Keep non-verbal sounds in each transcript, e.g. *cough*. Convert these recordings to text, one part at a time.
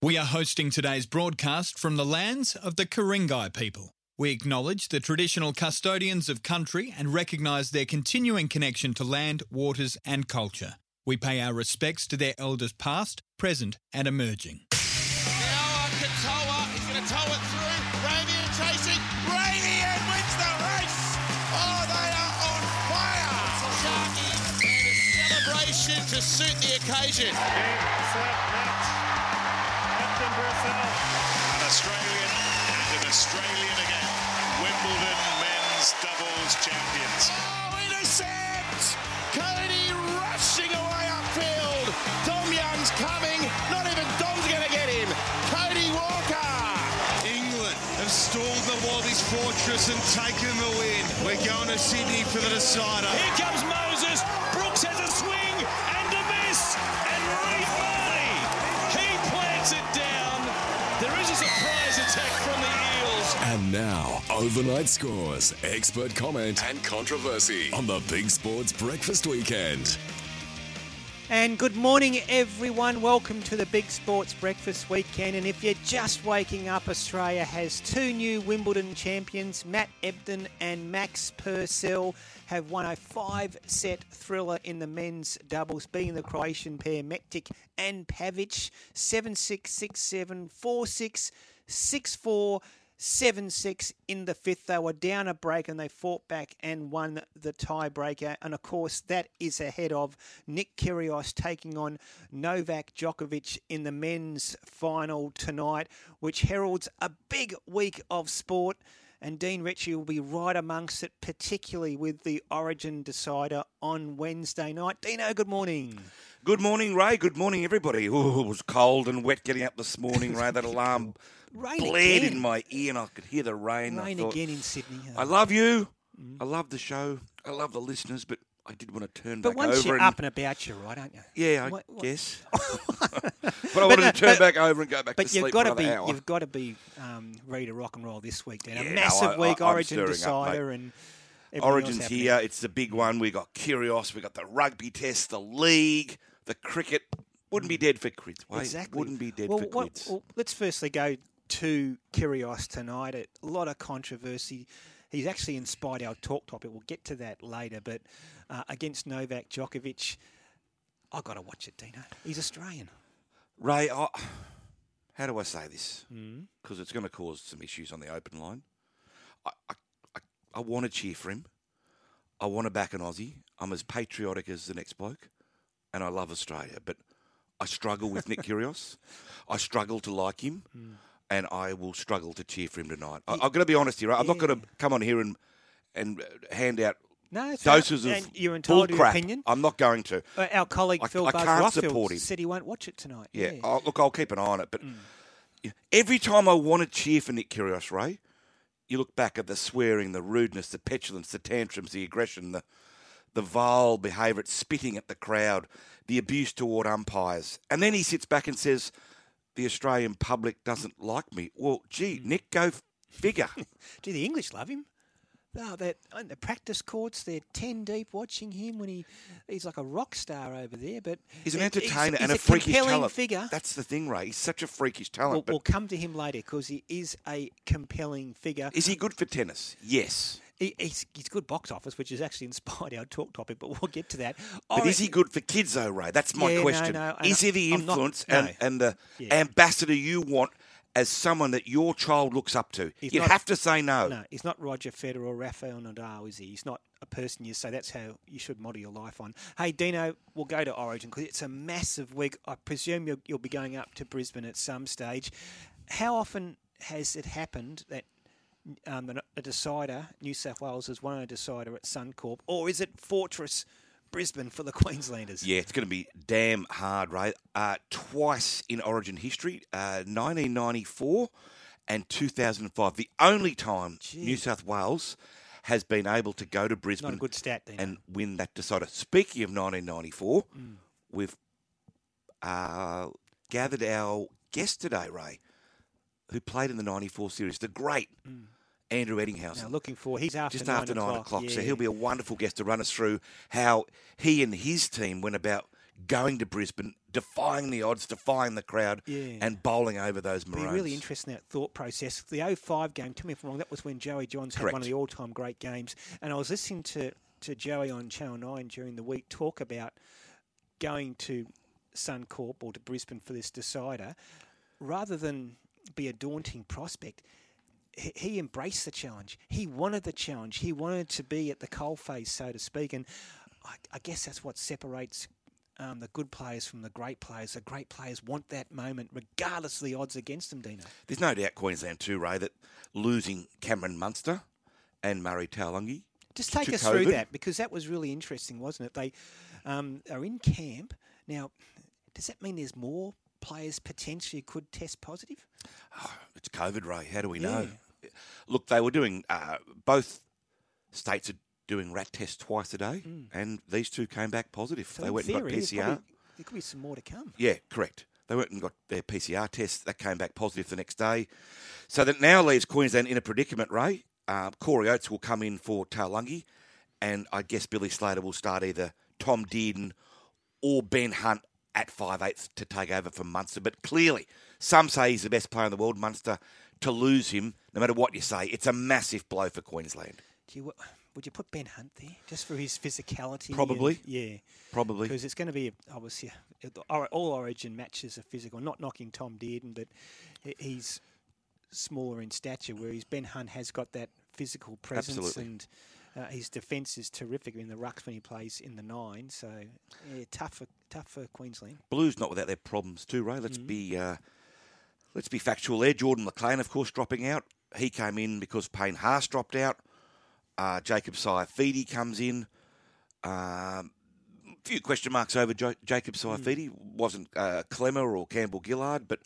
We are hosting today's broadcast from the lands of the Ku-ring-gai people. We acknowledge the traditional custodians of country and recognise their continuing connection to land, waters, and culture. We pay our respects to their elders past, present, and emerging. Now on Katoa, he's going to tow it through. Ramian chasing. Ramian wins the race. Oh, they are on fire. Sharky a celebration to suit the occasion. Game, set, match. Captain Purcell. An Australian and an Australian again. Wimbledon men's doubles champions. Oh, intercept! Cody rushing away upfield. Dom Young's coming. Not even Dom's going to get him. Cody Walker. England have stalled the Wallabies fortress and taken the win. We're going to Sydney for the decider. Here comes Moses. Now, overnight scores, expert comment, and controversy on the Big Sports Breakfast Weekend. And good morning, everyone. Welcome to the Big Sports Breakfast Weekend. And if you're just waking up, Australia has two new Wimbledon champions. Matt Ebden and Max Purcell have won a five set thriller in the men's doubles, beating the Croatian pair Mektic and Pavic 7 6 6 7 4 6 6 4. 7 6 in the fifth. They were down a break and they fought back and won the tiebreaker. And of course, that is ahead of Nick Kyrgios taking on Novak Djokovic in the men's final tonight, which heralds a big week of sport. And Dean Ritchie will be right amongst it, particularly with the Origin decider on Wednesday night. Dino, good morning. Good morning, Ray. Good morning, everybody. Ooh, it was cold and wet getting up this morning, Ray. That alarm Rain blared again. in my ear and I could hear the rain. Rain thought, again in Sydney. I love you. I love the show. I love the listeners, but I did want to turn but back once over you're and up and about, you're right, aren't you? yeah, I What- what- guess. *laughs* but I wanted no, to turn but- back over and go back But to you've sleep got for to be hour. you've got to be um, ready to rock and roll this week. Dan. Yeah, a no, massive I- week, I- Origin stirring up, decider, and everything Origin's here. It's the big one. We got Kyrgios. We got the rugby test, the league, the cricket. Wouldn't be dead for quids. Wait, Exactly. Wouldn't be dead well, for quids. well, let's firstly go to Kyrgios tonight. A lot of controversy. He's actually inspired our talk topic. We'll get to that later. But uh, against Novak Djokovic, i got to watch it, Dino. He's Australian. Ray, I, how do I say this? Mm. Because it's going to cause some issues on the open line. I, I, I, I want to cheer for him. I want to back an Aussie. I'm as patriotic as the next bloke, and I love Australia. But I struggle with Nick *laughs* Kyrgios. I struggle to like him, Mm. And I will struggle to cheer for him tonight. I, I've got to be honest here. Right? I'm not going to come on here and and uh, hand out No, doses of you're bull entitled to your crap. opinion. I'm not going to. Uh, our colleague I- Phil I Buzz can't Rothfield support him. said he won't watch it tonight. Yeah, Yeah. I'll, look, I'll keep an eye on it. But Mm. every time I want to cheer for Nick Kyrgios, Ray, you look back at the swearing, the rudeness, the petulance, the tantrums, the aggression, the the vile behaviour, spitting at the crowd, the abuse toward umpires, and then he sits back and says, "The Australian public doesn't like me." Well, gee, Mm. Nick, go figure. *laughs* Do the English love him? No, they're on the practice courts. They're ten deep watching him when he he's like a rock star over there. But He's an entertainer he's and a, a freakish compelling talent. figure. That's the thing, Ray. He's such a freakish talent. We'll, but we'll come to him later because he is a compelling figure. is he good for tennis? Yes. He, he's, he's good box office, which has actually inspired our talk topic, but we'll get to that. But I is he good for kids, though, Ray? That's my Yeah, question. no, and is he the I'm not- influence no. and, and the Yeah. ambassador you want as someone that your child looks up to? He's you not- have to say no. No, he's not Roger Federer or Rafael Nadal, is he? He's not a person you say that's how you should model your life on. Hey, Dino, we'll go to Origin because it's a massive week. I presume you'll, you'll be going up to Brisbane at some stage. How often has it happened that um, a- decider, New South Wales, has won a decider at Suncorp, or is it Fortress Brisbane for the *laughs* Queenslanders? Yeah, it's going to be damn hard, Ray. Uh, twice in Origin history, uh, 1994 and 2005. The only time Gee. New South Wales has been able to go to Brisbane Not a good stat, and win that decider. Speaking of 1994, Mm. we've uh, gathered our guest today, Ray, who played in the 94 series, the great Andrew Ettingshausen. Mm. Now, looking for he's after just nine after nine o'clock. So yeah. he'll be a wonderful guest to run us through how he and his team went about going to Brisbane defying the odds, defying the crowd, Yeah. and bowling over those Be Maroons. really interesting that thought process. The 05 game, tell me if I'm wrong, that was when Joey Johns had one of the all-time great games. And I was listening to, to Joey on Channel 9 during the week talk about going to Suncorp or to Brisbane for this decider. Rather than be a daunting prospect, he, embraced the challenge. He wanted the challenge. He wanted to be at the coalface, so to speak. And I, I guess that's what separates um, the good players from the great players. The great players want that moment, regardless of the odds against them, Dino. There's no doubt Queensland too, Ray, that losing Cameron Munster and Murray Taulagi Just take us through that because that was really interesting, wasn't it? They um, are in camp now. Does that mean there's more players potentially could test positive? It's COVID, Ray. How do we know? Look, they were doing uh, both states are doing rat tests twice a day, and these two came back positive. Mm. So they went theory, and got PCR. probably- there could be some more to come. Yeah, correct. They went and got their PCR test. That came back positive the next day. So that now leaves Queensland in a predicament, Ray. Uh, Corey Oates will come in for Taulagi, and I guess Billy Slater will start either Tom Dearden or Ben Hunt at five eighths to take over from Munster. But clearly, some say he's the best player in the world, Munster. To lose him, no matter what you say, it's a massive blow for Queensland. Do you, would you put Ben Hunt there just for his physicality? and- Probably. yeah. Probably. Because it's going to be obviously all all Origin matches are physical. Not knocking Tom Dearden, but he's smaller in stature, whereas Ben Hunt has got that physical presence Absolutely. and. Uh, his defence is terrific in the rucks when he plays in the nine. So, yeah, tough for tough for Queensland. Blues not without their problems too, Ray. Let's be uh, let's be factual there. Jordan McLean, of course, dropping out. He came in because Payne Haas dropped out. Uh, Jacob Saifiti comes in. Um, a few question marks over jo- Jacob Mm. Wasn't uh, Klemmer or Campbell Gillard, but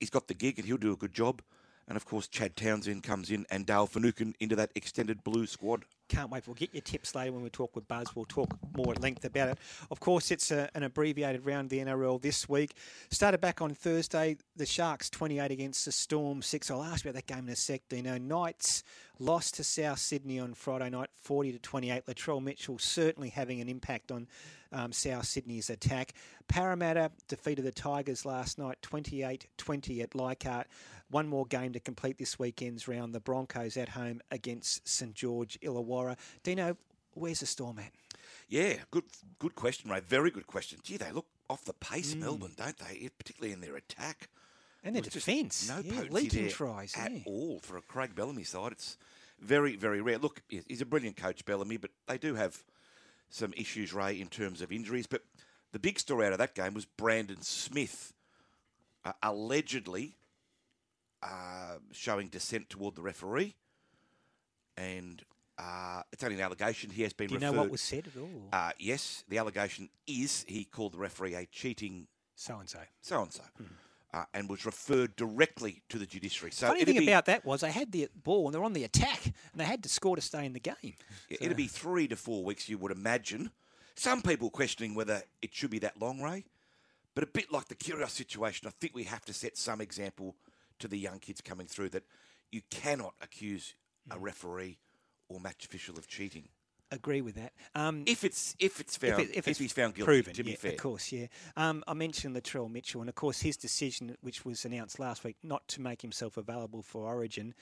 he's got the gig and he'll do a good job. And of course, Chad Townsend comes in and Dale Finucane into that extended blue squad. Can't wait. We'll get your tips later when we talk with Buzz. We'll talk more at length about it. Of course, it's a, an abbreviated round of the NRL this week. Started back on Thursday. The Sharks 28 against the Storm 6. I'll ask about that game in a sec, Dino. Knights lost to South Sydney on Friday night 40 to 28. Latrell Mitchell certainly having an impact on um, South Sydney's attack. Parramatta defeated the Tigers last night 28 20 at Leichhardt. One more game to complete this weekend's round. The Broncos at home against St George Illawarra. Dino, where's the Storm at? Yeah, good good question, Ray. Very good question. Gee, they look off the pace, Mm. Melbourne, don't they? Particularly in their attack. And their defence. No yeah, potency leaking there tries. at yeah. all for a Craig Bellamy side. It's very, very rare. Look, he's a brilliant coach, Bellamy, but they do have some issues, Ray, in terms of injuries. But the big story out of that game was Brandon Smith uh, allegedly uh, showing dissent toward the referee, and uh, it's only an allegation. He has been Do you referred. know what was said at all? Uh, yes, the allegation is he called the referee a cheating So and so. so and so, and was referred directly to the judiciary. So Funny thing be, about that was they had the ball and they're on the attack and they had to score to stay in the game. it'd be three to four weeks, you would imagine. Some people questioning whether it should be that long, Ray, but a bit like the Kyrgios situation, I think we have to set some example to the young kids coming through that you cannot accuse a referee or match official of cheating Agree with that. Um, if it's if it's found it- if, he's found guilty. proven, to be yeah, fair, of course, yeah. Um, I mentioned Latrell Mitchell, and of course his decision, which was announced last week, not to make himself available for Origin.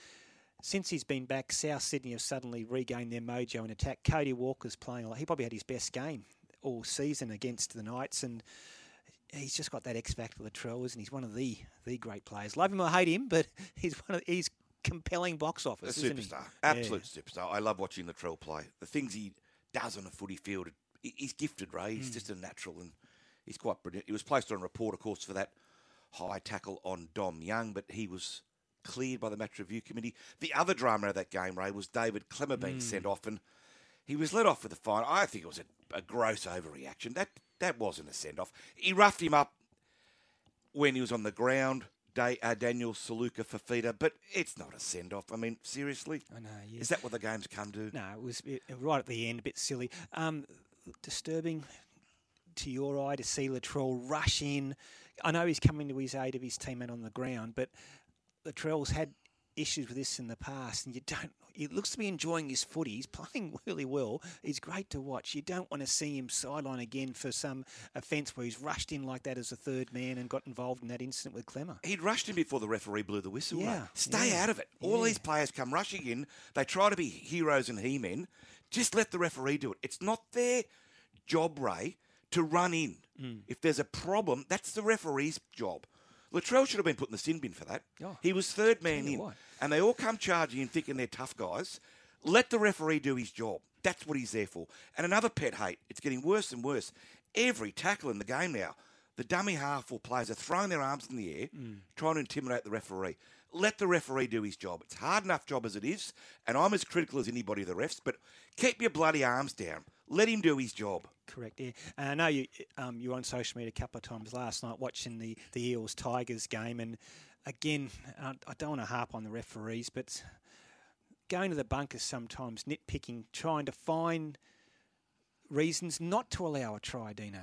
Since he's been back, South Sydney have suddenly regained their mojo in attack. Cody Walker's playing a lot. He probably had his best game all season against the Knights, and he's just got that X factor, Latrell, isn't he? He's one of the the great players. Love him or hate him, but *laughs* he's one of he's compelling box a office, he? superstar, Yeah. absolute superstar. I love watching Latrell play. The things he does on a footy field, he's gifted, Ray. He's hmm. just a natural, and he's quite brilliant. He was placed on report, of course, for that high tackle on Dom Young, but he was cleared by the match review committee. The other drama of that game, Ray, was David Klemmer being hmm. sent off, and he was let off with a fine. I think it was a, a gross overreaction. That that wasn't a send off. He roughed him up when he was on the ground. Da- uh, Daniel Suluka Fifita, but it's not a send off. I mean, seriously, I know, yeah. is that what the game's come to? No, it was right at the end, a bit silly. Um, disturbing to your eye to see Latrell rush in. I know he's coming to his aid of his teammate on the ground, but Latrell's had issues with this in the past, and you don't. He looks to be enjoying his footy. He's playing really well. He's great to watch. You don't want to see him sideline again for some offence where he's rushed in like that as a third man and got involved in that incident with Klemmer. He'd rushed in before the referee blew the whistle. Yeah, mate. Stay yeah, out of it. All yeah. these players come rushing in. They try to be heroes and he-men. Just let the referee do it. It's not their job, Ray, to run in. Mm. If there's a problem, that's the referee's job. Latrell should have been put in the sin bin for that. Oh, he was third man in. And they all come charging in thinking they're tough guys. Let the referee do his job. That's what he's there for. And another pet hate, it's getting worse and worse. Every tackle in the game now, the dummy half or players are throwing their arms in the air, Mm. trying to intimidate the referee. Let the referee do his job. It's a hard enough job as it is, and I'm as critical as anybody of the refs, but keep your bloody arms down. Let him do his job. Correct. Yeah, and I know you um, you were on social media a couple of times last night watching the the Eels Tigers game, and again, I, I don't want to harp on the referees, but going to the bunkers sometimes, nitpicking, trying to find reasons not to allow a try. Dino,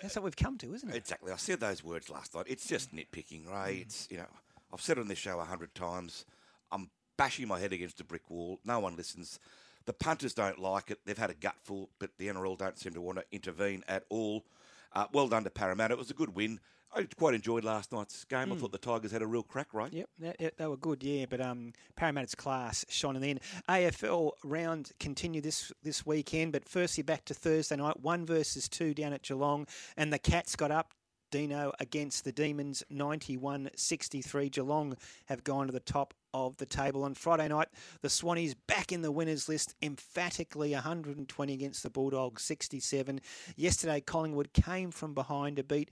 that's what we've come to, isn't it? Exactly. I said those words last night. It's just nitpicking, Ray. It's you know, I've said it on this show a hundred times. I'm bashing my head against a brick wall. No one listens. The punters don't like it. They've had a gutful, but the NRL don't seem to want to intervene at all. Uh, well done to Parramatta. It was a good win. I quite enjoyed last night's game. I thought the Tigers had a real crack, right? Yep, that- they were good, yeah. But um, Parramatta's class shone. And then AFL round continued this this weekend. But firstly, back to Thursday night, one versus two down at Geelong, and the Cats got up. Dino against the Demons, 91-63. Geelong have gone to the top of the table. On Friday night, the Swannies back in the winners list, emphatically 120 against the Bulldogs, 67. Yesterday, Collingwood came from behind to beat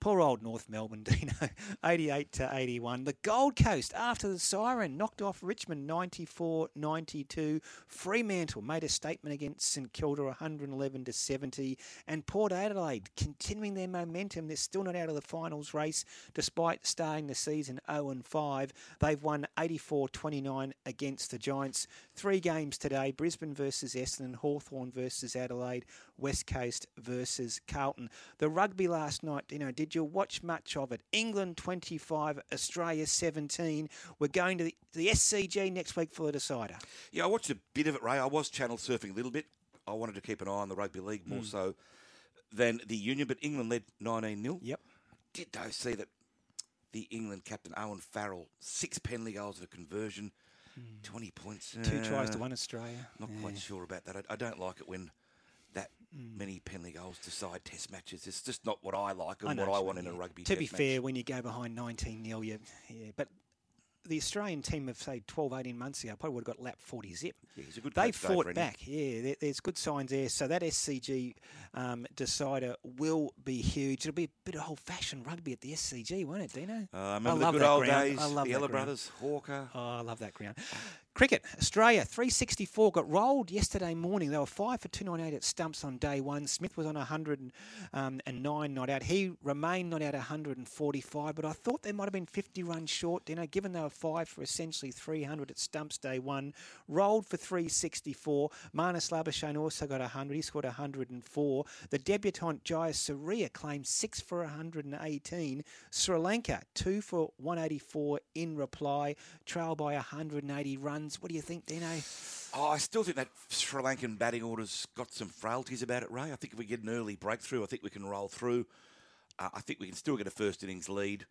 Poor old North Melbourne, *laughs* Dino, 88 to 81. The Gold Coast, after the siren, knocked off Richmond 94 92. Fremantle made a statement against St Kilda 111 to 70. And Port Adelaide continuing their momentum. They're still not out of the finals race despite starting the season 0 5. They've won 84 29 against the Giants. Three games today Brisbane versus Essendon, Hawthorn versus Adelaide, West Coast versus Carlton. The rugby last night, you know, did you watch much of it? England 25, Australia 17. We're going to the, the SCG next week for the decider. Yeah, I watched a bit of it, Ray. I was channel surfing a little bit. I wanted to keep an eye on the rugby league more Mm. so than the Union, but England led 19 0. Yep. Did though see that the England captain Owen Farrell, six penalty goals of a conversion, 20 points. Two tries to uh, one Australia. Not Yeah. quite sure about that. I, I don't like it when Mm. many penalty goals decide test matches. It's just not what I like and what I what you want in mean, a rugby To be test fair, when you go behind 19 0, you, yeah. But the Australian team of, say, 12, 18 months ago probably would have got lap 40 zip. Yeah, he's a good They fought Rennie. back. Yeah, there, there's good signs there. So that SCG um, decider will be huge. It'll be a bit of old-fashioned rugby at the SCG, won't it, Dino? Uh, I remember love the good old ground. days. I love the ground. brothers, Hawker. Oh, I love that ground. Cricket, Australia, 364 got rolled yesterday morning. They were 5 for 298 at stumps on day one. Smith was on 109 um, not out. He remained not out 145, but I thought they might have been 50 runs short, you know, given they were 5 for essentially 300 at stumps day one. Rolled for 364. Marnus Labuschagne also got 100. He scored 104. The debutant Jayasuriya claimed 6 for 118. Sri Lanka, 2 for 184 in reply, trailed by 180 runs. What do you think, Dino? Oh, I still think that Sri Lankan batting order's got some frailties about it, Ray. I think if we get an early breakthrough, I think we can roll through. Uh, I think we can still get a first innings lead.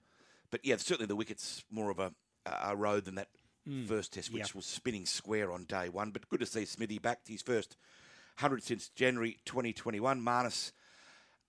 But yeah, certainly the wicket's more of a, a road than that Mm. first test, which Yep. was spinning square on day one. But good to see Smithy back to his first 100 since January 2021. Marnus,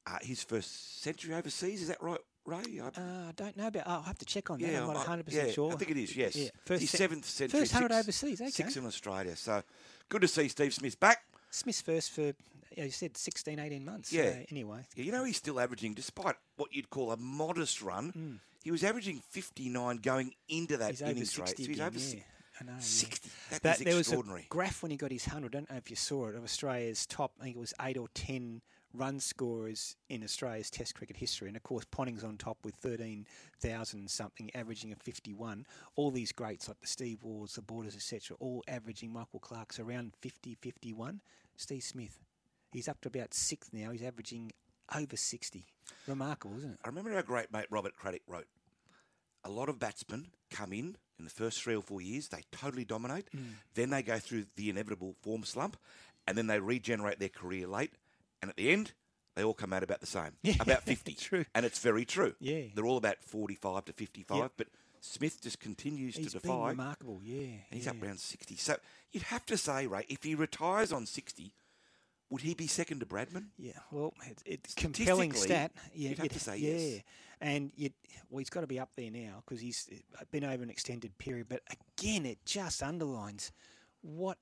uh, his first century overseas, is that right, Ray? I, Uh, I don't know about. I'll have to check on that. yeah, I'm not 100 percent yeah, sure. I think it is. Yes, Yeah, first his seventh century. First 100 overseas. Okay. Six in Australia. So good to see Steve Smith back. Smith's first for, yeah, you said 16, 18 months. Yeah. So anyway. Yeah, you know he's still averaging, despite what you'd call a modest run, he was averaging 59 going into that. He's innings rate. So he's over yeah. I know, yeah. 60. That That, is there was a graph when he got his 100. I don't know if you saw it, of Australia's top, I think it was 8 or 10 run scorers in Australia's Test cricket history. And of course, Ponting's on top with 13,000 something, averaging a 51. All these greats like the Steve Waughs, the Borders, etc., all averaging Michael Clarke's around 50, 51. Steve Smith, he's up to about sixth now. He's averaging over 60. Remarkable, isn't it? I remember our great mate Robert Craddock wrote a lot of batsmen come in in the first three or four years, they totally dominate. Mm. Then they go through the inevitable form slump, and then they regenerate their career late. And at the end, they all come out about the same, Yeah, about *laughs* 50. true. And it's very true. Yeah. They're all about 45 to 55, Yep. but Smith just continues He's to defy. remarkable, yeah. And he's yeah. up around 60. So you'd have to say, Ray, if he retires on 60, would he be second to Bradman? Yeah, well, it's, it's compelling stat. Yeah, you'd have to say yeah. yes. And you, well, he's got to be up there now because he's uh, been over an extended period. But again, it just underlines what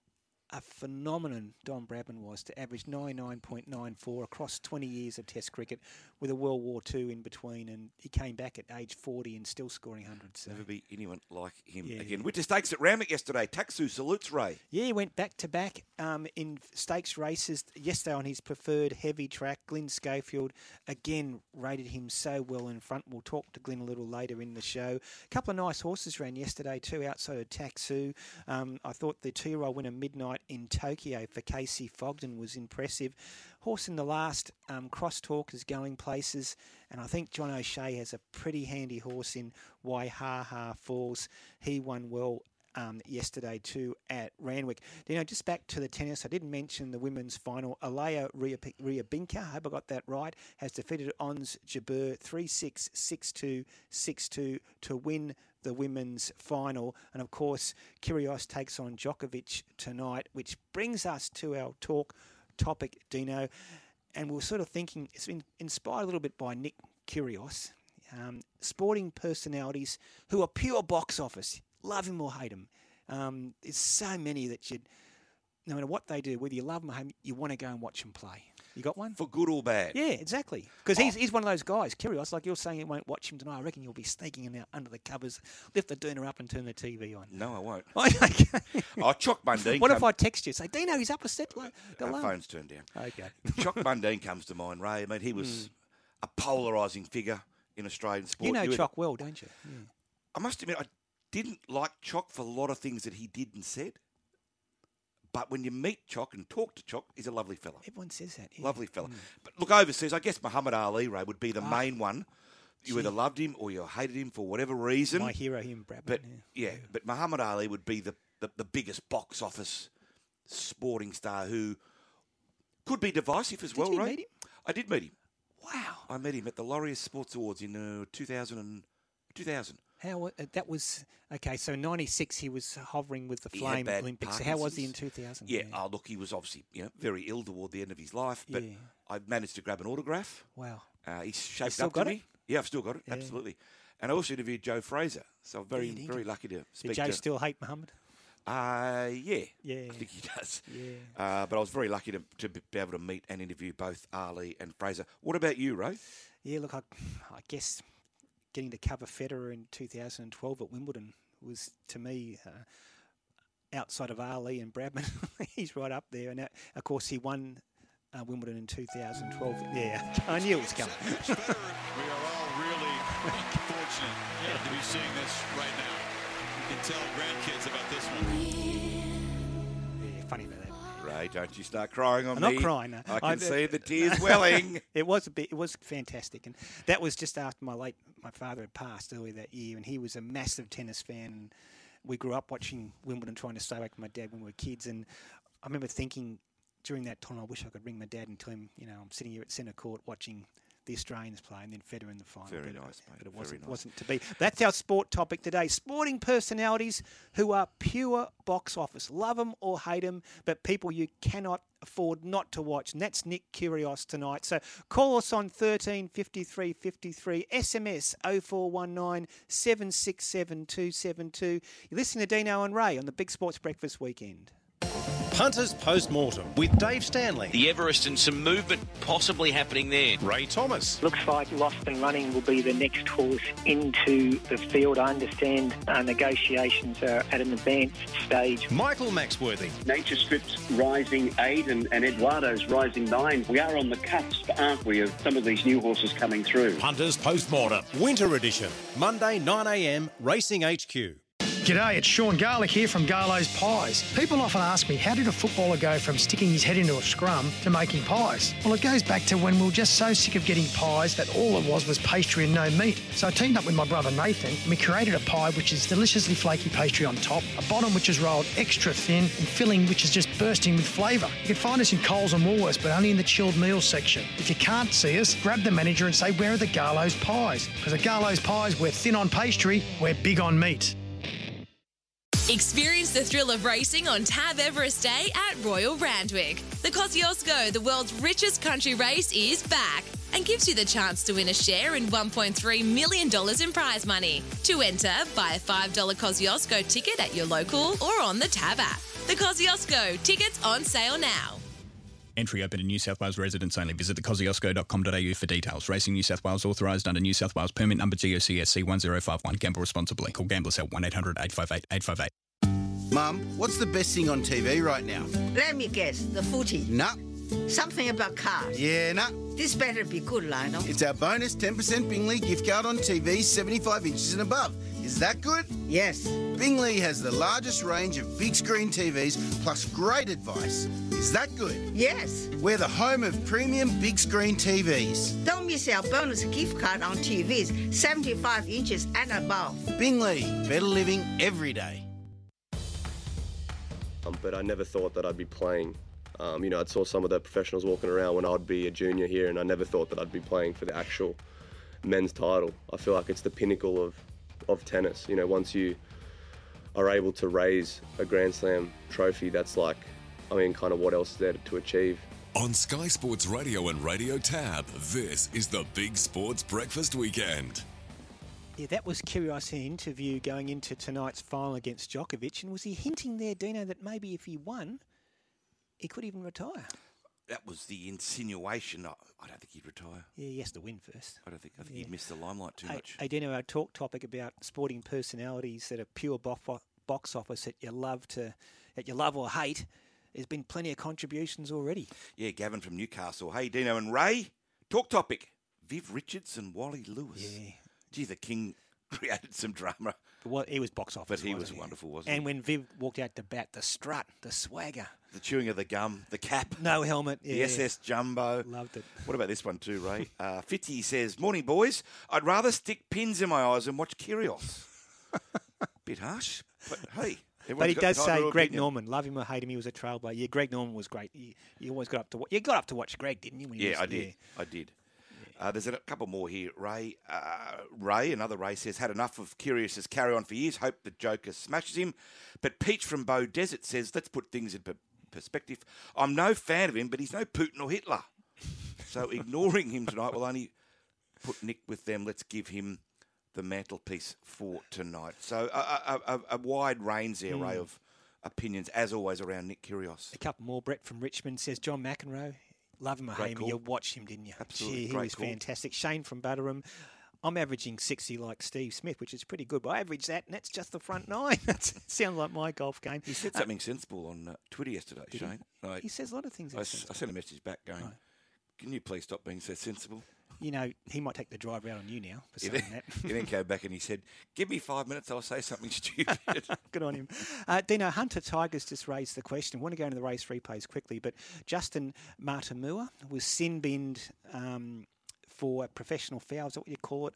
a phenomenon Don Bradman was to average 99.94 across 20 years of Test cricket with a World War II in between, and he came back at age 40 and still scoring hundreds. So. Never be anyone like him Yeah. again. Winter Stakes at Randwick yesterday. Taxu salutes Ray. Yeah, he went back to back um, in stakes races yesterday on his preferred heavy track. Glyn Schofield again rated him so well in front. We'll talk to Glyn a little later in the show. A couple of nice horses ran yesterday too outside of Taxu. Um, I thought the two-year-old winner Midnight in Tokyo for Kacy Fogden was impressive. Horse in the last um, crosstalk is going places, and I think John O'Shea has a pretty handy horse in Waihaha Falls. He won well um, yesterday too at Randwick. You know, just back to the tennis, I didn't mention the women's final. Alea Riabinka, I hope I got that right, has defeated Ons Jabeur 3 6 6 2 6 2 to win the women's final. And of course, Kyrgios takes on Djokovic tonight, which brings us to our talk topic, Dino. And we're sort of thinking, it's been inspired a little bit by Nick Kyrgios, um, sporting personalities who are pure box office. Love him or hate him. Um, there's so many that you, no matter what they do, whether you love them or hate them, you want to go and watch them play. You got one? For good or bad. Yeah, exactly. Because he's, he's one of those guys, Kyrgios, like you're saying you won't watch him tonight. I reckon you'll be sneaking him out under the covers, lift the doona up and turn the TV on. No, I won't. Oh, Choc Mundine. what if I text you, say, Dino, he's up a set like the Our phone's turned down. Okay. *laughs* Choc Mundine comes to mind, Ray. I mean, he was hmm. a polarising figure in Australian sport. You know were- Choc well, don't you? Yeah. I must admit, I didn't like Choc for a lot of things that he did and said. But when you meet Choc and talk to Choc, he's a lovely fella. Everyone says that. yeah. Lovely fella. But look, overseas, I guess Muhammad Ali, Ray, would be the Ah. main one. You either loved him or you hated him for whatever reason. My hero, him, Bradman. But yeah. yeah, but Muhammad Ali would be the, the, the biggest box office sporting star who could be divisive as well, you right? meet him? I did meet him. Wow. I met him at the Laureus Sports Awards in uh, 2000, and, 2000. How uh, that was okay? So '96, he was hovering with the He Flame Olympics. So how was he in 2000? Yeah, oh, look, he was obviously you know very ill toward the end of his life, but Yeah. I managed to grab an autograph. Wow. Uh, he's shaped up got to it? me. Yeah, I've still got it. Yeah. Absolutely. And I also interviewed Joe Frazier, so I'm very, Yeah, very lucky to speak. Did Joe to. still hate Muhammad? Uh, yeah, Yeah. I think he does. Yeah. Uh, but I was very lucky to, to be able to meet and interview both Ali and Frazier. What about you, Ray? Yeah. Look, I, I guess getting to cover Federer in 2012 at Wimbledon was to me. Uh, Outside of Ali and Bradman, *laughs* he's right up there, and uh, of course he won uh, Wimbledon in 2012. Yeah, I knew it was coming. we are all really fortunate yeah, to be seeing this right now. You can tell grandkids about this one. yeah, funny about that. Ray, don't you start crying on I'm me. not crying. No. I can I- see the *laughs* tears welling. *laughs* it was a bit. It was fantastic, and that was just after my late my father had passed earlier that year, and he was a massive tennis fan. And we grew up watching Wimbledon, trying to stay awake with my dad when we were kids. And I remember thinking during that time, I wish I could ring my dad and tell him, you know, I'm sitting here at centre court watching the Australians play, and then Federer in the final. Very but, uh, nice, mate. But it wasn't nice. wasn't to be. That's our sport topic today. Sporting personalities who are pure box office. Love them or hate them, but people you cannot afford not to watch. And that's Nick Kyrgios tonight. So call us on 13 53 53, SMS 0419 767 272. You're listening to Dino and Ray on the Big Sports Breakfast Weekend. Punters Post-Mortem with Dave Stanley, The Everest and some movement possibly happening there. Ray Thomas, Looks like Lost and Running will be the next horse into the field. I understand uh, negotiations are at an advanced stage. Michael Maxworthy, Nature Strip's rising eight and, and Eduardo's rising nine. We are on the cusp, aren't we, of some of these new horses coming through. Punters Post-Mortem, Winter Edition, Monday 9am, Racing HQ. G'day, it's Sean Garlick here from Garlo's Pies. People often ask me, how did a footballer go from sticking his head into a scrum to making pies? Well, it goes back to when we were just so sick of getting pies that all it was was pastry and no meat. So I teamed up with my brother Nathan and we created a pie which is deliciously flaky pastry on top, a bottom which is rolled extra thin, and filling which is just bursting with flavour. You can find us in Coles and Woolworths, but only in the chilled meals section. If you can't see us, grab the manager and say, where are the Garlo's Pies? Because at Garlo's Pies, we're thin on pastry, we're big on meat. Experience the thrill of racing on Tab Everest Day at Royal Randwick. The Kosciuszko, the world's richest country race, is back and gives you the chance to win a share in $1.3 million in prize money. To enter, buy a $5 Kosciuszko ticket at your local or on the Tab app. The Kosciuszko, tickets on sale now. Entry open to New South Wales residents only. Visit thekosciuszko.com.au for details. Racing New South Wales authorised under New South Wales permit number GOCSC 1051. Gamble responsibly. Call Gamblers at 1800 858 858. Mum, what's the best thing on TV right now? Let me guess, the footy. Nah. Something about cars. Yeah, nah. This better be good, Lionel. It's our bonus 10% Bing Lee gift card on TV 75 inches and above. Is that good? Yes. Bing Lee has the largest range of big screen TVs plus great advice. Is that good? Yes. We're the home of premium big screen TVs. Don't miss our bonus gift card on TVs 75 inches and above. Bing Lee, better living every day. Um, but I never thought that I'd be playing. Um, you know, I saw some of the professionals walking around when I'd be a junior here, and I never thought that I'd be playing for the actual men's title. I feel like it's the pinnacle of, of tennis. You know, once you are able to raise a Grand Slam trophy, that's like, I mean, kind of what else is there to achieve. On Sky Sports Radio and Radio Tab, this is the Big Sports Breakfast Weekend. Yeah, that was Kyrgios' interview going into tonight's final against Djokovic. And was he hinting there, Dino, that maybe if he won, he could even retire? That was the insinuation. I, I don't think he'd retire. Yeah, he has to win first. I don't think. I think Yeah. he'd miss the limelight too Hey, much. hey, Dino, our talk topic about sporting personalities that are pure box office that you love to, that you love or hate. There's been plenty of contributions already. Yeah, Gavin from Newcastle. Hey, Dino and Ray. Talk topic. Viv Richards and Wally Lewis. Yeah. Gee, the King *laughs* created some drama. But what he was box office, But he was wasn't wonderful, wasn't And he? when Viv walked out to bat, the strut, the swagger, The chewing of the gum, the cap. no helmet, The yeah, SS Jumbo. Loved it. What about this one too, Ray? Uh, Fitzy says, Morning, boys. I'd rather stick pins in my eyes and watch Kyrgios. *laughs* Bit harsh, but hey. But he does say Greg opinion. Norman, love him or hate him, he was a trailblazer. Yeah, Greg Norman was great. You, you always got up to wa- you got up to watch Greg, didn't you? Yeah, was I did. there? I did. Uh, there's a couple more here. Ray, uh, Ray, another Ray says, had enough of Kyrgios's carry on for years. Hope the Joker smashes him. But Peach from Bow Desert says, let's put things in perspective. I'm no fan of him, but he's no Putin or Hitler. So *laughs* ignoring him tonight will only put Nick with them. Let's give him the mantelpiece for tonight. So a, a, a, a wide range there, Mm. of opinions, as always, around Nick Kyrgios. A couple more. Brett from Richmond says John McEnroe. Love him or Great hate him. call. You watched him, didn't you? Absolutely, Gee, he was call. fantastic. Shane from Butterham. I'm averaging 60 like Steve Smith, which is pretty good. But I average that, and that's just the front nine. *laughs* That sounds like my golf game. He said Uh, something sensible on uh, Twitter yesterday, he? Shane. I- He says a lot of things I, sent a message back going, "Can you please stop being so sensible?" you know, he might take the drive out on you now for He saying then, that. *laughs* he then came back and he said, "Give me five minutes, I'll say something stupid." *laughs* Good on him. Uh, Dino, Hunter Tigers just raised the question. I want to go into the race replays quickly, but Justin Matamua was sin binned um, for a professional foul, is what you call it,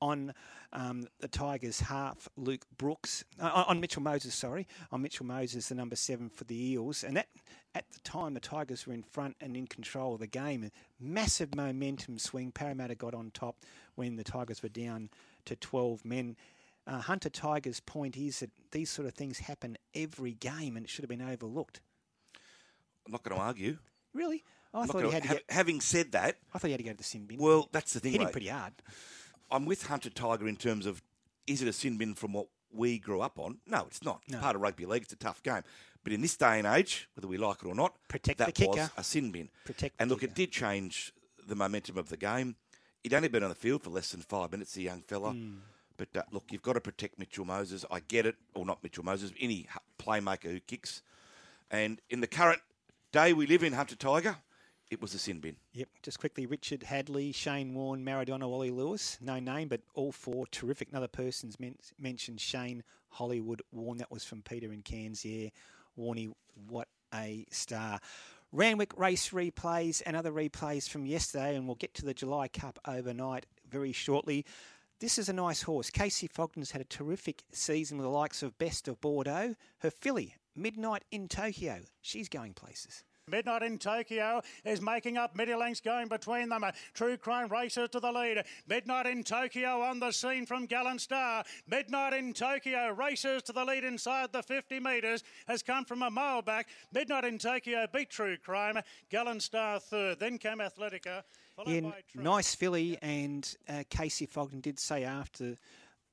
on um, the Tigers half, Luke Brooks, uh, on Mitchell Moses, sorry, on Mitchell Moses, the number seven for the Eels. And that, at the time, the Tigers were in front and in control of the game. Massive momentum swing. Parramatta got on top when the Tigers were down to 12 men. Uh, Hunter Tiger's point is that these sort of things happen every game and it should have been overlooked. I'm not going to argue. Really? I I'm thought he had to ha- get. Having said that, I thought he had to go to the sin bin. well, that's the thing. Hit him pretty hard. I'm with Hunter Tiger in terms of is it a sin bin from what we grew up on? No, it's not. It's No. part of rugby league. It's a tough game. But in this day and age, whether we like it or not, Protect that the was kicker. a sin bin. Protect and look, it did change the momentum of the game. He'd only been on the field for less than five minutes, the young fella. Hmm. But uh, look, you've got to protect Mitchell Moses. I get it, or not Mitchell Moses, any playmaker who kicks. And in the current day we live in, Hunter Tiger, It was a sin bin. Yep. Just quickly, Richard Hadlee, Shane Warne, Maradona, Wally Lewis. No name, but all four terrific. Another person's men- mentioned Shane Hollywood Warne. That was from Peter and Cairns. Yeah, Warney, what a star. Randwick race replays and other replays from yesterday, and we'll get to the July Cup overnight very shortly. This is a nice horse. Kacy Fogden's had a terrific season with the likes of Best of Bordeaux. Her filly, Midnight in Tokyo, she's going places. Midnight in Tokyo is making up middle lengths going between them. True Crime races to the lead. Midnight in Tokyo on the scene from Gallant Star. Midnight in Tokyo races to the lead inside the 50 metres. Has come from a mile back. Midnight in Tokyo beat True Crime. Gallant Star third. Then came Athletica. Yeah, nice filly, and uh, Casey Fogden did say after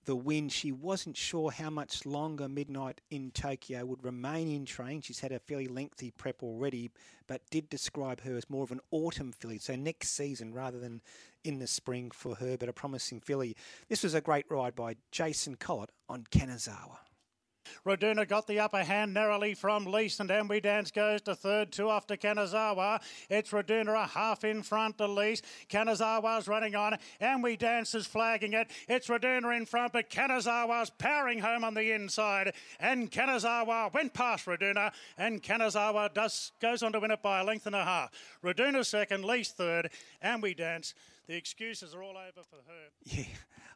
the win she wasn't sure how much longer Midnight in Tokyo would remain in train. She's had a fairly lengthy prep already, but did describe her as more of an autumn filly, so next season rather than in the spring for her, but a promising filly. This was a great ride by Jason Collett on Kanazawa. Raduna got the upper hand narrowly from Lease, and Ambi Dance goes to third, two off to Kanazawa. It's Raduna a half in front to Lease. Kanazawa's running on. Ambi Dance is flagging it. It's Raduna in front, but Kanazawa's powering home on the inside. And Kanazawa went past Raduna, and Kanazawa does goes on to win it by a length and a half. Raduna second, Lease third, Ambi Dance. The excuses are all over for her. Yeah,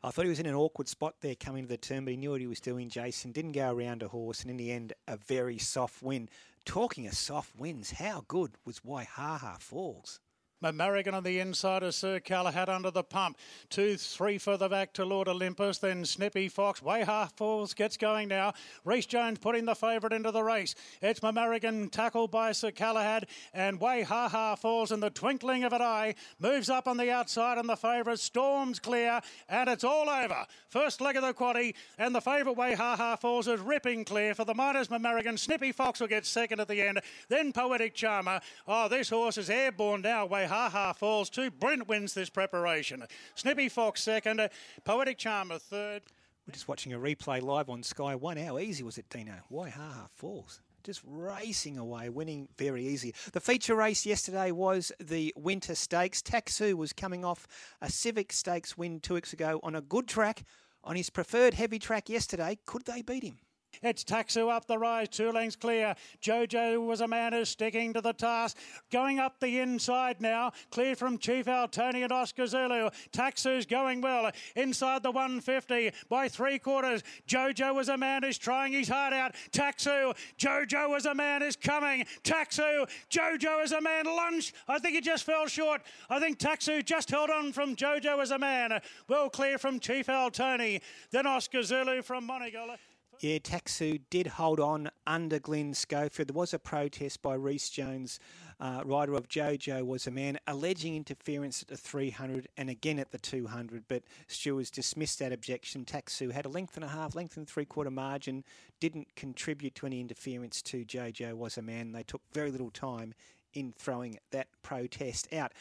I thought he was in an awkward spot there coming to the turn, but he knew what he was doing, Jason. Didn't go around a horse, and in the end, a very soft win. Talking of soft wins, how good was Waihaha Falls? American on the inside of Sir Galahad under the pump. Two, three further back to Lord Olympus. Then Snippy Fox. Waihaha Falls, gets going now. Reece Jones putting the favourite into the race. It's American tackled by Sir Galahad. And Waihaha Falls in the twinkling of an eye. Moves up on the outside and the favourite storms clear. And it's all over. First leg of the quaddy. And the favourite Waihaha Falls is ripping clear for the Miners American. Snippy Fox will get second at the end. Then Poetic Charmer. Oh, this horse is airborne now. Way Ha Ha Ha falls two. Brent wins this preparation. Snippy Fox second. Uh, Poetic Charmer third. We're just watching a replay live on Sky One. How easy was it, Dino? Waihaha Falls. Just racing away, winning very easy. The feature race yesterday was the Winter Stakes. Taxu was coming off a Civic Stakes win two weeks ago on a good track. On his preferred heavy track yesterday, could they beat him? It's Taxu up the rise, two lengths clear. Jojo was a man who's sticking to the task. Going up the inside now, clear from Chief Altoni and Oscar Zulu. Taxu's going well. Inside the 150 by three quarters. Jojo was a man who's trying his heart out. Taxu, Jojo was a man who's coming. Taxu, Jojo is a man launched. I think he just fell short. I think Taxu just held on from Jojo as a man. Well clear from Chief Altoni. Then Oscar Zulu from Monegal. Yeah, Taxu did hold on under Glyn Schofield. There was a protest by Reece Jones, uh, rider of Jojo, was a man alleging interference at the 300 and again at the 200, but stewards dismissed that objection. Taxu had a length and a half, length and three quarter margin, didn't contribute to any interference to Jojo, was a man. They took very little time in throwing that protest out.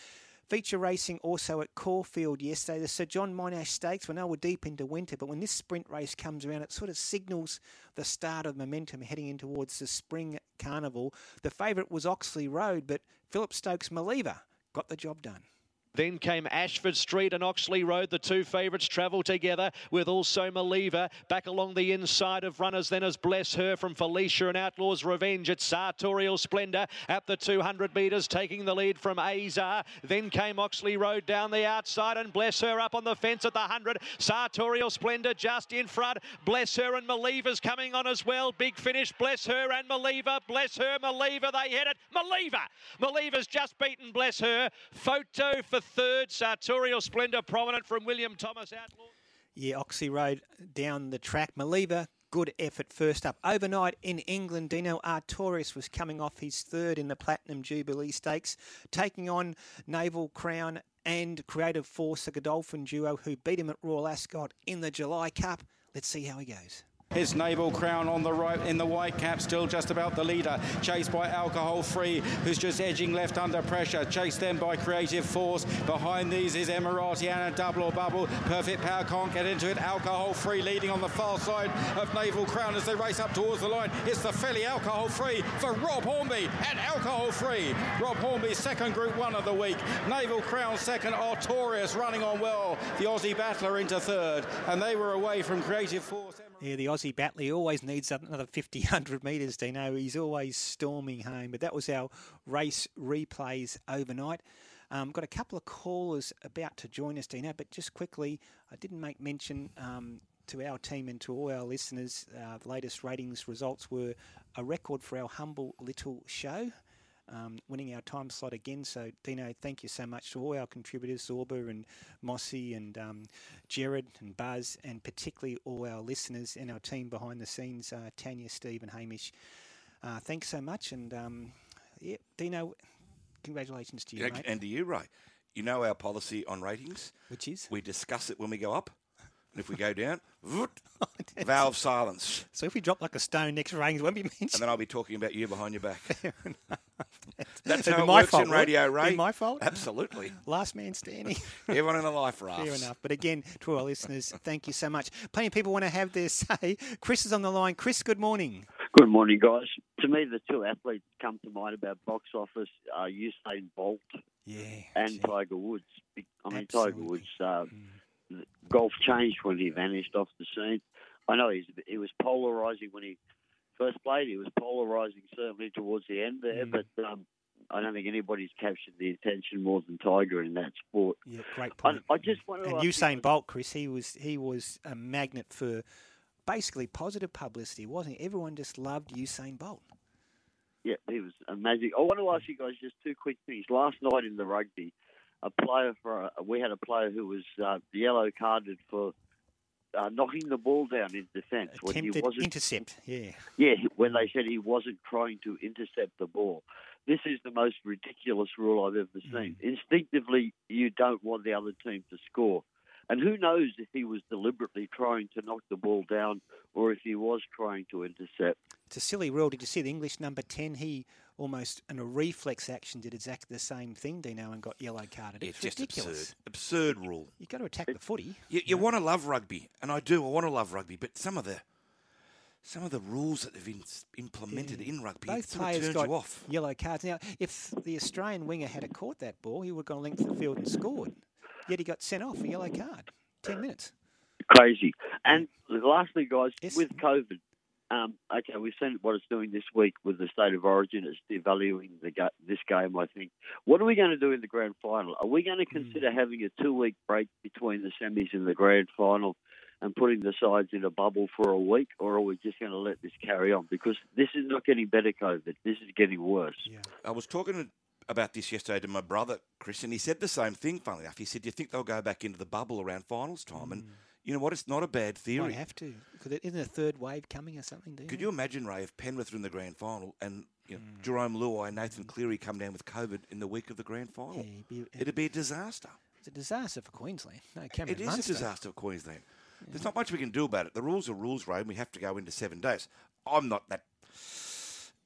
Feature racing also at Caulfield yesterday. The Sir John Monash Stakes. We know we're deep into winter, but when this sprint race comes around, it sort of signals the start of momentum heading in towards the spring carnival. The favourite was Oxley Road, but Philip Stokes Maliva got the job done. Then came Ashford Street and Oxley Road. The two favourites travel together with also Maliva back along the inside of runners. Then as Bless Her from Felicia and Outlaws Revenge It's Sartorial Splendour at the 200 metres, taking the lead from Azar. Then came Oxley Road down the outside and Bless Her up on the fence at the 100. Sartorial Splendour just in front. Bless Her and Maliva's coming on as well. Big finish. Bless Her and Maliva. Bless Her, Maliva. They hit it. Maliva. Maliva's just beaten Bless Her. Photo for third. Sartorial Splendour prominent from William Thomas Outlaw. Yeah, Oxley Road down the track. Maliva, good effort first up. Overnight in England, Dino Artorius was coming off his third in the Platinum Jubilee Stakes, taking on Naval Crown and Creative Force, a Godolphin duo who beat him at Royal Ascot in the July Cup. Let's see how he goes. His naval crown on the right in the white cap, still just about the leader. Chased by Alcohol Free, who's just edging left under pressure. Chased then by Creative Force. Behind these is Emirati and a double or bubble. Perfect Power can't get into it. Alcohol Free leading on the far side of Naval Crown as they race up towards the line. It's the fairly Alcohol Free for Rob Hornby and Alcohol Free. Rob Hornby second Group One of the week. Naval Crown second. Artorius running on well. The Aussie battler into third, and they were away from Creative Force. Yeah, the Aussie battler he always needs another 50, 100 metres, Dino. He's always storming home. But that was our race replays overnight. Um, got a couple of callers about to join us, Dino, but just quickly, I didn't make mention um, to our team and to all our listeners, uh, the latest ratings results were a record for our humble little show. Um, winning our time slot again. So, Dino, thank you so much to all our contributors, Zorba and Mossy and um, Jared and Buzz, and particularly all our listeners and our team behind the scenes, uh, Tanya, Steve, and Hamish. Uh, thanks so much. And, um, yeah, Dino, congratulations to you, Yeah, mate. and to you, Ray. You know our policy on ratings? Which is? We discuss it when we go up. And if we go down, *laughs* voot, valve silence. So if we drop like a stone next ratings, won't be mentioned. And then I'll be talking about you behind your back. *laughs* That's It'd how it my works fault, in won't radio, Be Ray. my fault? Absolutely. *laughs* Last man standing. Everyone in a life raft. Fair enough. But again, to our listeners, thank you so much. Plenty of people want to have their say. Chris is on the line. Chris, good morning. Good morning, guys. To me, the two athletes come to mind about box office are Usain Bolt yeah, and Tiger Woods. I mean, Tiger Woods, uh, golf changed when he vanished off the scene. I know he's, he was polarising when he first played. He was polarising certainly towards the end there, but um, I don't think anybody's captured the attention more than Tiger in that sport. Yeah, great I, point. I just want to and Usain Bolt, Chris, he was he was a magnet for basically positive publicity, wasn't he? Everyone just loved Usain Bolt. Yeah, he was amazing. I want to ask you guys just two quick things. Last night in the rugby, a player for a, we had a player who was uh, yellow carded for uh, knocking the ball down in defence when he wasn't. intercept. Yeah. yeah, when they said he wasn't trying to intercept the ball. This is the most ridiculous rule I've ever seen. Instinctively, you don't want the other team to score. And who knows if he was deliberately trying to knock the ball down or if he was trying to intercept. It's a silly rule. Did you see the English number 10? He almost, in a reflex action, did exactly the same thing, Dino, and got yellow carded. It's It's just ridiculous. absurd. Absurd rule. You've got to attack the footy. You, you want to love rugby, and I do. I want to love rugby, but some of the some of the rules that they've been s- implemented in rugby it Both sort of players turns got you off. yellow cards. Now, if the Australian winger had caught that ball, he would have gone length of the field and scored. Yet he got sent off a yellow card. Ten minutes. Crazy. And lastly, guys, with COVID, um, okay, we've seen what it's doing this week with the state of origin. It's devaluing the ga- this game, I think. What are we going to do in the grand final? Are we going to consider having a two week break between the semis and the grand final and putting the sides in a bubble for a week, or are we just going to let this carry on? Because this is not getting better, COVID. This is getting worse. Yeah. I was talking about this yesterday to my brother Chris, and he said the same thing. Funnily enough, he said, "Do you think they'll go back into the bubble around finals time?" And you know what? It's not a bad theory. Might have to. Because isn't a third wave coming or something? Do you Could you imagine, Ray, if Penrith are in the grand final and you know, hmm. Jarome Luai and Nathan hmm. Cleary come down with COVID in the week of the grand final? it'd be- It'd be a disaster. It's a disaster for Queensland. No, Cameron It is Munster. a disaster for Queensland. There's not much we can do about it. The rules are rules, Ray, and we have to go into seven days. I'm not that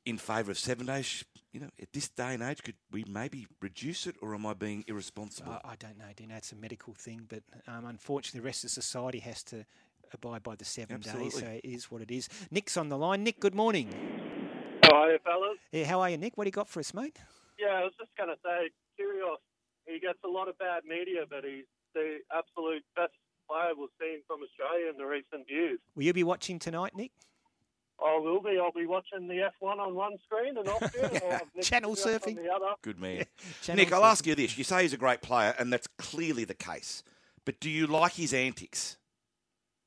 in favour of seven days. You know, at this day and age, could we maybe reduce it, or am I being irresponsible? I, I don't know, Dino. It's a medical thing, but um, unfortunately, the rest of society has to abide by the seven days. So it is what it is. Nick's on the line. Nick, good morning. How are you, fellas? Yeah, how are you, Nick? What do you got for us, mate? Yeah, I was just going to say, Kyrgios, he gets a lot of bad media, but he's the absolute best player we've seen from Australia in the recent years. Will you be watching tonight, Nick? I will be. I'll be watching the F1 on one screen and Austria. and I'll have *laughs* Nick Channel Kyrgios on surfing. the other. Good man. *laughs* Channel Nick, I'll ask you this. You say he's a great player, and that's clearly the case. But do you like his antics?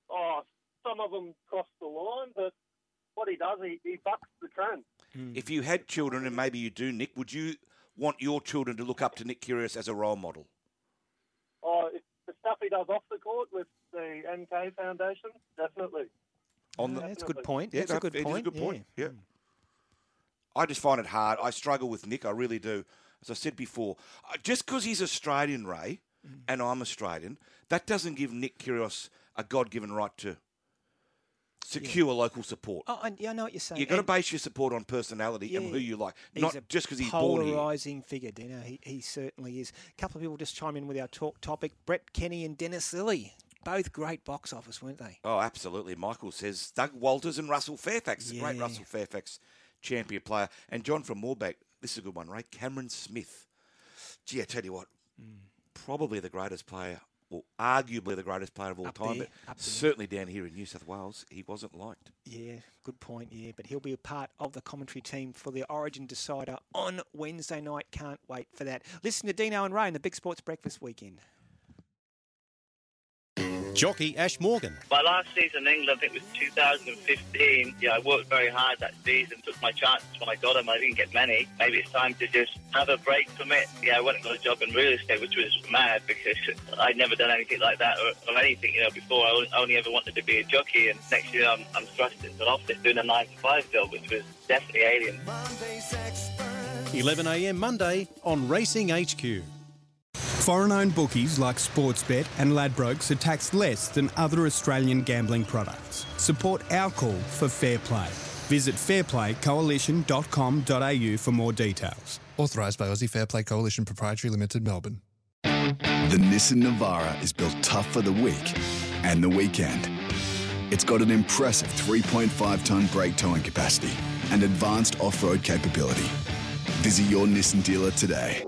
Oh, some of them cross the line, but what he does, he, he bucks the trend. Hmm. If you had children, and maybe you do, Nick, would you want your children to look up to Nick Kyrgios as a role model? Oh, it's the stuff he does off the court with the NK Foundation, definitely. On the, That's a good point. Yeah, That's a good it is point. a good point. Yeah. I just find it hard. I struggle with Nick. I really do. As I said before, Uh, just because he's Australian, Ray, Mm. and I'm Australian, that doesn't give Nick Kyrgios a God-given right to Secure local support. Oh, and, yeah, I know what you're saying. You've got to base your support on personality and who you like, not just because he's born here. polarising figure, Dino. He, he certainly is. A couple of people just chime in with our talk topic. Brett Kenny and Dennis Lillee, both great box office, weren't they? Oh, absolutely. Michael says Doug Walters and Russell Fairfax. Great Russell Fairfax champion player. And John from Moorebank, this is a good one, right? Cameron Smith. Gee, I tell you what, Mm. probably the greatest player, or arguably the greatest player of all Up time, there, but there. certainly down here in New South Wales, he wasn't liked. Yeah, good point. Yeah, but he'll be a part of the commentary team for the Origin Decider on Wednesday night. Can't wait for that. Listen to Dino and Ray in the Big Sports Breakfast weekend. Jockey Ash Morgan. My last season in England, I think it was 2015. Yeah, I worked very hard that season, took my chances when I got them. I didn't get many. Maybe it's time to just have a break from it. Yeah, I went and got a job in real estate, which was mad because I'd never done anything like that or, or anything, you know, before. I only- only ever wanted to be a jockey, and next year I'm, I'm thrust into an office doing a 9 to 5 job, which was definitely alien. 11am Monday on Racing HQ. Foreign owned bookies like Sportsbet and Ladbrokes are taxed less than other Australian gambling products. Support our call for fair play. Visit fairplaycoalition.com.au for more details. Authorised by Aussie Fair Play Coalition Proprietary Limited, Melbourne. The Nissan Navara is built tough for the week and the weekend. It's got an impressive 3.5 tonne brake towing capacity and advanced off road capability. Visit your Nissan dealer today.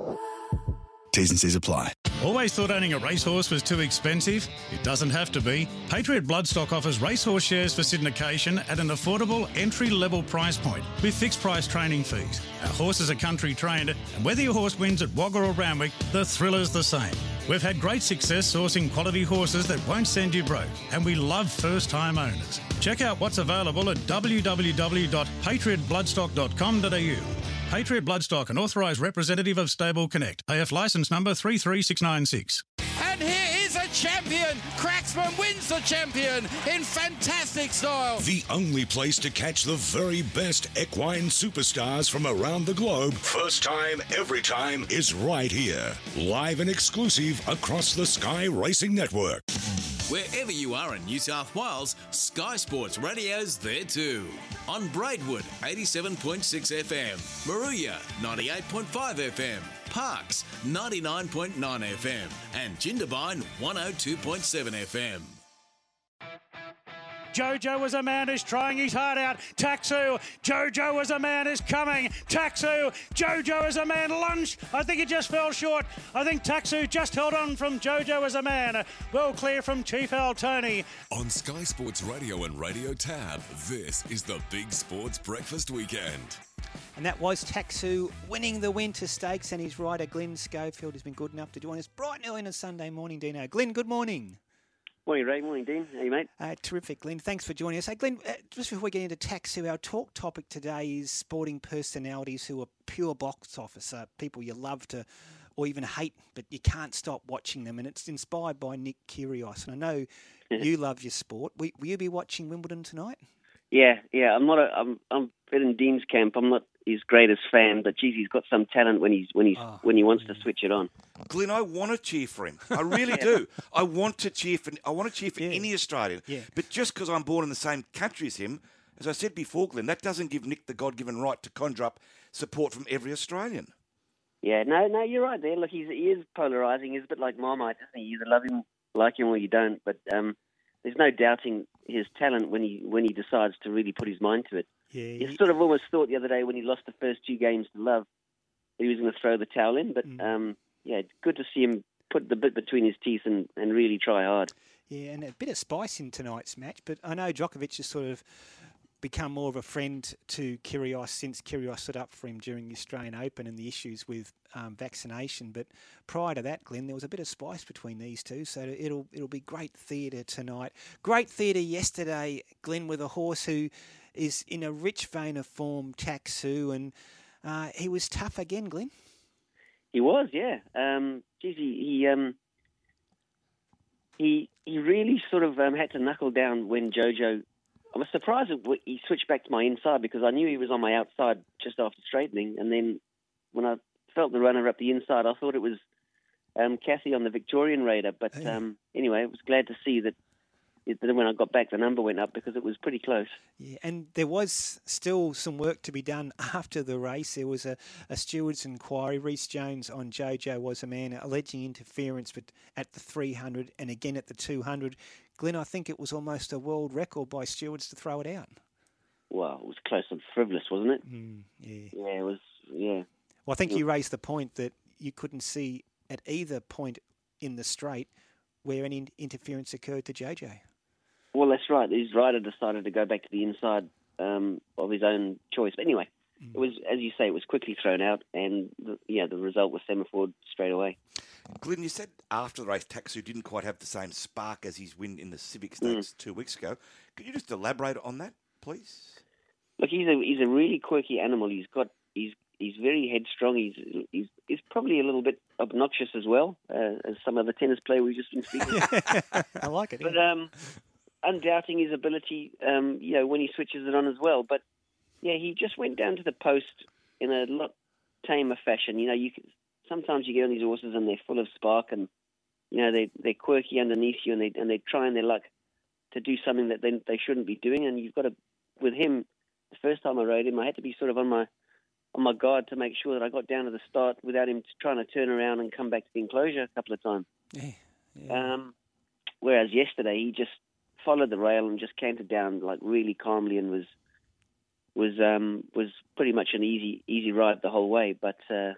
T's and C's apply. Always thought owning a racehorse was too expensive? It doesn't have to be. Patriot Bloodstock offers racehorse shares for syndication at an affordable entry level price point with fixed price training fees. Our horses are country trained, and whether your horse wins at Wagga or Randwick, the thrill is the same. We've had great success sourcing quality horses that won't send you broke, and we love first time owners. Check out what's available at www.patriotbloodstock.com.au. Patriot Bloodstock, an authorised representative of Stable Connect. AF licence number 33696. And here is a champion. Cracksman wins the champion in fantastic style. The only place to catch the very best equine superstars from around the globe, first time, every time, is right here. Live and exclusive across the Sky Racing Network. Wherever you are in New South Wales, Sky Sports Radio's there too. On Braidwood, 87.6 FM, Moruya, 98.5 FM, Parks, 99.9 FM, and Jindabyne, 102.7 FM. Jojo was a man who's trying his heart out. Taxu. Jojo was a man who's coming. Taxu. Jojo as a man lunged. I think he just fell short. I think Taxu just held on from Jojo as a man. Well clear from Chief Al Tony. On Sky Sports Radio and Radio Tab, this is the Big Sports Breakfast Weekend. And that was Taxu winning the Winter Stakes, and his rider Glenn Schofield has been good enough to join us bright and early on a Sunday morning, Dino. Glenn, good morning. Morning, Ray. Morning, Dean. How you, mate? Uh, terrific, Glenn. Thanks for joining us. Hey, Glenn, uh, just before we get into Taxu, our talk topic today is sporting personalities who are pure box office, uh, people you love to or even hate, but you can't stop watching them. And it's inspired by Nick Kyrgios. And I know you love your sport. Will, will you be watching Wimbledon tonight? Yeah, yeah. I'm not a. I'm. I'm a bit in Dean's camp. I'm not his greatest fan, but geez, he's got some talent when he's when he's when he wants to switch it on. Glenn, I want to cheer for him. I *laughs* really do. I want to cheer for. I want to cheer for any Australian. Yeah. But just because I'm born in the same country as him, as I said before, Glenn, that doesn't give Nick the God-given right to conjure up support from every Australian. Yeah, no, no, you're right there. Look, he's, he is polarising. He's a bit like Marmite, isn't he? You either love him, like him, or you don't. But um, there's no doubting his talent when he when he decides to really put his mind to it. Yeah, He sort of almost thought the other day when he lost the first two games to Love that he was going to throw the towel in. But um, yeah, good to see him put the bit between his teeth and, and really try hard. Yeah, and a bit of spice in tonight's match. But I know Djokovic has sort of become more of a friend to Kyrgios since Kyrgios stood up for him during the Australian Open and the issues with um, vaccination. But prior to that, Glenn, there was a bit of spice between these two, so it'll it'll be great theatre tonight. Great theatre yesterday, Glenn, with a horse who is in a rich vein of form, Taxu, and uh, he was tough again, Glenn. He was, yeah. Um, geez, he he, um, he he really sort of um, had to knuckle down when Jojo. I was surprised that he switched back to my inside because I knew he was on my outside just after straightening, and then when I felt the runner up the inside, I thought it was um, Cassie on the Victorian Raider. But um, anyway, I was glad to see that it, then when I got back, the number went up because it was pretty close. Yeah, and there was still some work to be done after the race. There was a, a steward's inquiry. Reece Jones on Jojo was a man alleging interference but at the 300 and again at the 200. Glenn, I think it was almost a world record by stewards to throw it out. Well, it was close and frivolous, wasn't it? Mm, yeah. Yeah, it was. Yeah. Well, I think you raised the point that you couldn't see at either point in the straight where any interference occurred to JJ. Well, that's right. His rider decided to go back to the inside um, of his own choice. But anyway, it was, as you say, it was quickly thrown out, and the, yeah, the result was semaphore straight away. Glenn, you said after the race, Taxu didn't quite have the same spark as his win in the Civic Stakes two weeks ago. Could you just elaborate on that, please? Look, he's a he's a really quirky animal. He's got he's he's very headstrong. He's he's he's probably a little bit obnoxious as well uh, as some of the tennis player we've just been speaking. *laughs* I like it. But um, undoubting his ability, um, you know, when he switches it on as well. But yeah, he just went down to the post in a lot tamer fashion. You know, you can, sometimes you get on these horses and they're full of spark and you know they they're quirky underneath you and they and they're trying their luck to do something that they they shouldn't be doing. And you've got to with him. The first time I rode him, I had to be sort of on my on my guard to make sure that I got down to the start without him trying to turn around and come back to the enclosure a couple of times. Yeah. Um, whereas yesterday he just followed the rail and just cantered down like really calmly and was was um, was pretty much an easy easy ride the whole way. But uh,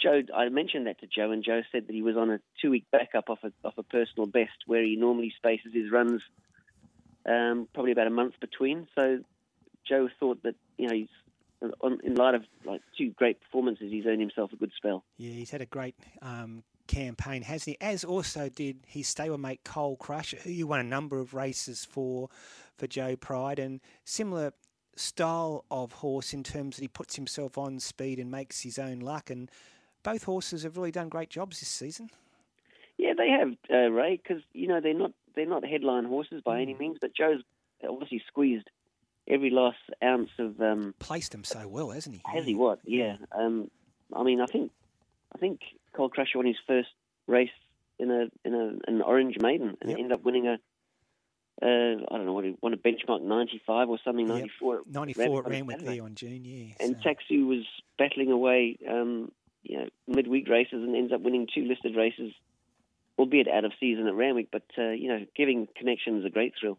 Joe, I mentioned that to Joe, and Joe said that he was on a two week backup off a off a personal best where he normally spaces his runs um, probably about a month between. So Joe thought that you know he's on, in light of like two great performances, he's earned himself a good spell. Yeah, he's had a great um, campaign, hasn't he? As also did his stablemate Cole Crusher, who you won a number of races for for Joe Pride, and similar style of horse in terms that he puts himself on speed and makes his own luck. And both horses have really done great jobs this season. Yeah, they have, uh, Ray, because you know they're not they're not headline horses by any means, but Joe's obviously squeezed every last ounce of um, placed him so well, hasn't he? Has he what? Yeah. Um, I mean, I think I think Cole Crusher won his first race in a in a an Orange Maiden and Yep. ended up winning a. Uh, I don't know what he won a benchmark 95 or something, 94. at 94 it on ran with Saturday. there on June, yeah. And Taxu was battling away, um, you know, midweek races and ends up winning two listed races, albeit out of season at Randwick. But uh, you know, giving connections a great thrill.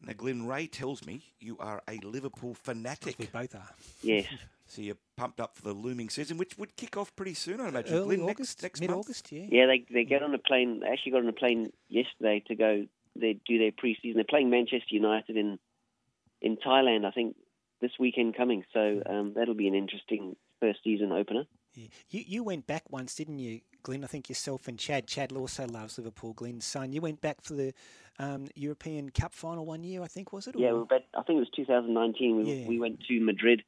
Now, Glenn Ray tells me you are a Liverpool fanatic. We both are. Yes. *laughs* So you're pumped up for the looming season, which would kick off pretty soon, I imagine. Early Glenn, August, next, next mid-August, yeah. Yeah, they they get on a plane. They actually got on a plane yesterday to go. They do their pre-season. They're playing Manchester United in in Thailand, I think, this weekend coming. So um, that'll be an interesting first season opener. Yeah. You you went back once, didn't you, Glenn? I think yourself and Chad. Chad also loves Liverpool. Glenn's son. You went back for the um, European Cup final one year, I think, was it? Yeah, Or- we bet, I think it was 2019. We Yeah. we went to Madrid.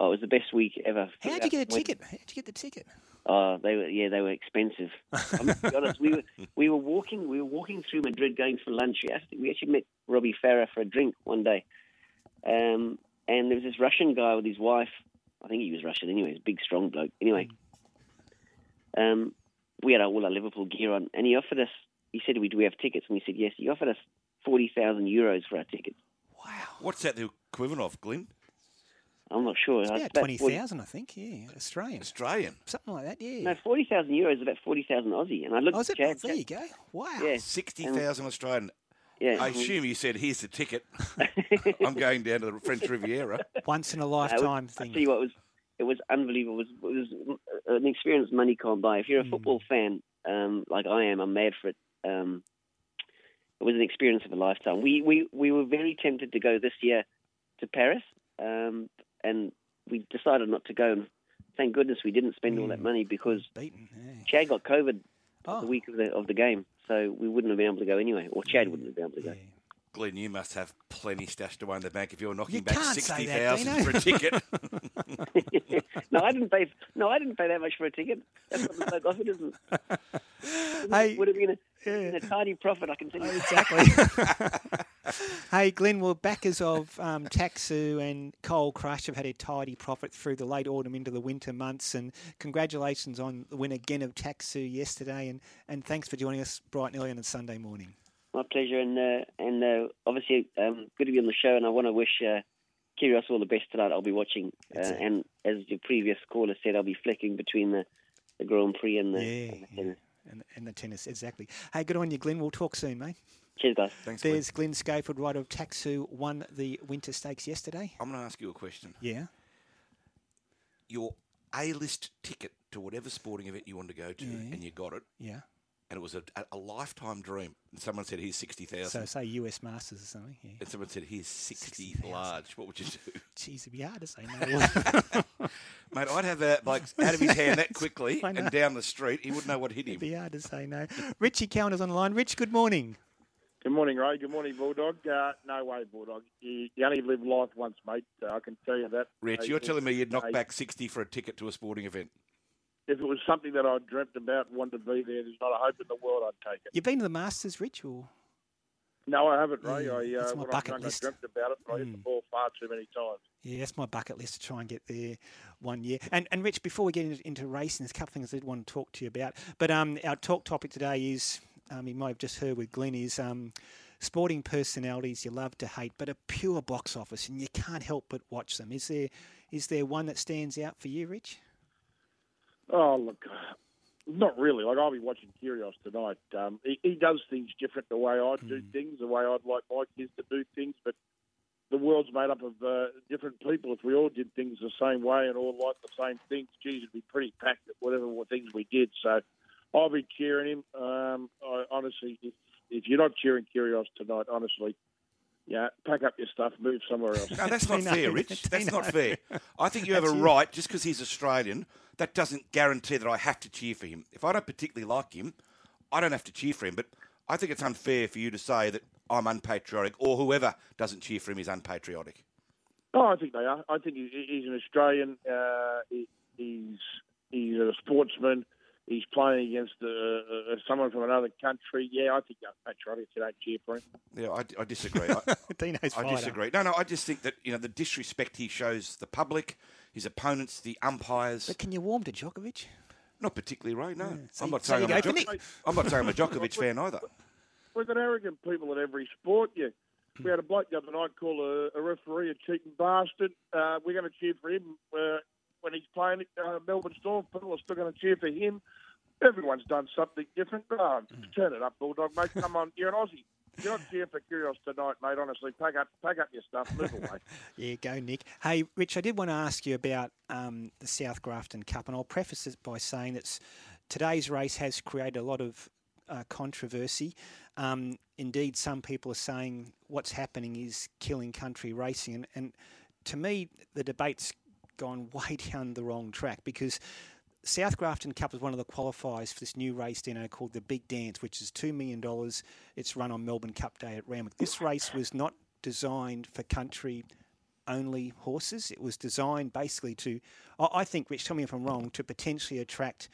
Oh, it was the best week ever. How'd you get a Went- ticket? How'd you get the ticket? Oh, they were yeah, they were expensive. *laughs* I'm to be honest, we were we were walking we were walking through Madrid going for lunch. We actually, we actually met Robbie Farah for a drink one day, um, and there was this Russian guy with his wife. I think he was Russian anyway. He's a big, strong bloke. Anyway, um, we had all our Liverpool gear on, and he offered us. He said, "We do we have tickets?" And we said, "Yes." He offered us forty thousand euros for our tickets. Wow, what's that the equivalent of, Glenn? I'm not sure. It's about about twenty thousand, I think. Yeah, Australian. Australian. Something like that. Yeah. No, forty thousand euros is about forty thousand Aussie. And I looked Oh, at is it? Chad. there you go. Wow. Yeah. 60,000 Australian. Yeah. I assume you said, here's the ticket. *laughs* I'm going down to the French Riviera. Once in a it lifetime was, I thing. tell you what, it was it was unbelievable. It was, it was an experience money can't buy. If you're a Hmm. football fan, um, like I am, I'm mad for it. Um, it was an experience of a lifetime. We we we were very tempted to go this year to Paris, um, and we decided not to go. And thank goodness we didn't spend Hmm. all that money because Beaten. Yeah. Chad got COVID Oh. the week of the of the game, so we wouldn't have been able to go anyway, or Hmm. Chad wouldn't have been able to go. Glenn, you must have plenty stashed away in the bank if you're knocking You back can't say that, 60,000 for a ticket. *laughs* *laughs* *laughs* no, I didn't pay. No, I didn't pay that much for a ticket. That's what the bloke offered, isn't it? Hey, would have been a, been a tidy profit. I can tell you. Exactly. hey, Glenn, well, backers of um, Taxu and Coal Crush have had a tidy profit through the late autumn into the winter months. And congratulations on the win again of Taxu yesterday. And, and thanks for joining us bright and early on a Sunday morning. My pleasure, and uh, and uh, obviously um, good to be on the show. And I want to wish uh, Kyrgios all the best tonight. I'll be watching, uh, and as your previous caller said, I'll be flicking between the, the Grand Prix and the, Yeah, and the tennis. And, and the tennis, exactly. Hey, good on you, Glenn. We'll talk soon, mate. Cheers, guys. Thanks, There's Glenn Schofield, rider of Taxu, won the Winter Stakes yesterday. I'm going to ask you a question. Yeah. Your A-list ticket to whatever sporting event you want to go to, Yeah. and you got it, Yeah. And it was a, a, a lifetime dream. And someone said, "Here's sixty thousand. So say US Masters or something. Yeah. And someone said, "Here's 60, large." What would you do? *laughs* Jeez, it'd be hard to say no. *laughs* *laughs* Mate, I'd have that like out of his hand that quickly and down the street. He wouldn't know what hit him. It'd be hard to say no. Richie Cowan is on the line. Rich, good morning. Good morning, Ray. Good morning, Bulldog. Uh, no way, Bulldog. You, you only live life once, mate. Uh, I can tell you that. Rich, Uh, you're telling me you'd knock uh, back sixty for a ticket to a sporting event? If it was something that I dreamt about and wanted to be there, there's not a hope in the world I'd take it. You've been to the Masters, Rich, or No, I haven't, Ray. Yeah, I, uh, that's my when I was bucket young, list. I dreamt about it, but I hit the Mm. ball far too many times. Yeah, that's my bucket list to try and get there one year. And and Rich, before we get into, into racing, there's a couple of things I did want to talk to you about. But um, our talk topic today is, um, you might have just heard with Glenn, is um, sporting personalities you love to hate, but a pure box office, and you can't help but watch them. Is there is there one that stands out for you, Rich? Oh, look, not really. Like, I'll be watching Kyrgios tonight. Um, he, he does things different the way I do things, the way I'd like my kids to do things, but the world's made up of uh, different people. If we all did things the same way and all liked the same things, geez, it'd be pretty packed at whatever things we did. So I'll be cheering him. Um, I, honestly, if, if you're not cheering Kyrgios tonight, honestly, yeah, pack up your stuff, move somewhere else. No, that's *laughs* not fair, Rich. *laughs* That's not fair. I think you have a right, just because he's Australian, that doesn't guarantee that I have to cheer for him. If I don't particularly like him, I don't have to cheer for him. But I think it's unfair for you to say that I'm unpatriotic or whoever doesn't cheer for him is unpatriotic. Oh, I think they are. I think he's an Australian. Uh, he's he's a sportsman. He's playing against uh, uh, someone from another country. Yeah, I think they're patriotic if you don't cheer for him. Yeah, I, I disagree. *laughs* I, Dino's I fired disagree. No, no, I just think that you know the disrespect he shows the public, his opponents, the umpires. But can you warm to Djokovic? Not particularly, right? No, So I'm not so saying I'm a, go for I'm not saying I'm a Djokovic *laughs* fan either. We've got arrogant people in every sport. You, we had a bloke the other night call a, a referee a cheating bastard. Uh, we're going to cheer for him uh, when he's playing uh, Melbourne Storm. People are still going to cheer for him. Everyone's done something different. Oh, turn it up, Bulldog, mate. Come on, you're an Aussie. You're not cheering for Kyrgios tonight, mate. Honestly, pack up, pack up your stuff, move away. *laughs* Yeah, go Nick. Hey, Rich, I did want to ask you about um, the South Grafton Cup, and I'll preface it by saying that today's race has created a lot of uh, controversy. Um, indeed, some people are saying what's happening is killing country racing, and, and to me, the debate's gone *laughs* way down the wrong track because. South Grafton Cup is one of the qualifiers for this new race, Dino, called the Big Dance, which is $2 million. It's run on Melbourne Cup Day at Randwick. This race was not designed for country only horses. It was designed basically to, I think, Rich, tell me if I'm wrong, to potentially attract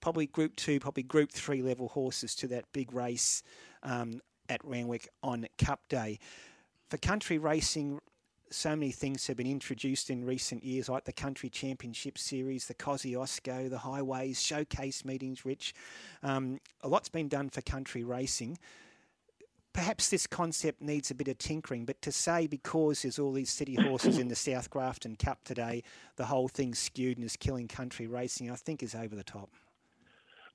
probably Group Two, probably Group Three level horses to that big race um, at Randwick on Cup Day. For country racing, so many things have been introduced in recent years, like the Country Championship Series, the Cosi Kosciuszko, the Highways, showcase meetings, Rich. Um, a lot's been done for country racing perhaps this concept needs a bit of tinkering, but to say because there's all these city horses in the South Grafton Cup today, the whole thing's skewed and is killing country racing, I think is over the top.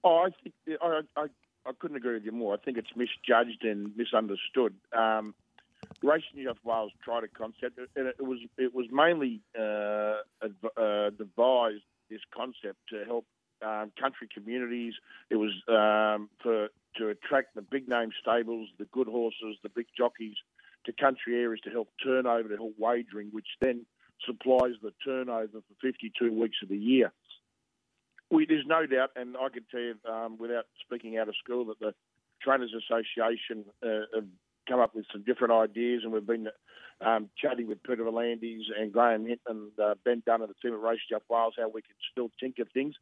Oh, I think I, I, I couldn't agree with you more. I think it's misjudged and misunderstood. Um, Racing New South Wales tried a concept, and it was it was mainly uh, uh, devised this concept to help um, country communities. It was um, for to attract the big name stables, the good horses, the big jockeys to country areas to help turnover, to help wagering, which then supplies the turnover for 52 weeks of the year. We, there's no doubt, and I can tell you um, without speaking out of school, that the Trainers Association uh, come up with some different ideas, and we've been um, chatting with Peter V'landys and Graham Hinton and uh, Ben Dunn and the team at Race South Wales how we can still tinker things.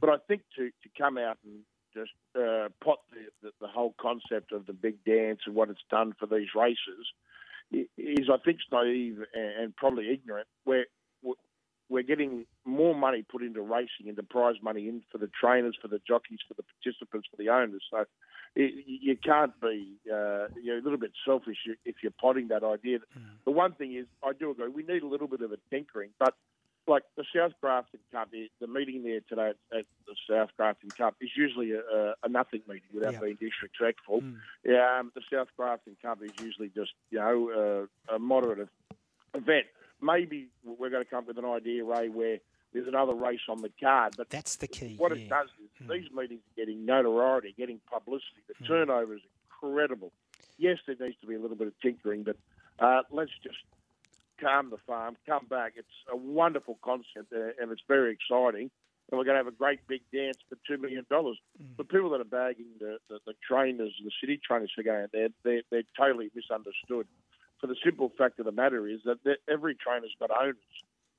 But I think to, to come out and just uh, pot the, the, the whole concept of the big dance and what it's done for these races is, I think, naive and, and probably ignorant. Where we're getting more money put into racing, into prize money in for the trainers, for the jockeys, for the participants, for the owners. So it, you can't be uh, you're a little bit selfish if you're potting that idea. The one thing is, I do agree, we need a little bit of a tinkering, but like the South Grafton Cup, the, the meeting there today at, at the South Grafton Cup is usually a, a, nothing meeting without Yeah. being disrespectful. Yeah, um, the South Grafton Cup is usually just you know uh, a moderate event. Maybe we're going to come up with an idea, Ray, where there's another race on the card. But that's the key. What it does is these meetings are getting notoriety, getting publicity. The turnover is incredible. Yes, there needs to be a little bit of tinkering, but uh, let's just calm the farm, come back. It's a wonderful concept, uh, and it's very exciting. And we're going to have a great big dance for two million dollars. The people that are bagging the, the, the trainers, the city trainers are going there, they're, they're totally misunderstood. For the simple fact of the matter is that every trainer's got owners.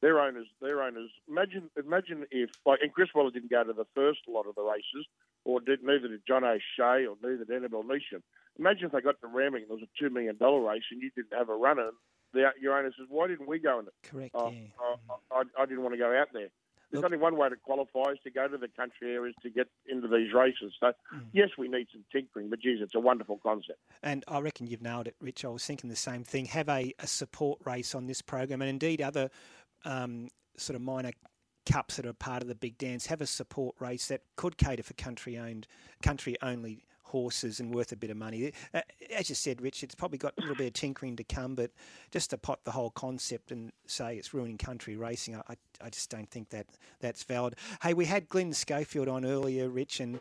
Their owners, their owners. Imagine, imagine if like, and Chris Waller didn't go to the first lot of the races, or did neither did John O'Shea, or neither did Annabelle Neesham. Imagine if they got to Randwick and there was a two million dollar race, and you didn't have a runner. The, your owner says, "Why didn't we go in it?" Correct. Oh, I, I, I didn't want to go out there. There's only one way to qualify is to go to the country areas to get into these races. So, Mm. yes, we need some tinkering, but geez, it's a wonderful concept. And I reckon you've nailed it, Rich. I was thinking the same thing. Have a, a support race on this program, and indeed other um, sort of minor cups that are part of the big dance. Have a support race that could cater for country owned, country only horses and worth a bit of money. Uh, as you said, Rich, it's probably got a little bit of tinkering to come, but just to pot the whole concept and say it's ruining country racing, I, I, just don't think that that's valid. Hey, we had Glenn Schofield on earlier, Rich, and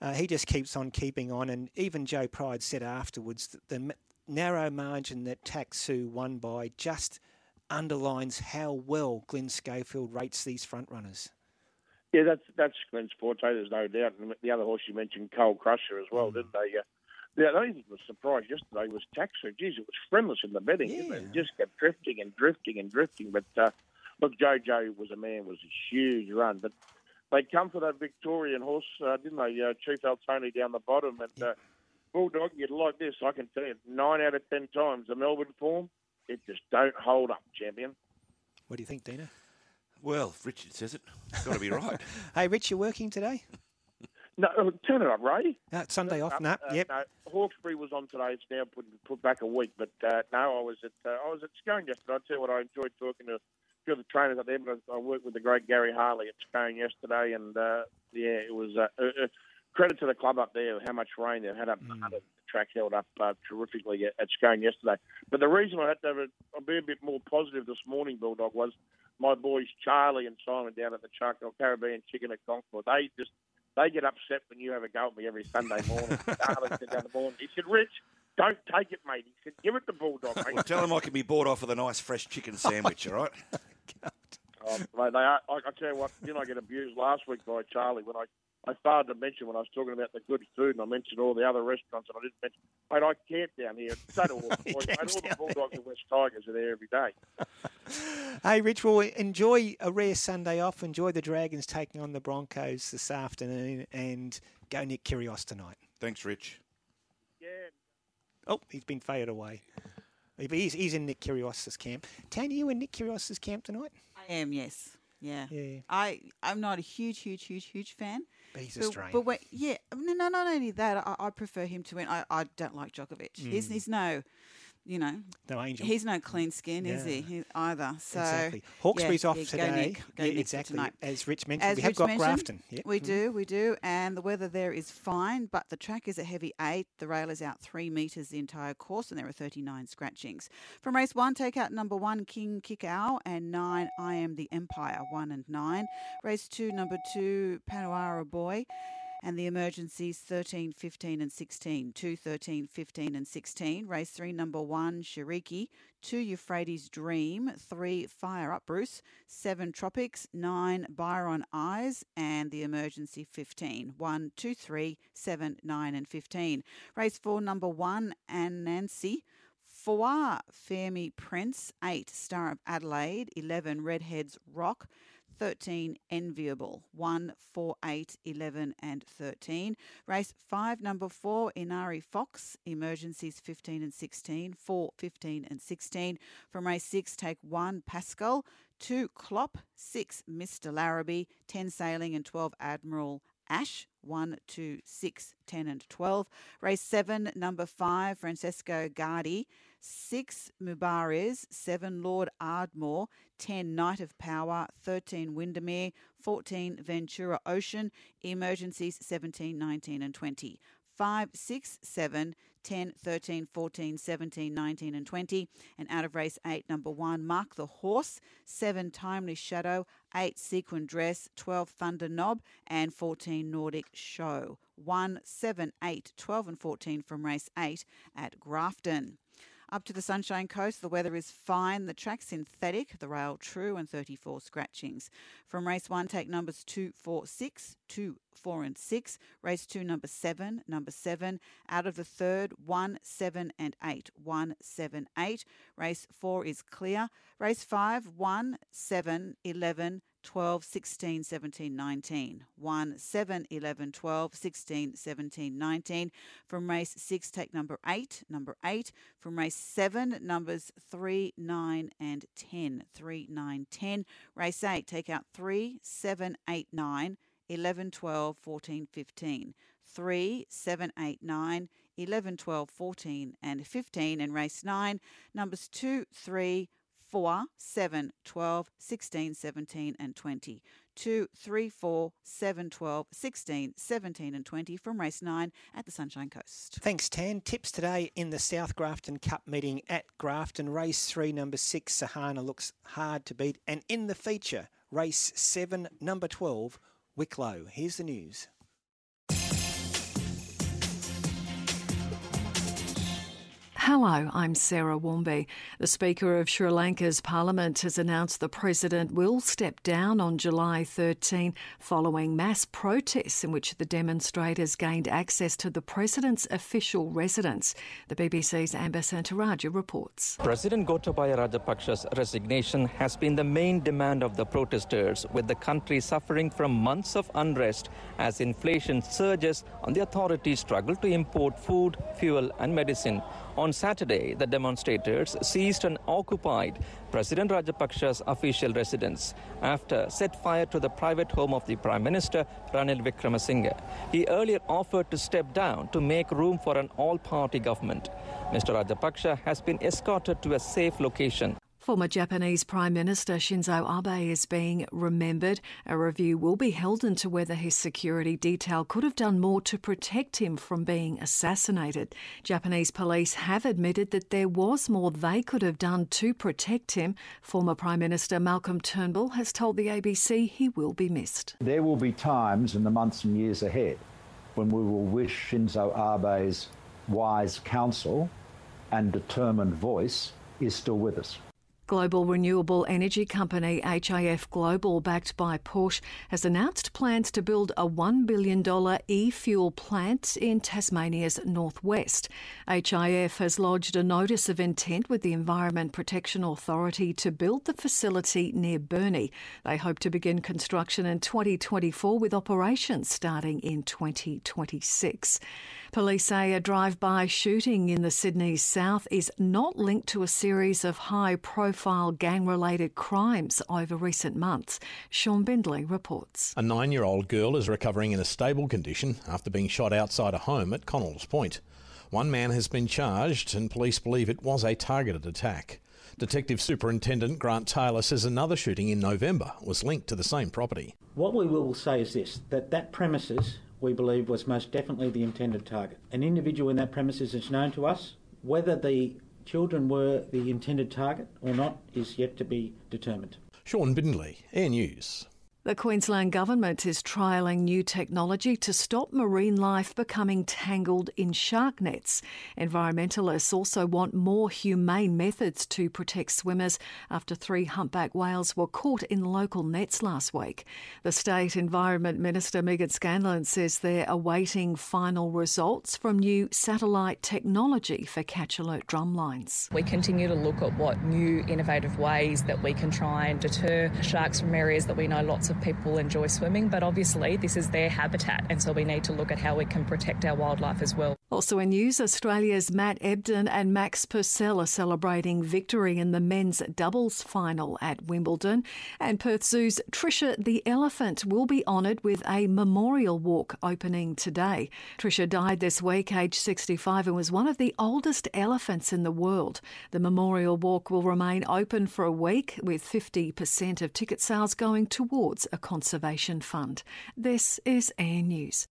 uh, he just keeps on keeping on. And even Joe Pride said afterwards that the narrow margin that Taxu won by just underlines how well Glenn Schofield rates these front runners. Yeah, that's that's Glenn Forte, there's no doubt. And the other horse you mentioned, Cole Crusher, as well, didn't they? Uh, the only thing that was surprised yesterday was Taxu. Geez, it was friendless in the betting. it? It just kept drifting and drifting and drifting. But uh, look, JoJo was a man, was a huge run. But they come for that Victorian horse, uh, didn't they? Uh, Chief Altoni down the bottom. And uh, Bulldog, you'd like this, I can tell you, nine out of ten times the Melbourne form, it just don't hold up, champion. What do you think, Dina? Well, Richard says it, it's got to be right. *laughs* hey, Rich, you're working today? No, uh, turn it up, Ray. No, Sunday off. Uh, No, uh, yep. No, Hawkesbury was on today. It's now put put back a week. But uh, no, I was at uh, I was at Scone yesterday. I tell you what, I enjoyed talking to a few of the trainers up there. But I, I worked with the great Gary Harley at Scone yesterday, and uh, yeah, it was uh, uh, uh, credit to the club up there how much rain they had up. Mm. The track held up uh, terrifically at, at Scone yesterday. But the reason I had to have a, I'll be a bit more positive this morning, Bulldog, was my boys Charlie and Simon down at the Charcoal Caribbean Chicken at Concord. They just they get upset when you have a go at me every Sunday morning. *laughs* Charlie said the morning, he said, Rich, don't take it, mate. He said, give it to Bulldog, mate. Well, tell him I can be bought off with a nice fresh chicken sandwich, all right? *laughs* Oh, mate, they are, I, I tell you what, didn't I get abused last week by Charlie when I, I started to mention when I was talking about the good food and I mentioned all the other restaurants and I didn't mention, mate, I camp down here. So *laughs* do all the boys. Mate, all the Bulldogs and West Tigers are there every day. *laughs* Hey, Rich, well, enjoy a rare Sunday off. Enjoy the Dragons taking on the Broncos this afternoon and go Nick Kyrgios tonight. Thanks, Rich. Yeah. Oh, he's been faded away. He's, he's in Nick Kyrgios' camp. Tan, are you in Nick Kyrgios' camp tonight? I am, yes. Yeah. Yeah. I, I'm not a huge, huge, huge, huge fan. But he's but, Australian. But when, yeah, no, no, not only that, I, I prefer him to win. I, I don't like Djokovic. He's, Mm. he's no, you know, No angel. He's no clean skin, is he? Yeah. he? Either. So exactly. Hawkesbury's yeah, off yeah, today. Go Nick. Go Yeah, Nick exactly. As Rich mentioned, As we have Rich got mentioned, Grafton. We Mhm. do, we do, and the weather there is fine, but the track is a heavy eight. The rail is out three metres the entire course, and there are 39 scratchings. From race one, take out number one, King Kikau, and nine, I Am the Empire, one and nine. Race two, number two, Panuara Boy. And the emergencies 13, 15, and 16. 2, 13, 15, and 16. Race 3, number 1, Shiriki. 2, Euphrates Dream. 3, Fire Up Bruce. 7, Tropics. 9, Byron Eyes. And the emergency 15. 1, 2, 3, 7, 9, and 15. Race 4, number 1, and Nancy. 4, Fermi Prince. 8, Star of Adelaide. 11, Redheads Rock. 13 Enviable, 1, 4, 8, 11 and 13. Race 5, number 4 Inari Fox, Emergencies 15 and 16, 4, 15 and 16. From race 6, take 1 Pascal, 2 Klopp, 6 Mr. Larrabee, 10 Sailing and 12 Admiral Ash, 1, 2, 6, 10 and 12. Race 7, number 5 Francesco Gardi, 6 Mubaris, 7 Lord Ardmore, 10 Knight of Power, 13 Windermere, 14 Ventura Ocean, Emergencies 17, 19 and 20. 5, 6, 7, 10, 13, 14, 17, 19, and 20. And out of race 8, number 1, Mark the Horse, 7, Timely Shadow, 8, Sequin Dress, 12, Thunder Knob, and 14, Nordic Show. 1, 7, 8, 12, and 14 from race 8 at Grafton. Up to the Sunshine Coast, the weather is fine. The track synthetic, the rail true, and 34 scratchings. From race one, take numbers 2, 4, 6, 2, 4, and 6. Race 2, number 7, number 7. Out of the third, 1, 7, and 8. 1, 7, 8. Race 4 is clear. Race 5, 1, 7, 11, 12, 16, 17, 19. 1, 7, 11, 12, 16, 17, 19. From race 6, take number 8, number 8. From race 7, numbers 3, 9, and 10. 3, 9, 10. Race 8, take out 3, 7, 8, 9, 11, 12, 14, 15. 3, 7, 8, 9, 11, 12, 14, and 15. And race 9, numbers 2, 3, 4, 7, 12, 16, 17, and 20. 2, 3, 4, 7, 12, 16, 17, and 20 from race 9 at the Sunshine Coast. Thanks, Tan. Tips today in the South Grafton Cup meeting at Grafton. Race 3, number 6, Sahana looks hard to beat. And in the feature, race 7, number 12, Wicklow. Here's the news. Hello, I'm Sarah Warmby. The Speaker of Sri Lanka's Parliament has announced the President will step down on July 13 following mass protests in which the demonstrators gained access to the President's official residence. The BBC's Anbarasan Ethirajan reports. President Gotabaya Rajapaksa's resignation has been the main demand of the protesters, with the country suffering from months of unrest as inflation surges and the authorities struggle to import food, fuel, and medicine. On Saturday, the demonstrators seized and occupied President Rajapaksa's official residence after set fire to the private home of the Prime Minister Ranil Wickremesinghe. He earlier offered to step down to make room for an all-party government. Mr. Rajapaksa has been escorted to a safe location. Former Japanese Prime Minister Shinzo Abe is being remembered. A review will be held into whether his security detail could have done more to protect him from being assassinated. Japanese police have admitted that there was more they could have done to protect him. Former Prime Minister Malcolm Turnbull has told the ABC he will be missed. There will be times in the months and years ahead when we will wish Shinzo Abe's wise counsel and determined voice is still with us. Global renewable energy company HIF Global, backed by Porsche, has announced plans to build a $1 billion e fuel plant in Tasmania's northwest. HIF has lodged a notice of intent with the Environment Protection Authority to build the facility near Burnie. They hope to begin construction in 2024 with operations starting in 2026. Police say a drive by shooting in the Sydney south is not linked to a series of high profile gang related crimes over recent months. Sean Bindley reports. A nine year old girl is recovering in a stable condition after being shot outside a home at Connells Point. One man has been charged, and police believe it was a targeted attack. Detective Superintendent Grant Taylor says another shooting in November was linked to the same property. What we will say is this that that premises we believe was most definitely the intended target. An individual in that premises is known to us. Whether the children were the intended target or not is yet to be determined. Sean Bindley, Air News. The Queensland Government is trialling new technology to stop marine life becoming tangled in shark nets. Environmentalists also want more humane methods to protect swimmers after three humpback whales were caught in local nets last week. The State Environment Minister Meaghan Scanlon says they're awaiting final results from new satellite technology for catch alert drumlines. We continue to look at what new innovative ways that we can try and deter sharks from areas that we know lots of people enjoy swimming, but obviously this is their habitat, and so we need to look at how we can protect our wildlife as well. Also in news, Australia's Matt Ebden and Max Purcell are celebrating victory in the men's doubles final at Wimbledon. And Perth Zoo's Trisha the Elephant will be honoured with a memorial walk opening today. Trisha died this week, aged 65, and was one of the oldest elephants in the world. The memorial walk will remain open for a week, with 50% of ticket sales going towards a conservation fund. This is Air News.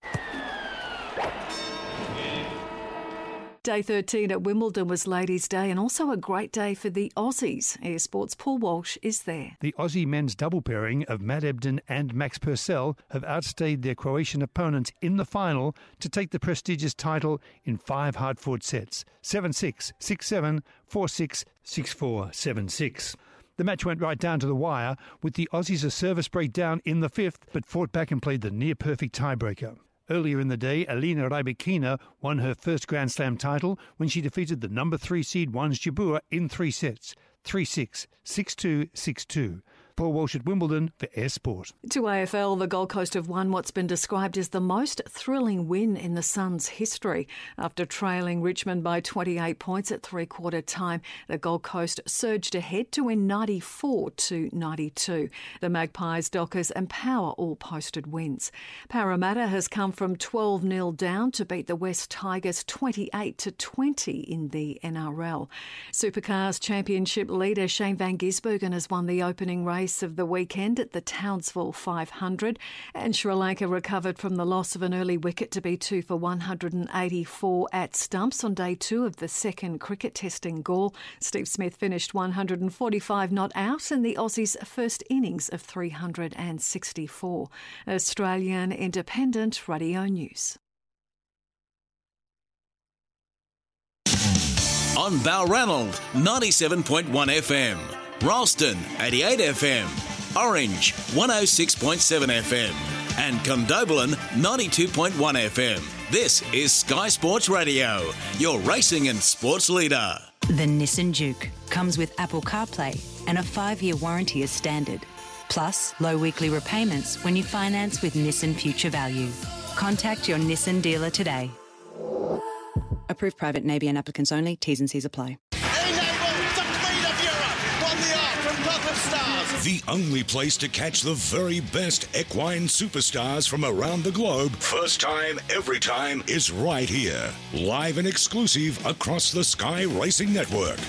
Day 13 at Wimbledon was Ladies' Day and also a great day for the Aussies. Air Sports Paul Walsh is there. The Aussie men's double pairing of Matt Ebden and Max Purcell have outstayed their Croatian opponents in the final to take the prestigious title in five hard fought sets 7 6, 6 7, 4 6, 6 4, 7 6. The match went right down to the wire, with the Aussies a service breakdown in the fifth, but fought back and played the near perfect tiebreaker. Earlier in the day, Alina Rybakina won her first Grand Slam title when she defeated the number three seed Jabeur in three sets 3 6, 6 2, 6 2. Paul Walsh at Wimbledon for Sport. To AFL, the Gold Coast have won what's been described as the most thrilling win in the Suns' history. After trailing Richmond by 28 points at three quarter time, the Gold Coast surged ahead to win 94 to 92. The Magpies, Dockers, and Power all posted wins. Parramatta has come from 12 0 down to beat the West Tigers 28 to 20 in the NRL. Supercars Championship leader Shane Van Gisbergen has won the opening race race of the weekend at the Townsville 500, and Sri Lanka recovered from the loss of an early wicket to be two for 184 at stumps on day two of the second cricket test in Galle. Steve Smith finished 145 not out in the Aussies' first innings of 364. Australian Independent Radio News. On Balranald, 97.1 FM. Ralston, 88 FM. Orange, 106.7 FM. And Condobolin, 92.1 FM. This is Sky Sports Radio, your racing and sports leader. The Nissan Juke comes with Apple CarPlay and a five year warranty as standard. Plus, low weekly repayments when you finance with Nissan Future Value. Contact your Nissan dealer today. Approved private Nabian applicants only. T's and C's apply. The only place to catch the very best equine superstars from around the globe, first time, every time, is right here. Live and exclusive across the Sky Racing Network.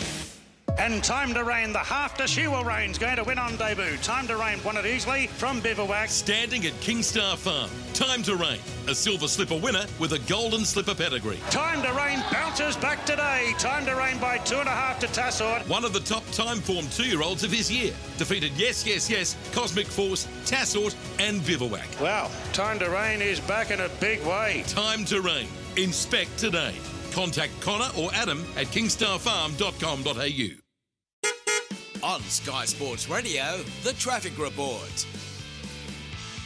And Time to Rain, the half to Shewa Rain's going to win on debut. Time to Rain won it easily from Bivouac. Standing at Kingstar Farm. Time to Rain, a silver slipper winner with a golden slipper pedigree. Time to Rain bounces back today. Time to Rain by two and a half to Tassort. One of the top time form two year olds of his year. Defeated Yes, Yes, Yes, Cosmic Force, Tassort, and Bivouac. Wow, Time to Rain is back in a big way. Time to Rain. Inspect today. Contact Connor or Adam at kingstarfarm.com.au. On Sky Sports Radio, the traffic report.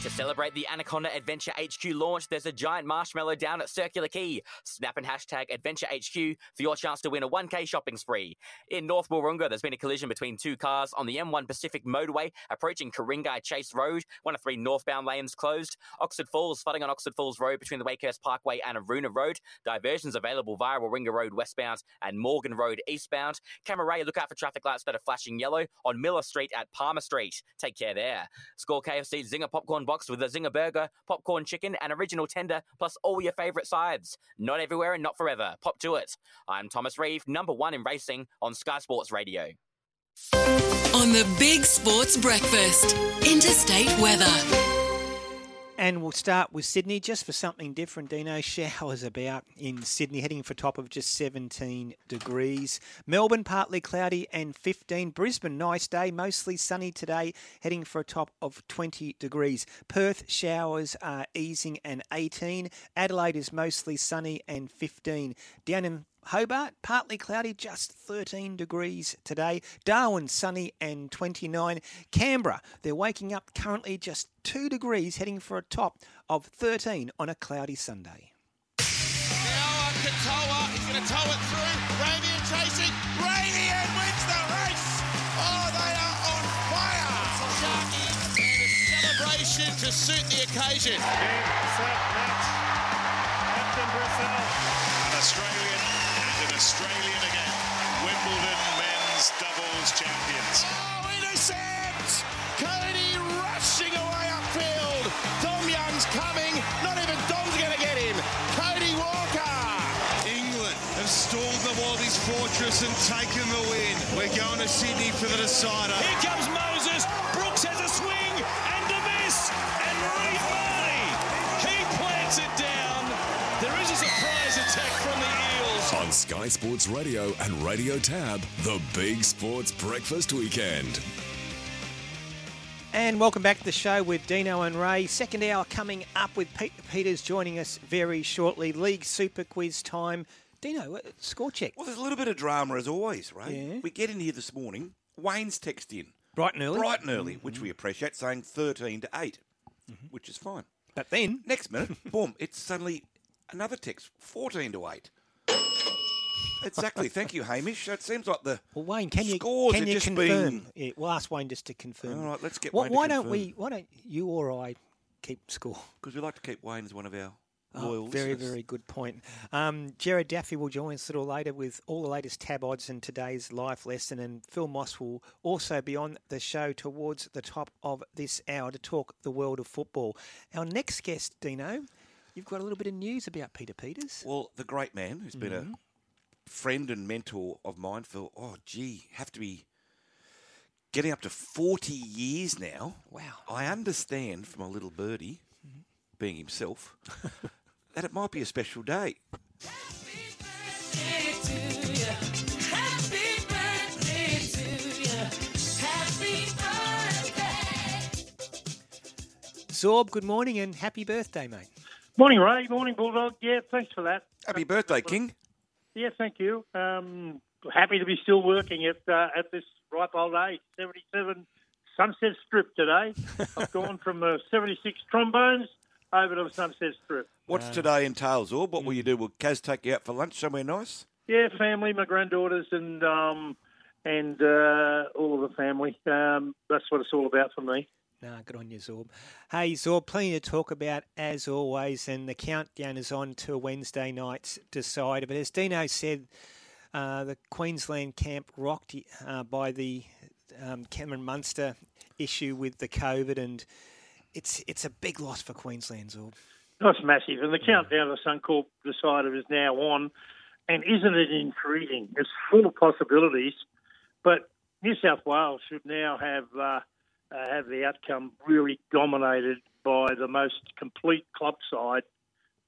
To celebrate the Anaconda Adventure HQ launch, there's a giant marshmallow down at Circular Quay. Snap and hashtag Adventure HQ for your chance to win a 1K shopping spree. In North Wahroonga, there's been a collision between two cars on the M1 Pacific motorway approaching Ku-ring-gai Chase Road. One of three northbound lanes closed. Oxford Falls, flooding on Oxford Falls Road between the Wakehurst Parkway and Aruna Road. Diversions available via Warringah Road westbound and Morgan Road eastbound. Cammeray look out for traffic lights that are flashing yellow on Miller Street at Palmer Street. Take care there. Score KFC Zinger Popcorn Box with a Zinger Burger, popcorn chicken, and original tender, plus all your favourite sides. Not everywhere and not forever. Pop to it. I'm Thomas Reeve, number one in racing on Sky Sports Radio. On the Big Sports Breakfast, Interstate Weather. And we'll start with Sydney just for something different, Dino. *laughs* Showers about in Sydney, heading for top of just 17 degrees. Melbourne, partly cloudy and 15. Brisbane, nice day, mostly sunny today, heading for a top of 20 degrees. Perth, showers are easing and 18. Adelaide is mostly sunny and 15. Down in Hobart, partly cloudy, just 13 degrees today. Darwin, sunny and 29. Canberra, they're waking up currently just 2 degrees, heading for a top of 13 on a cloudy Sunday. Now Katoa, he's going to tow it through. Ravian chasing. Ravian wins the race. Oh, they are on fire. Sharky and a celebration to suit the occasion. Game, set, match. Captain Brissell. An Australian and an Australian again. Wimbledon men's doubles champions. Oh, intercept! Cody rushing away upfield. Dom Young's coming. Not even Dom's going to get him. Cody Walker. England have stalled the Wallabies fortress and taken the win. We're going to Sydney for the decider. Here comes Moses. On Sky Sports Radio and Radio Tab, the Big Sports Breakfast Weekend. And welcome back to the show with Dino and Ray. Second hour coming up with Peter Peters joining us very shortly. League Super Quiz time. Dino, score check. Well, there's a little bit of drama as always, right? Yeah. We get in here this morning. Wayne's text in. Bright and early. Bright and early, mm-hmm. which we appreciate, saying 13 to 8, mm-hmm. which is fine. But then. Next minute, boom, it's suddenly another text 14 to 8. Exactly. Thank you, Hamish. It seems like the Well, Wayne, can you scores can you just confirm? being. Yeah, we'll ask Wayne just to confirm. All right, let's get Why, to why don't we? Why don't you or I keep score? Because we like to keep Wayne as one of our Oh, loyal very, very good point. Um, Jared Daffy will join us a little later with all the latest tab odds and today's life lesson. And Phil Moss will also be on the show towards the top of this hour to talk the world of football. Our next guest, Dino, you've got a little bit of news about Peter Peters. Well, the great man who's been Mhm. a friend and mentor of mine for, oh, gee, have to be getting up to 40 years now. Wow. I understand from a little birdie, mm-hmm. being himself, *laughs* that it might be a special day. Zorb, good morning and happy birthday, mate. Morning, Ray. Morning, Bulldog. Yeah, thanks for that. Happy birthday, King. Yeah, thank you. Um, happy to be still working at uh, at this ripe old age, 77 Sunset Strip today. *laughs* I've gone from uh, 76 trombones over to Sunset Strip. What's today entails, or What will you do? Will Kaz take you out for lunch somewhere nice? Yeah, family, my granddaughters, and um, and uh, all of the family. Um, that's what it's all about for me. Nah, good on you, Zorb. Hey, Zorb, plenty to talk about as always, and the countdown is on to Wednesday night's decider. But as Dino said, uh, the Queensland camp rocked uh, by the um, Cameron Munster issue with the COVID, and it's it's a big loss for Queensland, Zorb. That's massive. And the countdown of the Suncorp decider is now on. And isn't it intriguing? It's full of possibilities. But New South Wales should now have uh, uh, have the outcome really dominated by the most complete club side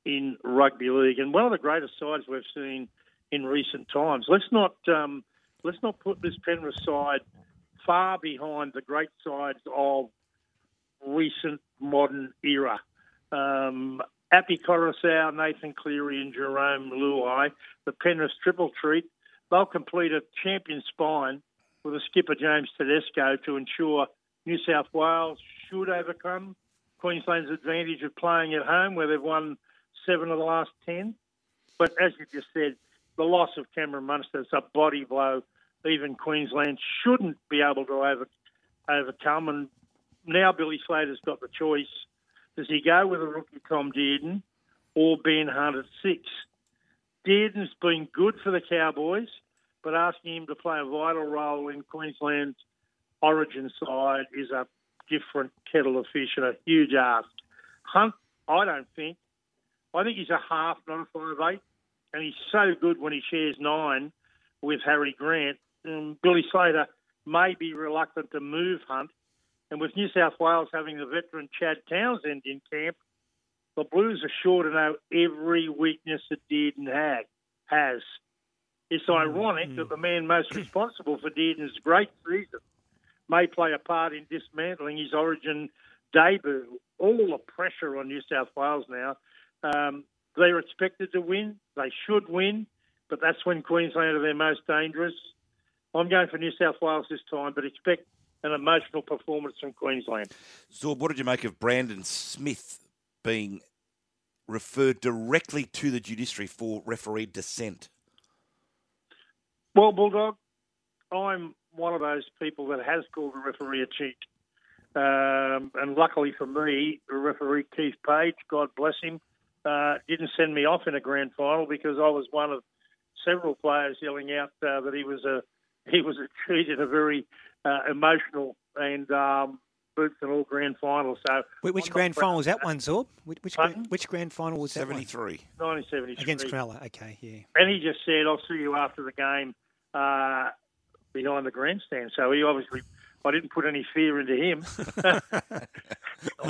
in rugby league and one of the greatest sides we've seen in recent times. Let's not um, let's not put this Penrith side far behind the great sides of recent modern era. Um, Api Nathan Cleary, and Jarome Luai, the Penrith triple treat, they'll complete a champion spine with a skipper James Tedesco to ensure New South Wales should overcome Queensland's advantage of playing at home, where they've won seven of the last ten. But as you just said, the loss of Cameron Munster is a body blow. Even Queensland shouldn't be able to over, overcome. And now Billy Slater's got the choice. Does he go with a rookie Tom Dearden or Ben Hunt at six? Dearden's been good for the Cowboys, but asking him to play a vital role in Queensland's origin side is a different kettle of fish and a huge ask. Hunt, I don't think. I think he's a half, not a five eight, and he's so good when he shares nine with Harry Grant. Um, Billy Slater may be reluctant to move Hunt And with New South Wales having the veteran Chad Townsend in camp, the Blues are sure to know every weakness that Dearden had, has. It's ironic that the man most responsible for Dearden's great season may play a part in dismantling his origin debut. All the pressure on New South Wales now. Um, they're expected to win. They should win, but that's when Queensland are their most dangerous. I'm going for New South Wales this time, but expect an emotional performance from Queensland. Zorb, what did you make of Brandon Smith being referred directly to the judiciary for referee dissent? Well, Bulldog, I'm one of those people that has called the referee a cheat. Um, and luckily for me, the referee Keith Page, God bless him, uh, didn't send me off in a grand final because I was one of several players yelling out uh, that he was a *laughs* he was a cheat in a very uh, emotional and um, boots and all grand final. So Wh- Which grand final was that one, Zorb? Which which, gra- which grand final was that? 73. 1973 Against Cronulla. Okay, yeah. And he just said, "I'll see you after the game uh, behind the grandstand." So he obviously, I didn't put any fear into him. *laughs*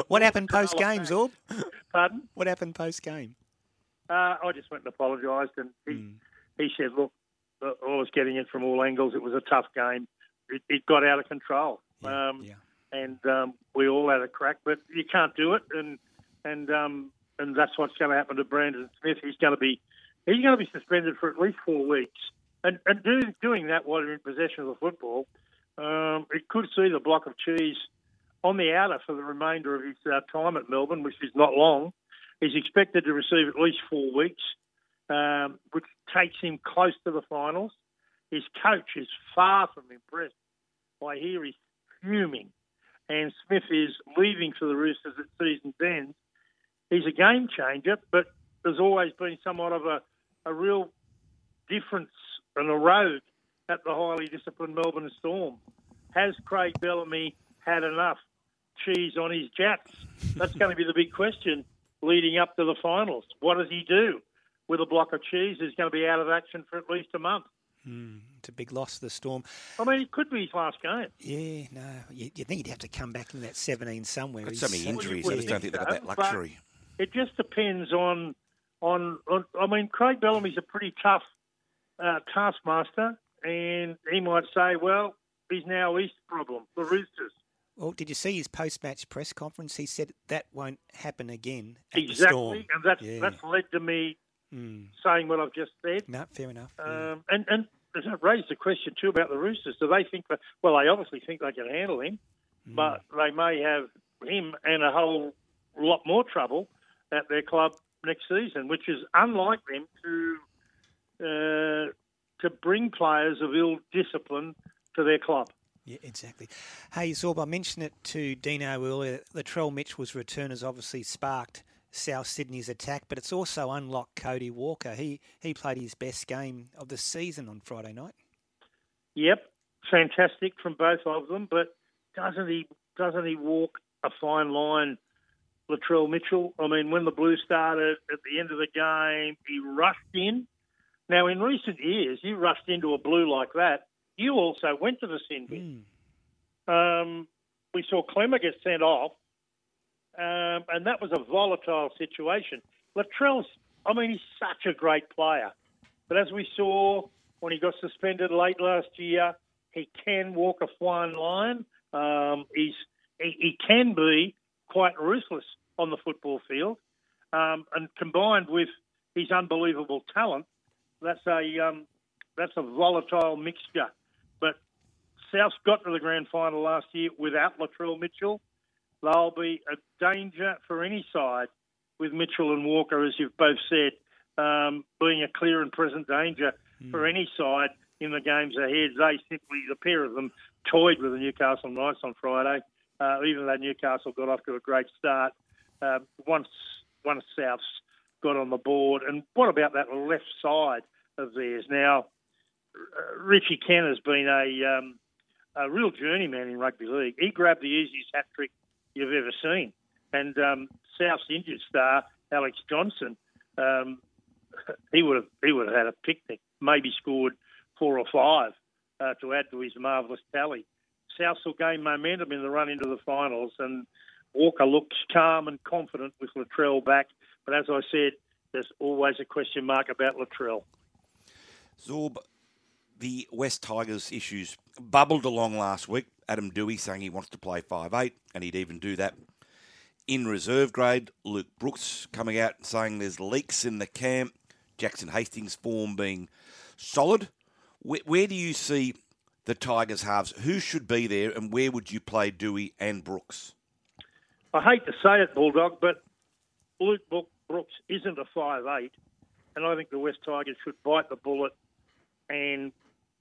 What happened post game, *laughs* Zorb? Pardon? What happened post game? Uh, I just went and apologised, and he, Hmm. he said, "Look, I was getting it from all angles. It was a tough game. It, it got out of control, um, and um, we all had a crack. But you can't do it, and and um, and that's what's going to happen to Brandon Smith. He's going to be he's going to be suspended for at least four weeks, and and do, doing that while you're in possession of the football, um, it could see the block of cheese on the outer for the remainder of his uh, time at Melbourne, which is not long. He's expected to receive at least four weeks, um, which takes him close to the finals. His coach is far from impressed. I hear he's fuming. And Smith is leaving for the Roosters at season's end. He's a game changer, but there's always been somewhat of a, a real difference and a road at the highly disciplined Melbourne Storm. Has Craig Bellamy had enough cheese on his Jatz? That's going to be the big question leading up to the finals. What does he do with a block of cheese who's going to be out of action for at least a month? Hmm, it's a big loss to the Storm. I mean, it could be his last game. Yeah, no. You, you think he'd have to come back in that 17 somewhere. Got so many injuries, I just don't think they've got that so, but- luxury. It just depends on, on, on I mean, Craig Bellamy's a pretty tough uh, taskmaster, and he might say, well, he's now East problem, the Roosters. Well, did you see his post-match press conference? He said that won't happen again at the Exactly, and that's Yeah. that's led to me Hmm. saying what I've just said. No, fair enough. Um, and and it raised the question too about the Roosters. Do they think that? Well, they obviously think they can handle him, Hmm. but they may have him and a whole lot more trouble at their club next season, which is unlike them to uh, to bring players of ill discipline to their club. Yeah, exactly. Hey, Zorb, I mentioned it to Dino earlier. Latrell Mitchell's return has obviously sparked South Sydney's attack, but it's also unlocked Cody Walker. He he played his best game of the season on Friday night. Yep, fantastic from both of them. But doesn't he doesn't he walk a fine line, Latrell Mitchell? I mean, when the Blues started at the end of the game, he rushed in. Now, in recent years, you rushed into a blue like that. You also went to the sin bin. Um, we saw Klemmer get sent off, um, and that was a volatile situation. Latrell's, I mean, he's such a great player. But as we saw when he got suspended late last year, he can walk a fine line. Um, he's he, he can be quite ruthless on the football field, um, and combined with his unbelievable talent, that's a um, that's a volatile mixture. But South's got to the grand final last year without Latrell Mitchell. They'll be a danger for any side with Mitchell and Walker, as you've both said, um, being a clear and present danger for any side in the games ahead. They simply, the pair of them, toyed with the Newcastle Knights on Friday. Uh, even though Newcastle got off to a great start, uh, once once Souths got on the board. And what about that left side of theirs? Now, Richie Kent has been a um, a real journeyman in rugby league. He grabbed the easiest hat trick you've ever seen. And um, South's injured star Alex Johnson, um, *laughs* he would have he would have had a picnic. Maybe scored four or five uh, to add to his marvellous tally. South will gain momentum in the run into the finals, and Walker looks calm and confident with Latrell back. But as I said, there's always a question mark about Latrell. Zorb, the West Tigers issues bubbled along last week. Adam Doueihi saying he wants to play five eight, and he'd even do that in reserve grade. Luke Brooks coming out and saying there's leaks in the camp. Jackson Hastings' form being solid. Where, where do you see the Tigers halves? Who should be there, and where would you play Doueihi and Brooks? I hate to say it, Bulldog, but Luke Brooks isn't a five eight, and I think the West Tigers should bite the bullet and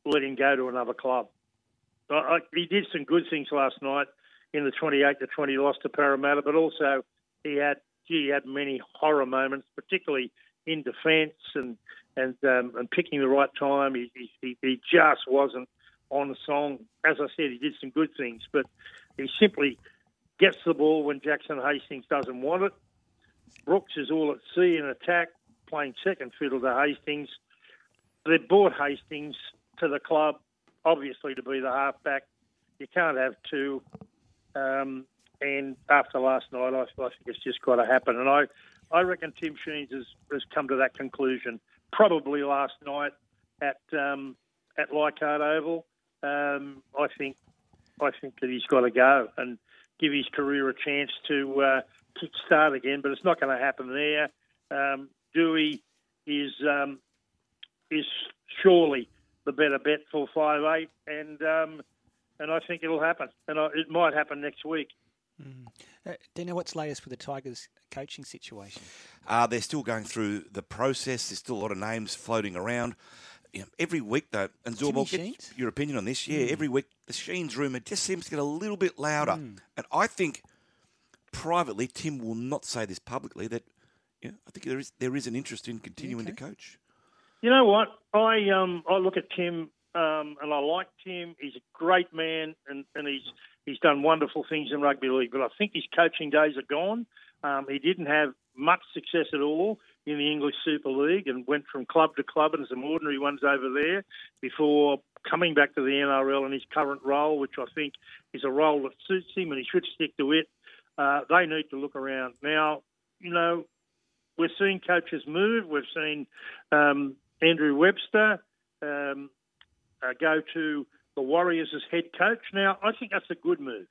let him go to another club. I, he did some good things last night in the 28 to 20 loss to Parramatta, but also he had he had many horror moments, particularly in defence and and um, and picking the right time. He, he he just wasn't on the song. As I said, he did some good things, but he simply gets the ball when Jackson Hastings doesn't want it. Brooks is all at sea in attack, playing second fiddle to Hastings. They brought Hastings to the club, obviously to be the halfback. You can't have two. Um, and after last night, I, I think it's just got to happen. And I, I reckon Tim Sheens has, has come to that conclusion probably last night at um, at Leichhardt Oval. Um, I think I think that he's got to go and give his career a chance to uh, kick start again. But it's not going to happen there. Um, Doueihi is um, is surely the better bet for five eight, and um, and I think it'll happen, and I, it might happen next week. Mm. Uh, do you know what's latest with the Tigers coaching situation? Uh, they're still going through the process. There's still a lot of names floating around. You know, every week, though, and Zorbo, get your opinion on this. Yeah, mm. every week the Sheens rumour just seems to get a little bit louder, mm. and I think privately Tim will not say this publicly that. You know, I think there is there is an interest in continuing okay. to coach. You know what? I um I look at Tim um, and I like Tim. He's a great man, and, and he's he's done wonderful things in rugby league. But I think his coaching days are gone. Um, he didn't have much success at all in the English Super League, and went from club to club and some ordinary ones over there before coming back to the NRL in his current role, which I think is a role that suits him, and he should stick to it. Uh, they need to look around now. You know, we're seeing coaches move. We've seen um, Andrew Webster um, uh, go to the Warriors as head coach. Now, I think that's a good move.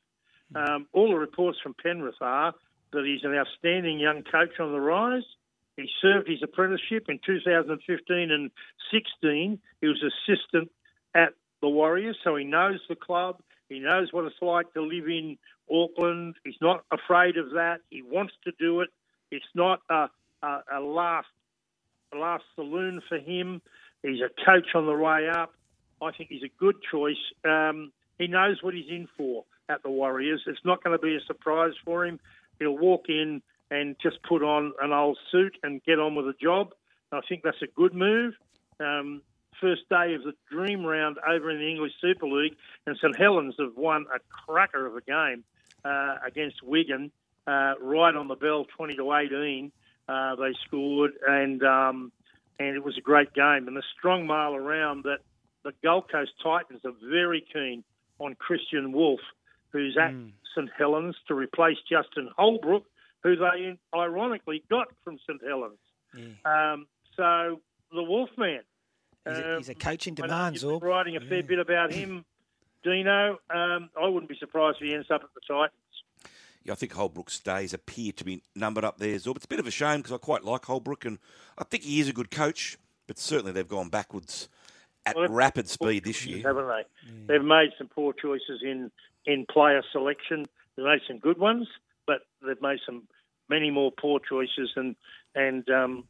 Um, all the reports from Penrith are that he's an outstanding young coach on the rise. He served his apprenticeship in 2015 and 16. He was assistant at the Warriors, so he knows the club. He knows what it's like to live in Auckland. He's not afraid of that. He wants to do it. It's not a, a, a last a last saloon for him. He's a coach on the way up. I think he's a good choice. Um, he knows what he's in for at the Warriors. It's not going to be a surprise for him. He'll walk in and just put on an old suit and get on with the job. I think that's a good move. Um, first day of the dream round over in the English Super League, and St Helens have won a cracker of a game uh, against Wigan, uh, right on the bell, twenty to eighteen. Uh, they scored, and um, and it was a great game. And the strong mail around that the Gold Coast Titans are very keen on Kristian Woolf, who's at mm. St Helens to replace Justin Holbrook, who they ironically got from St Helens. Yeah. Um, so the Wolfman. He's, a, he's a coach in demand, Zorb. Writing a fair bit about him, Dino. Um, I wouldn't be surprised if he ends up at the Titans. Yeah, I think Holbrook's days appear to be numbered up there, Zorb. It's a bit of a shame because I quite like Holbrook and I think he is a good coach, but certainly they've gone backwards at well, rapid speed this year, haven't they? Mm. They've made some poor choices in in player selection. They've made some good ones, but they've made some many more poor choices and and um,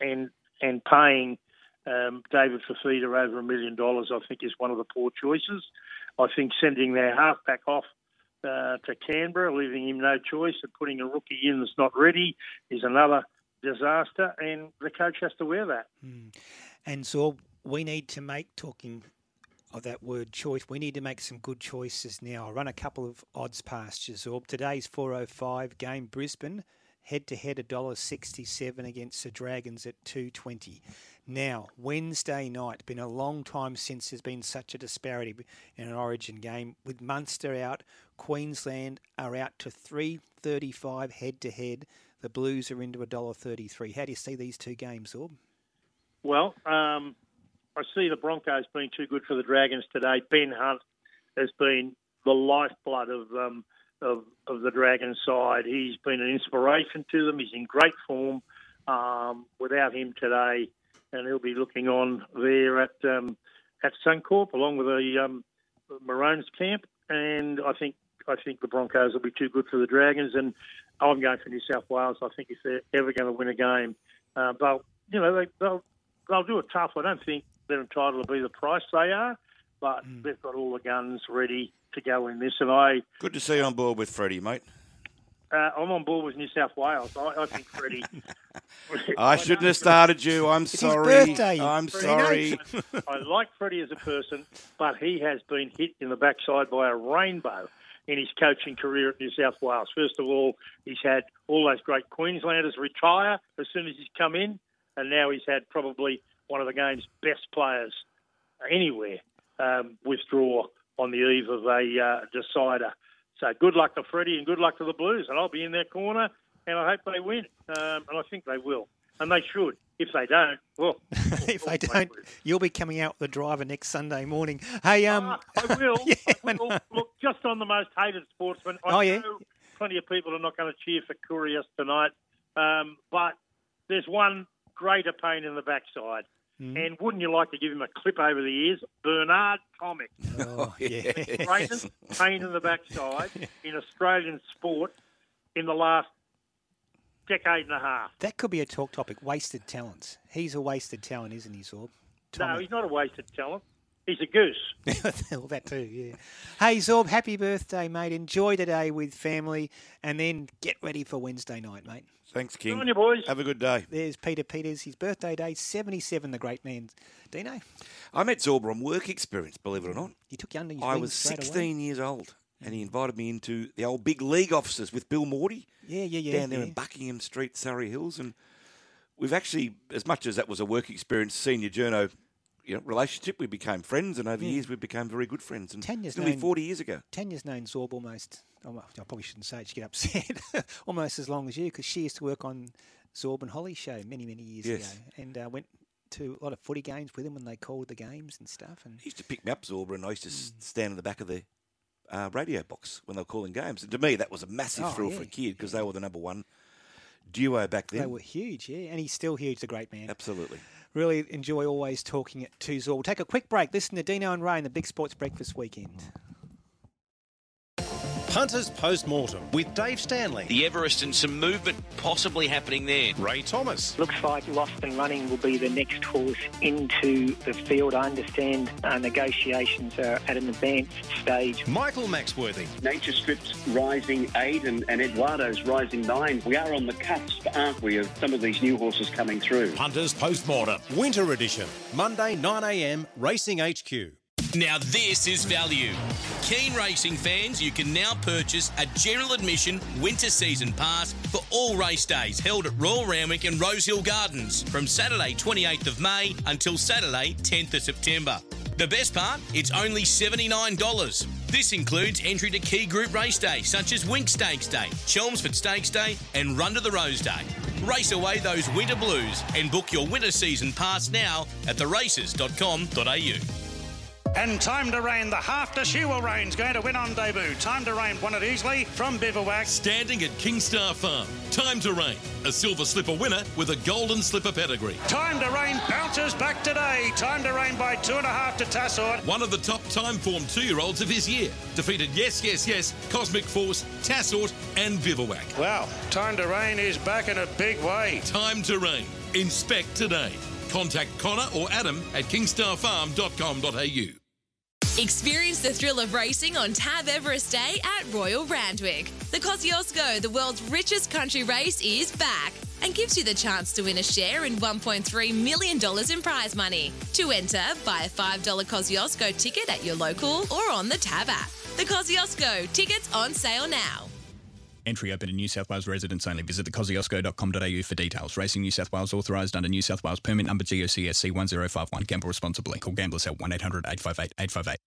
and and paying um, David Fifita over a million dollars. I think is one of the poor choices. I think sending their halfback off uh, to Canberra, leaving him no choice, and putting a rookie in that's not ready is another disaster, and the coach has to wear that. Mm. And so we need to make talking of that word choice. We need to make some good choices now. I'll run a couple of odds past you, Zorb. Today's 405 game Brisbane head to head $1.67 against the Dragons at 220. Now, Wednesday night, been a long time since there's been such a disparity in an Origin game. With Munster out, Queensland are out to 335 head to head. The Blues are into $1.33. How do you see these two games, Orb? Well, um, I see the Broncos being too good for the Dragons today. Ben Hunt has been the lifeblood of um, of, of the Dragons side. He's been an inspiration to them. He's in great form. Um, without him today, and he'll be looking on there at um, at Suncorp along with the um, Maroons camp. And I think I think the Broncos will be too good for the Dragons. And I'm going for New South Wales. I think if they're ever going to win a game, uh, they'll you know they, they'll they'll do it tough. I don't think they're entitled to be the price they are, but they've got all the guns ready to go in this. And I Good to see you on board with Freddie, mate. uh, I'm on board with New South Wales. I, I think Freddie. *laughs* I shouldn't have started you. I'm It's his sorry. birthday. I'm Freddie sorry. I like Freddie as a person, but he has been hit in the backside by a rainbow in his coaching career at New South Wales. First of all, he's had all those great Queenslanders retire as soon as he's come in, and now he's had probably one of the game's best players anywhere um, withdraw on the eve of a uh, decider. So good luck to Freddie and good luck to the Blues, and I'll be in their corner, and I hope they win, um, and I think they will, and they should. If they don't, well, *laughs* if they don't, you'll be coming out with the driver next Sunday morning. Hey, um, I will. *laughs* I will. Look, just on the most hated sportsman. I Oh, yeah? plenty of people are not going to cheer for Kyrgios tonight, um, but there's one greater pain in the backside. Mm. And wouldn't you like to give him a clip over the ears? Bernard Tomic. *laughs* Oh, *laughs* yeah. Greatest pain in the backside in Australian sport in the last decade and a half. That could be a talk topic. Wasted talents. He's a wasted talent, isn't he, Zorb? No, he's not a wasted talent. He's a goose. *laughs* well, that too, yeah. Hey, Zorb, happy birthday, mate. Enjoy today with family, and then get ready for Wednesday night, mate. Thanks, King. Good on you, boys. Have a good day. There's Peter Peters, his birthday day, 77, the great man. Dino, I met Zorba on work experience, believe it or not. you took you under his I was straight away. 16 years old, and he mm. invited me into the old big league offices with Bill Morty. Yeah, yeah, yeah, Down there yeah. in Buckingham Street, Surry Hills. And we've actually, as much as that was a work experience, senior journo you know, relationship, we became friends, and over Yeah. years we became very good friends. And Tanya's it's nearly known- 40 years ago. Tanya's known Zorb almost, oh, I probably shouldn't say it, she get upset, *laughs* almost as long as you, because she used to work on Zorb and Holly's show many, many years Yes. ago, and uh, went to a lot of footy games with him when they called the games and stuff. And He used to pick me up, Zorba, and I used to Mm. stand in the back of the uh, radio box when they were calling games. And to me, that was a massive Oh, thrill yeah. for a kid because they were the number one duo back then. they were huge, yeah, and he's still huge, the great man. Absolutely. Really enjoy always talking to Zorb. We'll take a quick break. Listen to Dino and Ray in the Big Sports Breakfast Weekend. Punters Post-Mortem with Dave Stanley. The Everest and some movement possibly happening there. Ray Thomas. Looks like Lost and Running will be the next horse into the field. I understand uh, negotiations are at an advanced stage. Michael Maxworthy. Nature Strip's rising eight and, and Eduardo's rising nine. We are on the cusp, aren't we, of some of these new horses coming through. Punters Post-Mortem. Winter Edition. Monday, 9am, Racing HQ. Now this is value. Keen racing fans, you can now purchase a general admission winter season pass for all race days held at Royal Randwick and Rosehill Gardens from Saturday 28th of May until Saturday 10th of September. The best part, it's only $79. This includes entry to key group race days such as Winx Stakes Day, Chelmsford Stakes Day, and Run to the Rose Day. Race away those winter blues and book your winter season pass now at theraces.com.au. And Time to Rain, the half to Shewa Rain's going to win on debut. Time to Rain won it easily from Bivouac. Standing at Kingstar Farm, Time to Rain, a silver slipper winner with a golden slipper pedigree. Time to Rain bounces back today. Time to Rain by two and a half to Tassort. One of the top time form two year olds of his year. Defeated Yes, Yes, Yes, Cosmic Force, Tassort, and Bivouac. Wow, Time to Rain is back in a big way. Time to Rain. Inspect today. Contact Connor or Adam at kingstarfarm.com.au. Experience the thrill of racing on Tab Everest Day at Royal Randwick. The Kosciuszko, the world's richest country race, is back and gives you the chance to win a share in $1.3 million in prize money. To enter, buy a $5 Kosciuszko ticket at your local or on the Tab app. The Kosciuszko, tickets on sale now. Entry open to New South Wales residents only. Visit thekosciuszko.com.au for details. Racing New South Wales authorised under New South Wales permit number GOCSC 1051. Gamble responsibly. Call Gamblers at 1 800 858 858.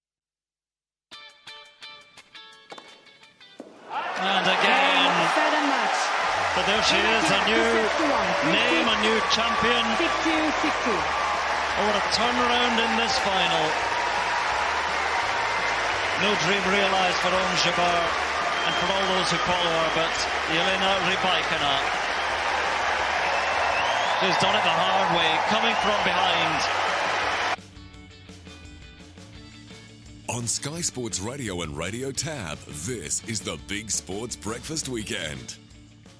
And again, but there she is, a new name, a new champion. Oh, what a turnaround in this final. No dream realised for Ons Jabeur and for all those who follow her, but Yelena Rybakina. She's done it the hard way, coming from behind. On Sky Sports Radio and Radio Tab, this is the Big Sports Breakfast Weekend.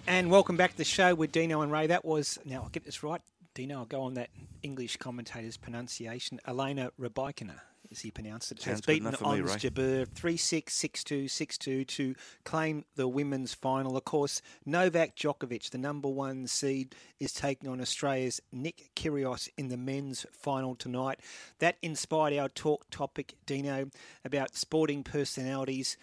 And welcome back to the show with Dino and Ray. That was, now I'll get this right, Dino, I'll go on that English commentator's pronunciation. Elena Rybakina, as he pronounced it, Sounds has beaten Ons. Jabeur 3 6, 6 2, 6 2 to claim the women's final. Of course, Novak Djokovic, the number one seed, is taking on Australia's Nick Kyrgios in the men's final tonight. That inspired our talk topic, Dino, about sporting personalities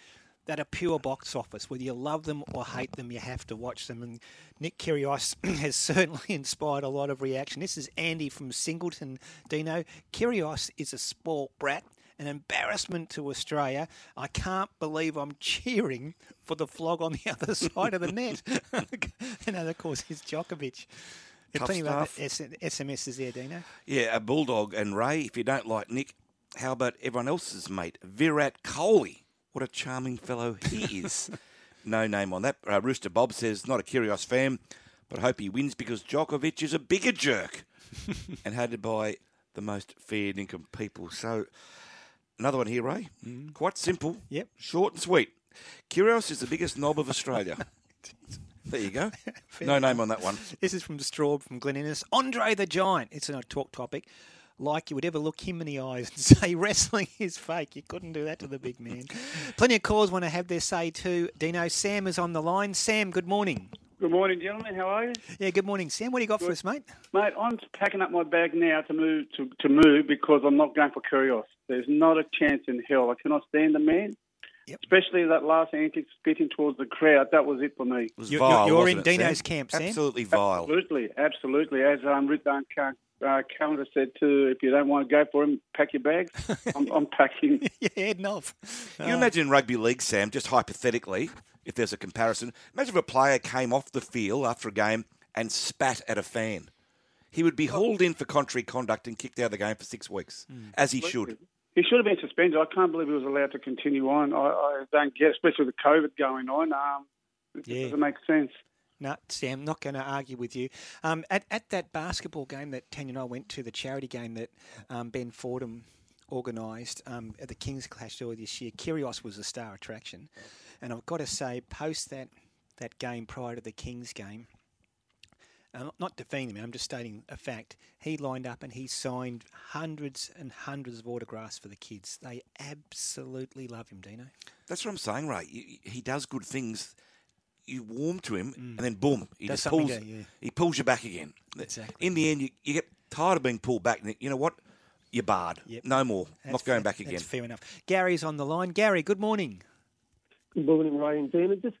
that are pure box office. Whether you love them or hate them, you have to watch them. And Nick Kyrgios *clears throat* has certainly *laughs* inspired a lot of reaction. This is Andy from Singleton. Dino, Kyrgios is a spoilt brat. An embarrassment to Australia. I can't believe I'm cheering for the flog on the *laughs* other side of the net. *laughs* and of course, it's Djokovic. Tough plenty of other stuff. S- SMSs there, Dino. Yeah, a bulldog and Ray. If you don't like Nick, how about everyone else's mate, Virat Kohli? What a charming fellow he is. *laughs* no name on that. Uh, Rooster Bob says not a Kyrgios fan, but hope he wins because Djokovic is a bigger jerk *laughs* and hated by the most fair income people. So another one here, Ray. Quite simple. Yep. Short and sweet. Kyrgios is the biggest knob of Australia. *laughs* there you go. No name on that one. This is from Straub from Glen Innes. Andre the Giant. It's a talk topic. Like you would ever look him in the eyes and *laughs* say wrestling is fake. You couldn't do that to the big man. Plenty of callers want to have their say too. Dino, Sam is on the line. Sam, good morning. Good morning, gentlemen. How are you? Yeah, good morning, Sam. What do you got for us, mate? Mate, I'm packing up my bag now to move to, to move because I'm not going for Kyrgios. There's not a chance in hell. I cannot stand the man. Especially that last antic spitting towards the crowd. That was it for me. It was You're- vile, you're in wasn't it, Dino's Sam? camp, Sam? Absolutely vile. Absolutely, absolutely. As um, Rick Dunn Cal- uh, Calendar said too, if you don't want to go for him, pack your bags. *laughs* I'm, I'm packing. *laughs* yeah, heading off. You imagine rugby league, Sam, just hypothetically, if there's a comparison, imagine if a player came off the field after a game and spat at a fan. He would be hauled in for contrary conduct and kicked out of the game for six weeks, as he should. He should have been suspended. I can't believe he was allowed to continue on. I, I don't get, especially with the COVID going on. Um, it Yeah. doesn't make sense. No, Sam, not going to argue with you. Um, at, at that basketball game that Tanya and I went to, the charity game that um, Ben Fordham organised um, at the Kings Clash earlier this year, Kyrgios was a star attraction. And I've got to say, post that, that game prior to the Kings game, not defending him, I'm just stating a fact. He lined up and he signed hundreds and hundreds of autographs for the kids. They absolutely love him, Dino. That's what I'm saying. He- He does good things. You warm to him, and then boom, he Does just pulls. to you, yeah. He pulls you back again. Exactly. In the end, you, you get tired of being pulled back. And you know what? You're barred. Yep. No more. That's Not going fair- back again. That's fair enough. Gary's on the line. Gary, good morning. Good morning, Ray and Dean. I just,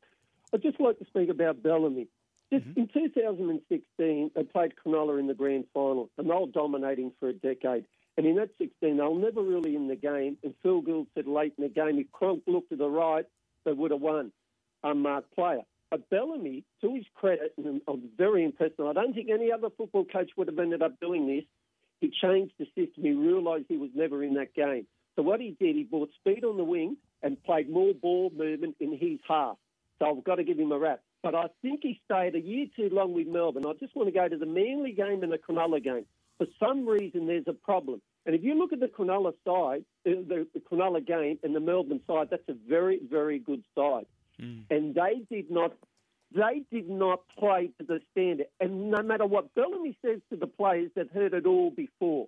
I'd just like to speak about Bellamy. Just Mm-hmm. in 2016, they played Cronulla in the grand final, and they were dominating for a decade. And in that 16, they were never really in the game. And Phil Gould said late in the game, if Cronk looked to the right, they would have won. Unmarked player. But Bellamy, to his credit, and I'm very impressed, and I don't think any other football coach would have ended up doing this. He changed the system. He realised he was never in that game. So what he did, he brought speed on the wing and played more ball movement in his half. So I've got to give him a rap. But I think he stayed a year too long with Melbourne. I just want to go to the Manly game and the Cronulla game. For some reason, there's a problem. And if you look at the Cronulla side, uh, the Cronulla game and the Melbourne side, that's a very, very good side. Mm. And they did not, they did not play to the standard. And no matter what Bellamy says to the players, they've heard it all before.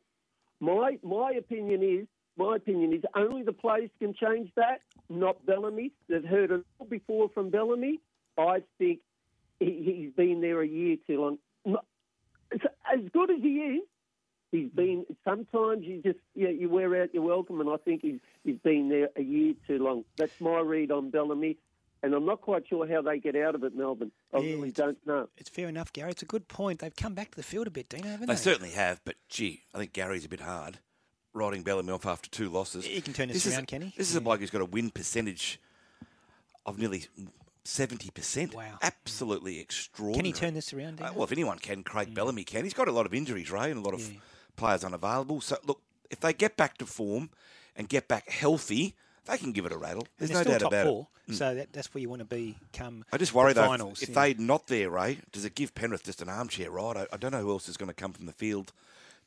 My my opinion is my opinion is only the players can change that, not Bellamy. They've heard it all before from Bellamy. I think he, he's been there a year too long. Not- As good as he is, he's mm. been. Sometimes you just yeah you wear out your welcome, and I think he's he's been there a year too long. That's my read on Bellamy. And I'm not quite sure how they get out of it, Melbourne. I Yeah, really don't know. It's fair enough, Gary. It's a good point. They've come back to the field a bit, Dino, haven't They they? certainly have, but gee, I think Gary's a bit hard. Riding Bellamy off after two losses. He can turn this is around, a, can he? This is a bloke who's got a win percentage of nearly 70%. Wow. Absolutely extraordinary. Can he turn this around, Uh, well, if anyone can, Craig Bellamy can. He's got a lot of injuries, Ray, and a lot of players unavailable. So, look, if they get back to form and get back healthy, they can give it a rattle. There's they're no still doubt top about four, it. So that, that's where you want to be come I just worry the though, finals. if, if yeah. they're not there, Ray, does it give Penrith just an armchair ride? I, I don't know who else is going to come from the field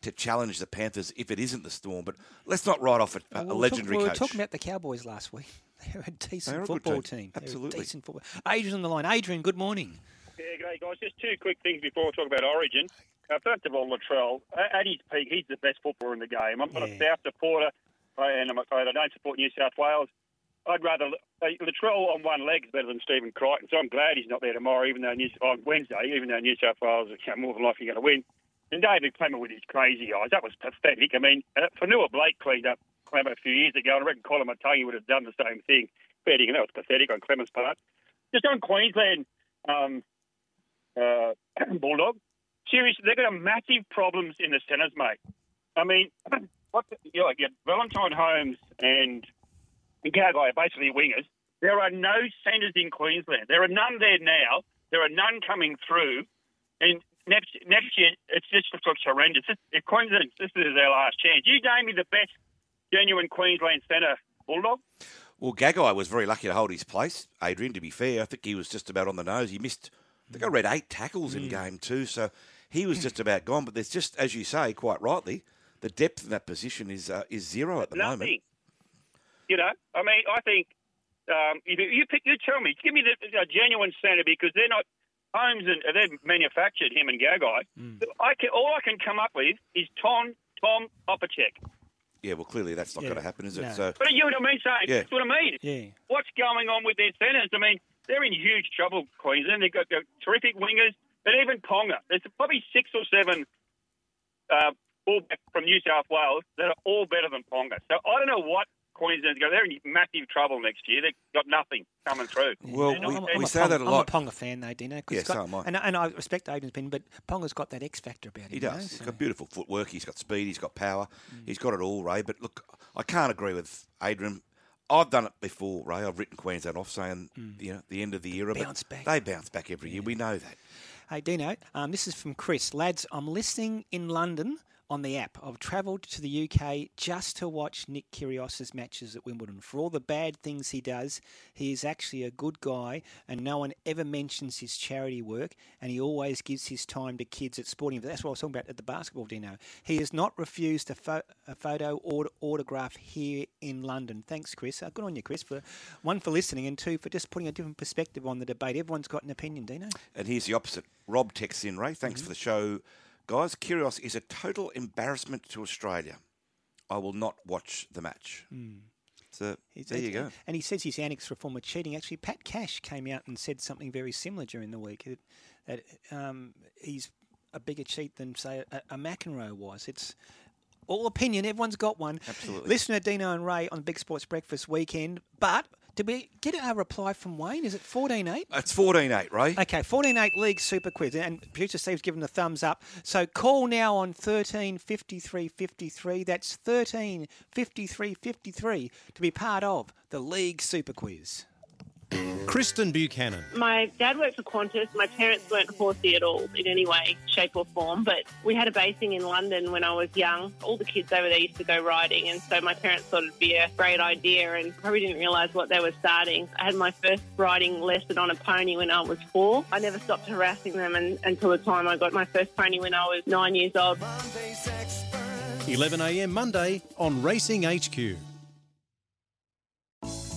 to challenge the Panthers if it isn't the Storm. But let's not write off a, Well, a we were legendary talk- we were coach. talking about the Cowboys last week. *laughs* They're a decent They're a football team. team. They're a Absolutely. decent football. Adrian on the line. Adrian, good morning. Yeah, great guys. Just two quick things before we talk about Origin. Uh, first of all, Latrell, uh, at his peak, he's the best footballer in the game. I'm not a South supporter, and I'm afraid I don't support New South Wales. I'd rather uh, Latrell on one leg is better than Stephen Crichton, so I'm glad he's not there tomorrow, even though New, on Wednesday, even though New South Wales are you know, more than likely going to win. And David Klemmer with his crazy eyes, that was pathetic. I mean, uh, Fonua-Blake cleaned up Klemmer a few years ago, and I reckon Colin Matangi would have done the same thing. Fair dinkum, that was pathetic on Klemmer's part. Just on Queensland, um, uh, *clears throat* Bulldog. Seriously, they've got massive problems in the centres, mate. I mean, *clears throat* what the, you know, like, you Valentine Holmes and Gagai are basically wingers. There are no centres in Queensland. There are none there now. There are none coming through. And next next year, it's just looks horrendous. This, if Queensland, this is their last chance. You name me the best genuine Queensland centre, Bulldog. Well, Gagai was very lucky to hold his place, Adrian, to be fair. I think he was just about on the nose. He missed, I think I read eight tackles in hmm. game two, so he was hmm. just about gone. But there's just, as you say, quite rightly, the depth in that position is uh, is zero at the moment. You know, I mean, I think um, you, you pick, you tell me, give me the, a genuine centre because they're not Holmes and they've manufactured him and Gagai. I can, all I can come up with is Tom Tom Opacic. Yeah, well, clearly that's not Yeah, going to happen, is it? no. So But you know what I mean? Saying Yeah. that's what I mean. Yeah. What's going on with their centres? I mean, they're in huge trouble, Queensland. They've got, got terrific wingers, but even Ponga. There's probably six or seven uh, fullback from New South Wales that are all better than Ponga. So I don't know what Queensland's got. They're in massive trouble next year. They've got nothing coming through. Well, we- we I'm say Pong- that a I'm lot. a Ponga fan, though, Dino. 'cause Yeah, so am I. And, and I respect Adrian's opinion, but Ponga's got that X factor about him. He know, does. He's so- got beautiful footwork. He's got speed. He's got power. He's got it all, Ray. But look, I can't agree with Adrian. I've done it before, Ray. I've written Queensland off saying, you know, the end of the era. Bounce back. They bounce back every year. We know that. Hey, Dino, um, this is from Chris. Lads, I'm listening in London on the app. I've travelled to the UK just to watch Nick Kyrgios's matches at Wimbledon. For all the bad things he does, he is actually a good guy, and no one ever mentions his charity work, and he always gives his time to kids at sporting. That's what I was talking about at the basketball, Dino. He has not refused a, pho- a photo or autograph here in London. Thanks, Chris. Uh, good on you, Chris, for one for listening, and two for just putting a different perspective on the debate. Everyone's got an opinion, Dino. And here's the opposite. Rob texts in, Ray. Thanks Mm-hmm. for the show. Guys, Kyrgios is a total embarrassment to Australia. I will not watch the match. Mm. So He's- there you go. And he says his annex for former cheating. Actually, Pat Cash came out and said something very similar during the week that, that um, he's a bigger cheat than, say, a, a McEnroe was. It's all opinion. Everyone's got one. Absolutely. Listener Dino and Ray on Big Sports Breakfast weekend. But did we get a reply from Wayne? Is it 14-8? It's 14 8, Ray. Okay, 14-8 League Super Quiz. And producer Steve's given the thumbs up. So call now on 13 53 53. That's 13 53 53 to be part of the League Super Quiz. Kristen Buchanan. My dad worked for Qantas. My parents weren't horsey at all in any way, shape, or form. But we had a basing in London when I was young. All the kids over there used to go riding, and so my parents thought it'd be a great idea, and probably didn't realise what they were starting. I had my first riding lesson on a pony when I was four. I never stopped harassing them and, until the time I got my first pony when I was nine years old. 11am Monday on Racing HQ.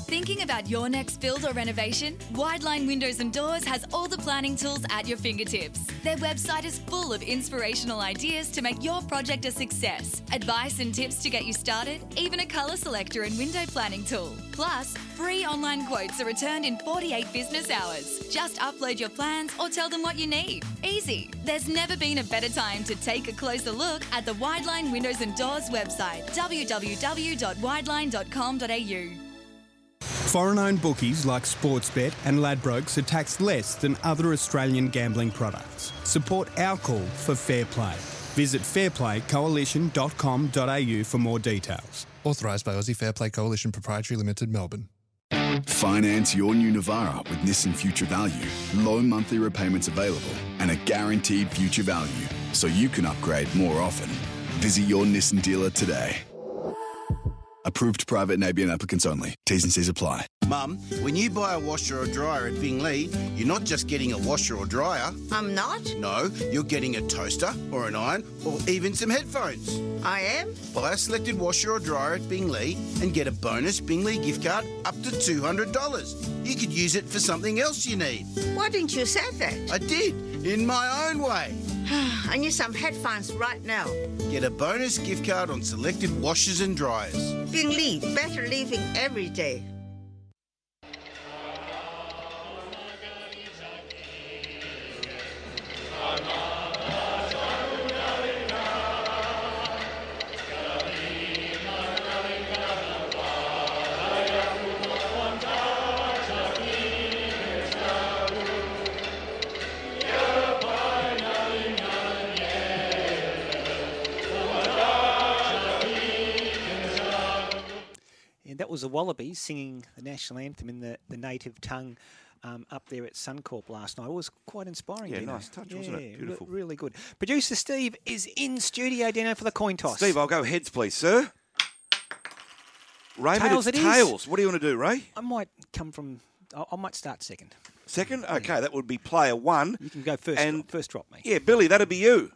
Thinking about your next build or renovation? Wideline Windows and Doors has all the planning tools at your fingertips. Their website is full of inspirational ideas to make your project a success, advice and tips to get you started, even a colour selector and window planning tool. Plus, free online quotes are returned in 48 business hours. Just upload your plans or tell them what you need. Easy. There's never been a better time to take a closer look at the Wideline Windows and Doors website, www.wideline.com.au. Foreign owned bookies like Sportsbet and Ladbrokes are taxed less than other Australian gambling products. Support our call for fair play. Visit fairplaycoalition.com.au for more details. Authorised by Aussie Fair Play Coalition Proprietary Limited, Melbourne. Finance your new Navara with Nissan Future Value. Low monthly repayments available and a guaranteed future value so you can upgrade more often. Visit your Nissan dealer today. Approved private and ABN applicants only. T's and C's apply. Mum, when you buy a washer or dryer at Bing Lee, you're not just getting a washer or dryer. I'm not. No, you're getting a toaster or an iron or even some headphones. I am. Buy a selected washer or dryer at Bing Lee and get a bonus Bing Lee gift card up to $200. You could use it for something else you need. Why didn't you say that? I did, in my own way. *sighs* I need some headphones right now. Get a bonus gift card on selected washers and dryers. Bing Lee, better living every day. The Wallabies singing the national anthem in the, the native tongue um, up there at Suncorp last night. It was quite inspiring. Yeah, Dino. nice touch, wasn't it? Yeah, re- Beautiful. really good. Producer Steve is in studio, Dino, for the coin toss. Steve, I'll go heads, please, sir. Raymond, Tails it's it is. tails. What do you want to do, Ray? I might come from. I, I might start second. Second? Okay, that would be player one. You can go first. And first drop me. Yeah, Billy, that'd be you.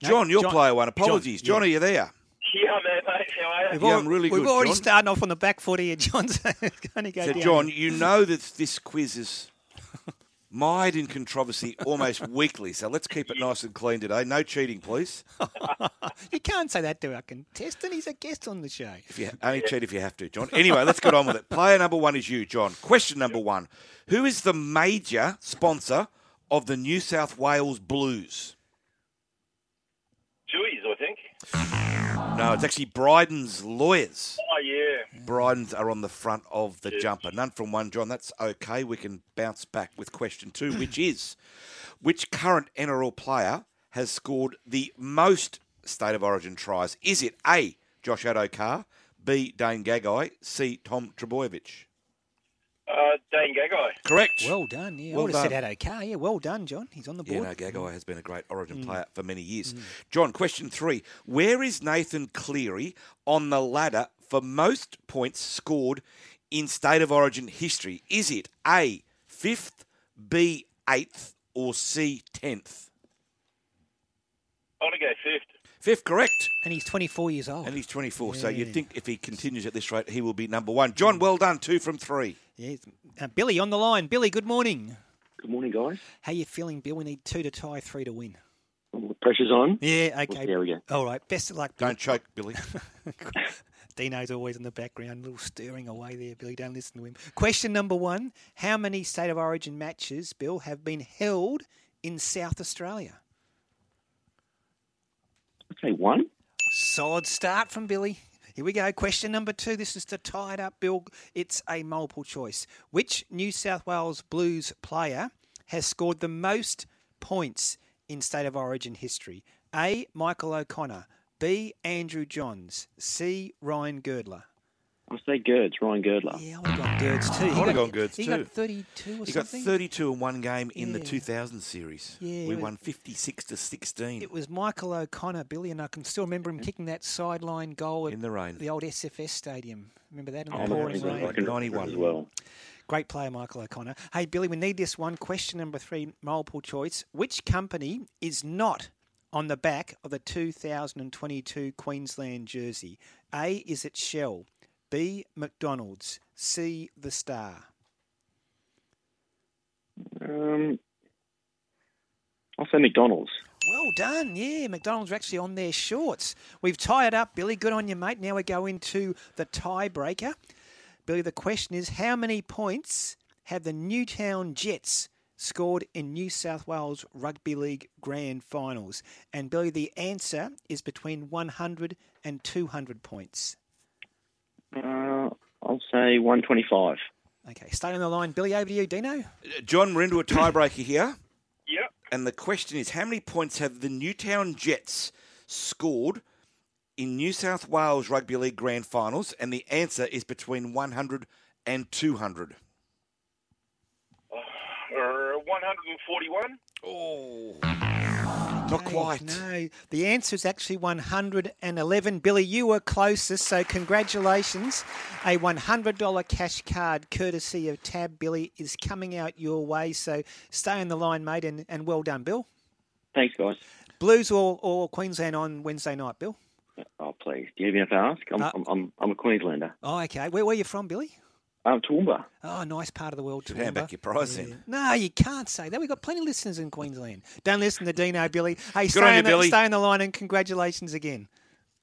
John, you're John- player one. John, Apologies. John, yeah. are you there? Yeah, man, are you? We've, Yeah, al- I'm really we've good, already John. started off on the back foot here, John. *laughs* So going to go So, down. John, you know that this quiz is mired in controversy almost *laughs* weekly. So let's keep it nice and clean today. No cheating, please. *laughs* you can't say that to our contestant. He's a guest on the show. If you only cheat if you have to, John. Anyway, let's get on with it. Player number one is you, John. Question number one: Who is the major sponsor of the New South Wales Blues? Jewies, I think. No, it's actually Bryden's lawyers. Oh, yeah. Bryden's are on the front of the jumper. None from one, John. That's okay. We can bounce back with question two, which *clears throat* is which current NRL player has scored the most state of origin tries? Is it A. Josh Addo-Carr, B. Dane Gagai, C. Tom Trbojevic? Uh, Dane Gagai. Correct. Well done. Yeah, Well I would have done. said okay. Yeah, well done, John. He's on the board. Yeah, board. no, Gagai has been a great Origin Mm. player for many years. John, question three: Where is Nathan Cleary on the ladder for most points scored in State of Origin history? Is it A fifth, B eighth, or C tenth? I want to go fifth. Fifth, correct. And he's 24 years old. And he's 24, so you'd think if he continues at this rate, he will be number one. John, well done, two from three. Yeah, uh, Billy on the line. Billy, good morning. Good morning, guys. How you feeling, Bill? We need two to tie, three to win. Pressure's on. Yeah, okay. There we go. All right, best of luck. Bill. Don't choke, Billy. *laughs* *laughs* Dino's always in the background, a little stirring away there, Billy. Don't listen to him. Question number one How many State of Origin matches, Bill, have been held in South Australia? Okay, one. Solid start from Billy. Here we go. Question number two. This is to tie it up, Bill. It's a multiple choice. Which New South Wales Blues player has scored the most points in State of Origin history? A. Michael O'Connor. B. Andrew Johns. C. Ryan Girdler. I'll say Gerds, Ryan Girdler. Yeah, I would have gone Gerds too. I He would have got- gone Gerds He got 32 or He something. got 32 in one game in the 2000 series. Yeah, we was- won 56 to 16. It was Michael O'Connor, Billy, and I can still remember him kicking that sideline goal at In the rain. the old SFS stadium. Remember that in the Oh, pouring I rain? can remember it as well. Great player, Michael O'Connor. Hey, Billy, we need this one. Question number three, multiple choice. Which company is not on the back of the 2022 Queensland jersey? A, is it Shell? B, McDonald's? C, The Star? Um, I'll say McDonald's. Well done. Yeah, McDonald's are actually on their shorts. We've tied up, Billy. Good on you, mate. Now we go into the tiebreaker. Billy, the question is how many points have the Newtown Jets scored in New South Wales Rugby League Grand Finals? And Billy, the answer is between 100 and 200 points. Uh, I'll say 125. Okay, stay on the line. Billy, over to you. Dino? John, we're into a tiebreaker here. *coughs* Yep. And the question is how many points have the Newtown Jets scored in New South Wales Rugby League Grand Finals? And the answer is between 100 and 200. Uh, 141. Oh. Not quite. No, the answer is actually 111. Billy, you were closest, so congratulations. A $100 cash card courtesy of Tab Billy is coming out your way, so stay on the line, mate, and, and well done, Bill. Thanks, guys. Blues or, or Queensland on Wednesday night, Bill? Oh, please. Do you even have to ask? I'm, Uh, I'm, I'm, I'm a Queenslander. Oh, okay. Where, where are you from, Billy? Um, Toowoomba. Oh, nice part of the world, Should hand back your prize then. No, you can't say that. We've got plenty of listeners in Queensland. Don't listen to Dino, Billy. Hey, Good stay on on, you, the, Billy. stay on the line and congratulations again.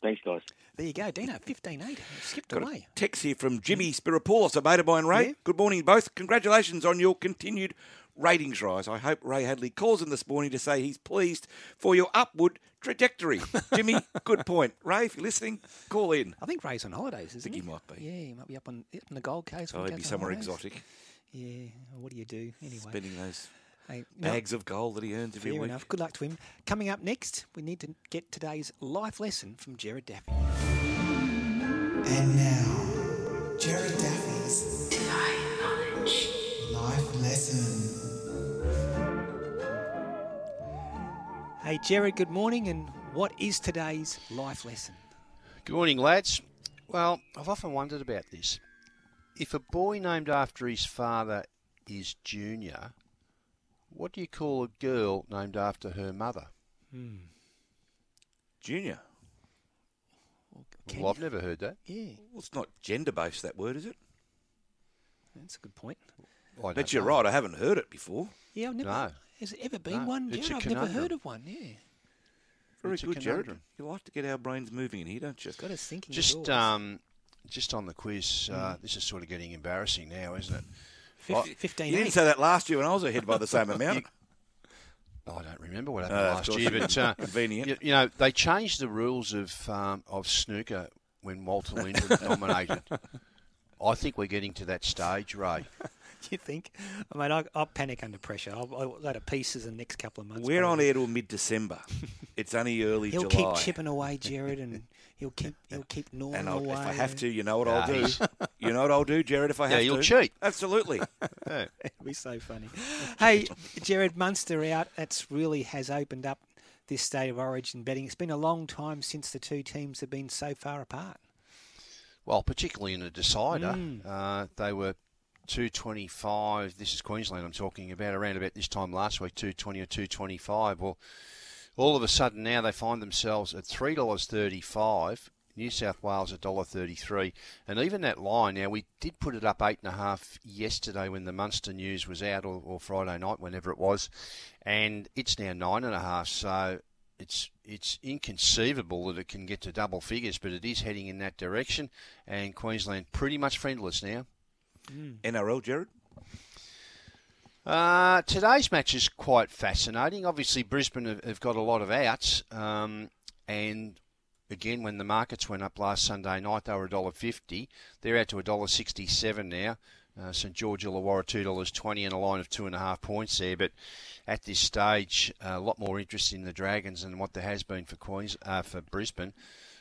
Thanks, guys. There you go, Dino, 15-8. Skipped Got a away. text here from Jimmy Spiropoulos, a mate of mine, Ray. Good morning, both. Congratulations on your continued ratings rise. I hope Ray Hadley calls in this morning to say he's pleased for your upward trajectory. *laughs* Jimmy, good point. Ray, if you're listening, call in. I think Ray's on holidays, isn't think he? he might be. Yeah, he might be up on, up on the Gold Coast. Oh, he he'd be somewhere holidays. exotic. Yeah, what do you do anyway? Spending those Hey, no, bags of gold that he earns every Fair week. enough. Good luck to him. Coming up next, we need to get today's life lesson from Jared Daffy. And now, Jared Daffy's Life Lesson. Hey, Jared, good morning. And what is today's life lesson? Good morning, lads. Well, I've often wondered about this. If a boy named after his father is Junior, what do you call a girl named after her mother? Hmm. Junior. Well, I've never heard that. Yeah, Well, it's not gender based, that word, is it? that's a good point. I don't But you're know. right, I haven't heard it before. Yeah, I've never. No. Has it ever been No, one, it's Jared? a I've never heard of one. Yeah, Very It's good, Jared. You like to get our brains moving in here, don't you? got us thinking. Just um, just on the quiz, uh, Mm. this is sort of getting embarrassing now, isn't it? Fif- I- 15 You didn't say that last year when I was ahead by the same *laughs* amount. I don't remember what happened Uh, last year, but uh, Convenient. You, you know they changed the rules of um, of snooker when Walter Lindrum dominated. *laughs* I think we're getting to that stage, Ray. *laughs* you think? I mean, I, I'll panic under pressure. I'll, I'll go to pieces in the next couple of months. We're on probably. air till mid December. *laughs* it's only early He'll July. keep chipping away, Jared, and he'll keep he'll keep gnawing and I'll, away. if I have to, you know what Nah, I'll do. you know what I'll do, Jared, if I have to. Yeah, have you'll to. cheat. Absolutely. *laughs* Yeah. It'll be so funny. hey, Jared Munster out. That's really has opened up this state of origin betting. It's been a long time since the two teams have been so far apart. Well, particularly in a decider, Mm. uh, they were 225. This is Queensland I'm talking about, around about this time last week, 220 or 225. Well, all of a sudden now they find themselves at $3.35. New South Wales $1.33. And even that line, now we did put it up 8.5 yesterday when the Munster news was out, or, or Friday night, whenever it was. And it's now 9.5. So it's it's inconceivable that it can get to double figures, but it is heading in that direction. And Queensland pretty much friendless now. NRL, Jared? Uh, today's match is quite fascinating. Obviously, Brisbane have, have got a lot of outs, um, and again, when the markets went up last Sunday night, they were $1.50. They're out to $1.67 now. Uh, St George Illawarra two dollars twenty and a line of two and a half points there. But at this stage, uh, a lot more interest in the Dragons than what there has been for Queens uh, for Brisbane.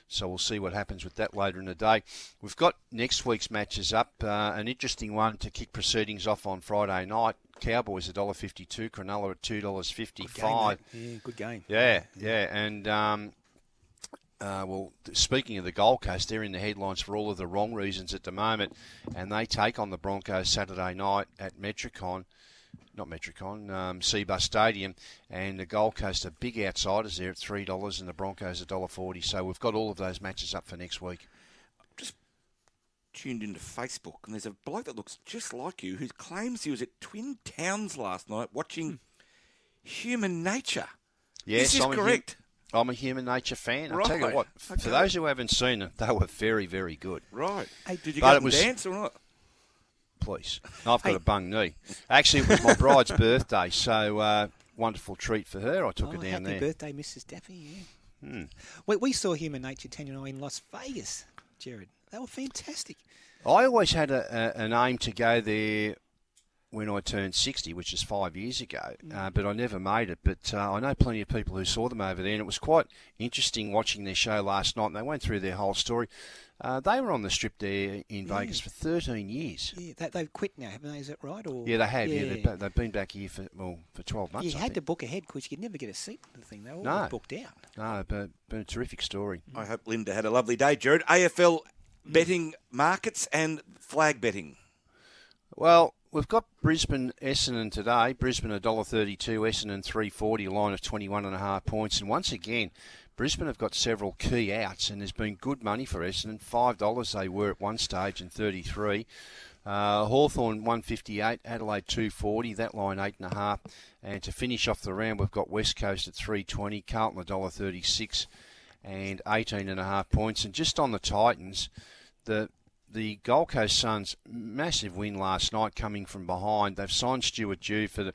So we'll see what happens with that later in the day. We've got next week's matches up. Uh, an interesting one to kick proceedings off on Friday night. Cowboys $1.52, Cronulla at $2.55. Yeah, good game. Yeah, yeah, and um, uh, well, speaking of the Gold Coast, they're in the headlines for all of the wrong reasons at the moment, and they take on the Broncos Saturday night at Metricon, not Metricon, um, Cbus Stadium, and the Gold Coast are big outsiders there at three dollars, and the Broncos a dollar forty. So we've got all of those matches up for next week. I just tuned into Facebook, and there's a bloke that looks just like you who claims he was at Twin Towns last night watching Human Nature. Yes, this is I'm correct. I'm a human nature fan. I'll tell you what, Okay. for those who haven't seen them, they were very, very good. Right. Hey, Did you But go and was- dance or not? Please. I've got Hey. a bung knee. Actually, it was my bride's birthday, so uh, wonderful treat for her. I took oh, her down happy there. birthday, Mrs. Daffy. Yeah. Hmm. We, we saw Human Nature 10 and I in Las Vegas, Jared. They were fantastic. I always had a, a, an aim to go there when I turned 60, which is five years ago, uh, but I never made it. But uh, I know plenty of people who saw them over there, and it was quite interesting watching their show last night. And they went through their whole story. Uh, they were on the strip there in Yeah. Vegas for 13 years. Yeah, they, they've quit now, haven't they? Is that right? Or Yeah, they have. Yeah, they've, they've been back here for well for 12 months. you I had think. to book ahead because you could never get a seat in the thing. They were all No. booked out. No, but, but a terrific story. I hope Linda had a lovely day, Jared. AFL betting markets and flag betting. Well, we've got Brisbane Essendon today. Brisbane $1.32, Essendon 340, a line of 21 and a half points. And once again, Brisbane have got several key outs, and there's been good money for Essendon. $5 they were at one stage and 33 uh, Hawthorn 158, Adelaide 240, that line eight and to finish off the round, we've got West Coast at 320, Carlton $1.36 and 18 and a half points. And just on the Titans, the the Gold Coast Suns massive win last night, coming from behind. They've signed Stuart Dew for the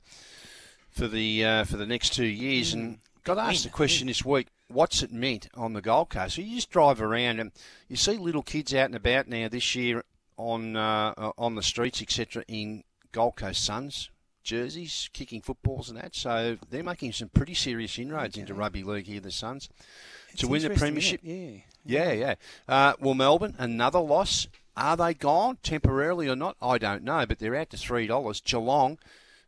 for the uh, for the next two years, and got asked the question this week: What's it meant on the Gold Coast? So you just drive around and you see little kids out and about now this year on uh, uh, on the streets, etc. In Gold Coast Suns jerseys, kicking footballs and that. So they're making some pretty serious inroads into rugby league here, the Suns, It's to win the premiership. Yeah. Yeah, yeah. Uh, well, Melbourne, another loss. Are they gone temporarily or not? I don't know, but they're out to three dollars. Geelong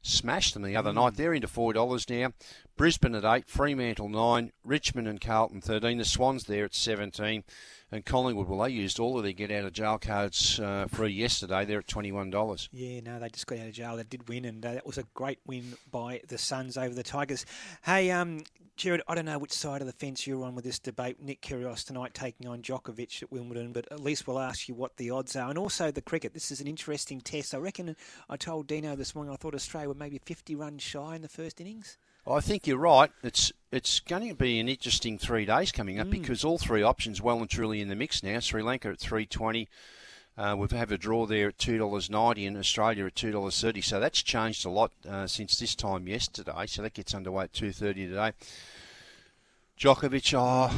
smashed them the other Mm. night. They're into four dollars now. Brisbane at eight, Fremantle nine, Richmond and Carlton thirteen. The Swans there at seventeen, and Collingwood. Well, they used all of their get out of jail cards uh, free yesterday. They're at twenty one dollars. Yeah, no, they just got out of jail. They did win, and uh, that was a great win by the Suns over the Tigers. Hey, um, Jared, I don't know which side of the fence you're on with this debate. Nick Kyrgios tonight taking on Djokovic at Wimbledon, but at least we'll ask you what the odds are. And also the cricket. This is an interesting test. I reckon I told Dino this morning I thought Australia were maybe 50 runs shy in the first innings. I think you're right. It's it's going to be an interesting three days coming up Mm. because all three options well and truly in the mix now. Sri Lanka at three twenty. Uh, we have a draw there at two dollars ninety, and Australia at two dollars thirty. So that's changed a lot uh, since this time yesterday. So that gets underway at two thirty today. Djokovic, oh,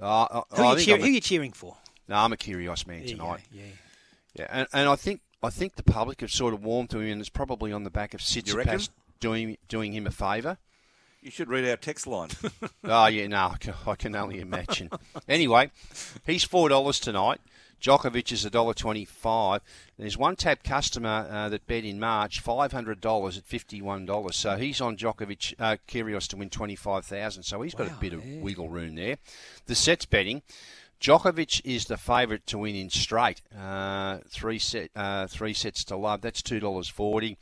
oh, Who, I you cheer, who you cheering for? no, I'm a Kyrgios man There you go, tonight. yeah. yeah, and, and I think I think the public have sort of warmed to him, and it's probably on the back of? Tsitsipas doing doing him a favour. You should read our text line. *laughs* oh yeah, no, I can, only imagine. anyway, he's four dollars tonight. Djokovic is $1.25. There's one tab customer uh, that bet in March $500 at $51. So he's on Djokovic, uh, Kyrgios to win 25000 So he's got a bit of wiggle room there. The sets betting. Djokovic is the favourite to win in straight. Uh, three set, uh, three sets to love. That's two dollars forty.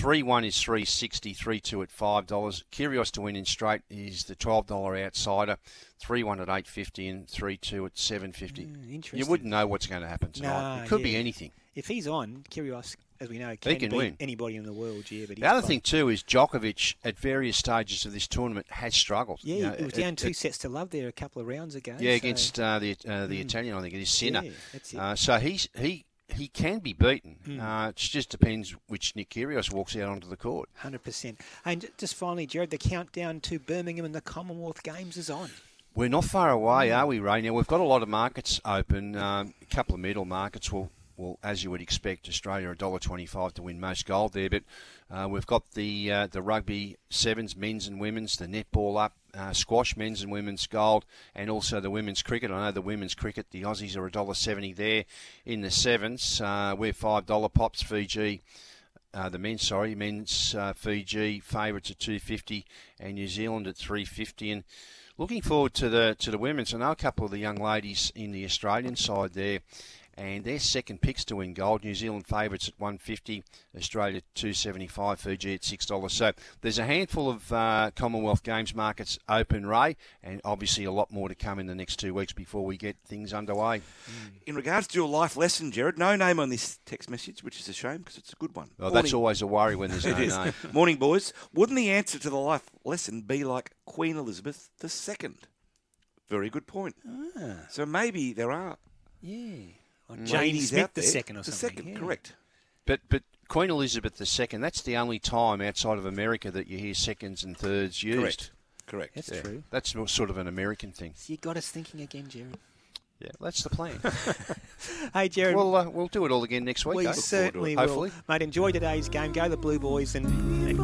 Three one is three sixty. Three two at five dollars. Kyrgios to win in straight is the twelve dollar outsider. Three one at eight fifty and three two at seven fifty. you interesting. wouldn't know what's going to happen tonight. It could be anything. If he's on, Kyrgios, as we know, can, can beat win. anybody in the world. Yeah, but The other playing- thing too is Djokovic at various stages of this tournament has struggled. Yeah, You know, it was it- down two it- sets to love there a couple of rounds ago. Yeah, so- against uh, the uh, the Mm. Italian, I think it is Sinner. Yeah, it. Uh, so he's he he can be beaten. Mm. Uh, it just depends which Nick Kyrgios walks out onto the court. Hundred percent. And just finally, Jared, the countdown to Birmingham and the Commonwealth Games is on. We're not far away, are we, Ray? Now we've got a lot of markets open. Um, a couple of middle markets will. Well, as you would expect, Australia $1.25 to win most gold there, but uh, we've got the uh, the rugby sevens, men's and women's, the netball up, uh, squash, men's and women's gold, and also the women's cricket. I know the women's cricket, the Aussies are $1.70 there in the sevens. Uh, we're $5 pops, Fiji. Uh, the men's, sorry, men's uh, Fiji favourites at 250 and New Zealand at 350. And looking forward to the to the women's. I know a couple of the young ladies in the Australian side there, and their second picks to win gold. New Zealand favourites at 150, Australia 275, Fiji at six dollars. So there's a handful of uh, Commonwealth Games markets open, Ray, and obviously a lot more to come in the next two weeks before we get things underway. In regards to your life lesson, Jared, no name on this text message, which is a shame because it's a good one. Oh, that's always a worry when there's *laughs* no name. *laughs* Morning, boys. Wouldn't the answer to the life lesson be like Queen Elizabeth II? Very good point. Ah. So maybe there are Yeah. Or ladies Jane Smith out the second or the something. second, yeah. correct. But but Queen Elizabeth II, that's the only time outside of America that you hear seconds and thirds used. Correct. Correct. That's Yeah. true. That's sort of an American thing. So you got us thinking again, Jared. Yeah, that's the plan. *laughs* hey, Jared. We'll, uh, we'll do it all again next week. We eh? certainly will. Hopefully. Mate, enjoy today's game. Go the Blue Boys and, and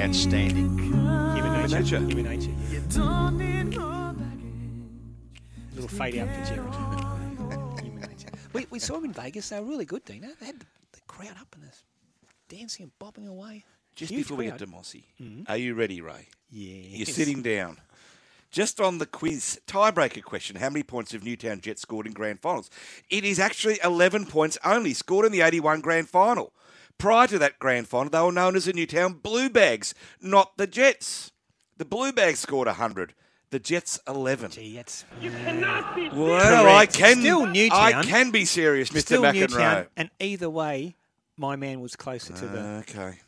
Outstanding. human nature. nature. Human nature. Little fade out for Jared. We, we saw them in Vegas. They were really good, Dino. They had the, the crowd up and this dancing and bobbing away. Just Huge before we get to Mossy, Mhm. are you ready, Ray? Yes. You're sitting down. Just on the quiz tiebreaker question, how many points have Newtown Jets scored in grand finals? It is actually 11 points only, scored in the 81 grand final. Prior to that grand final, they were known as the Newtown Blue Bags, not the Jets. The Blue Bags scored 100, the Jets 11. Gee, that's Well, Correct. I can, Still Newtown. I can be serious, Mr. Still McEnroe. Newtown, and either way, my man was closer to the. Okay.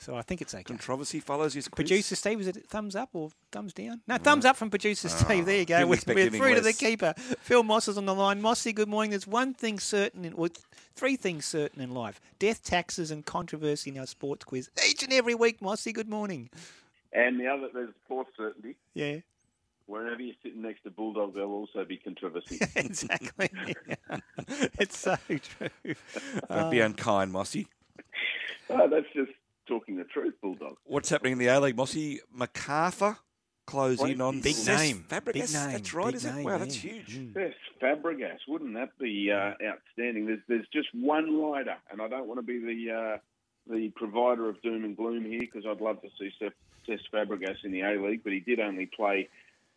So I think it's okay. Controversy follows his quiz. Producer Steve, is it thumbs up or thumbs down? No, thumbs up from producer ah, Steve. There you go. We're, expect we're anything through to the keeper. Phil Moss is on the line. Mossy, good morning. There's one thing certain, in, well, three things certain in life: death, taxes, and controversy in our sports quiz each and every week. Mossy, good morning. And the other, there's fourth certainty. Yeah, Wherever you're sitting next to Bulldog, there'll also be controversy. *laughs* exactly. *laughs* it's so true. Don't be unkind, Mossy. oh, that's just talking the truth, Bulldog. What's happening in the A League, Mossy? Macarthur closing on Big name. Fabregas. Big name. That's right, Big is it? name, Wow, that's huge. Yes, Fabregas. Wouldn't that be uh, outstanding? There's, there's just one rider, and I don't want to be the uh, the provider of doom and gloom here because I'd love to see Cesc Cesc Fabregas in the A League, but he did only play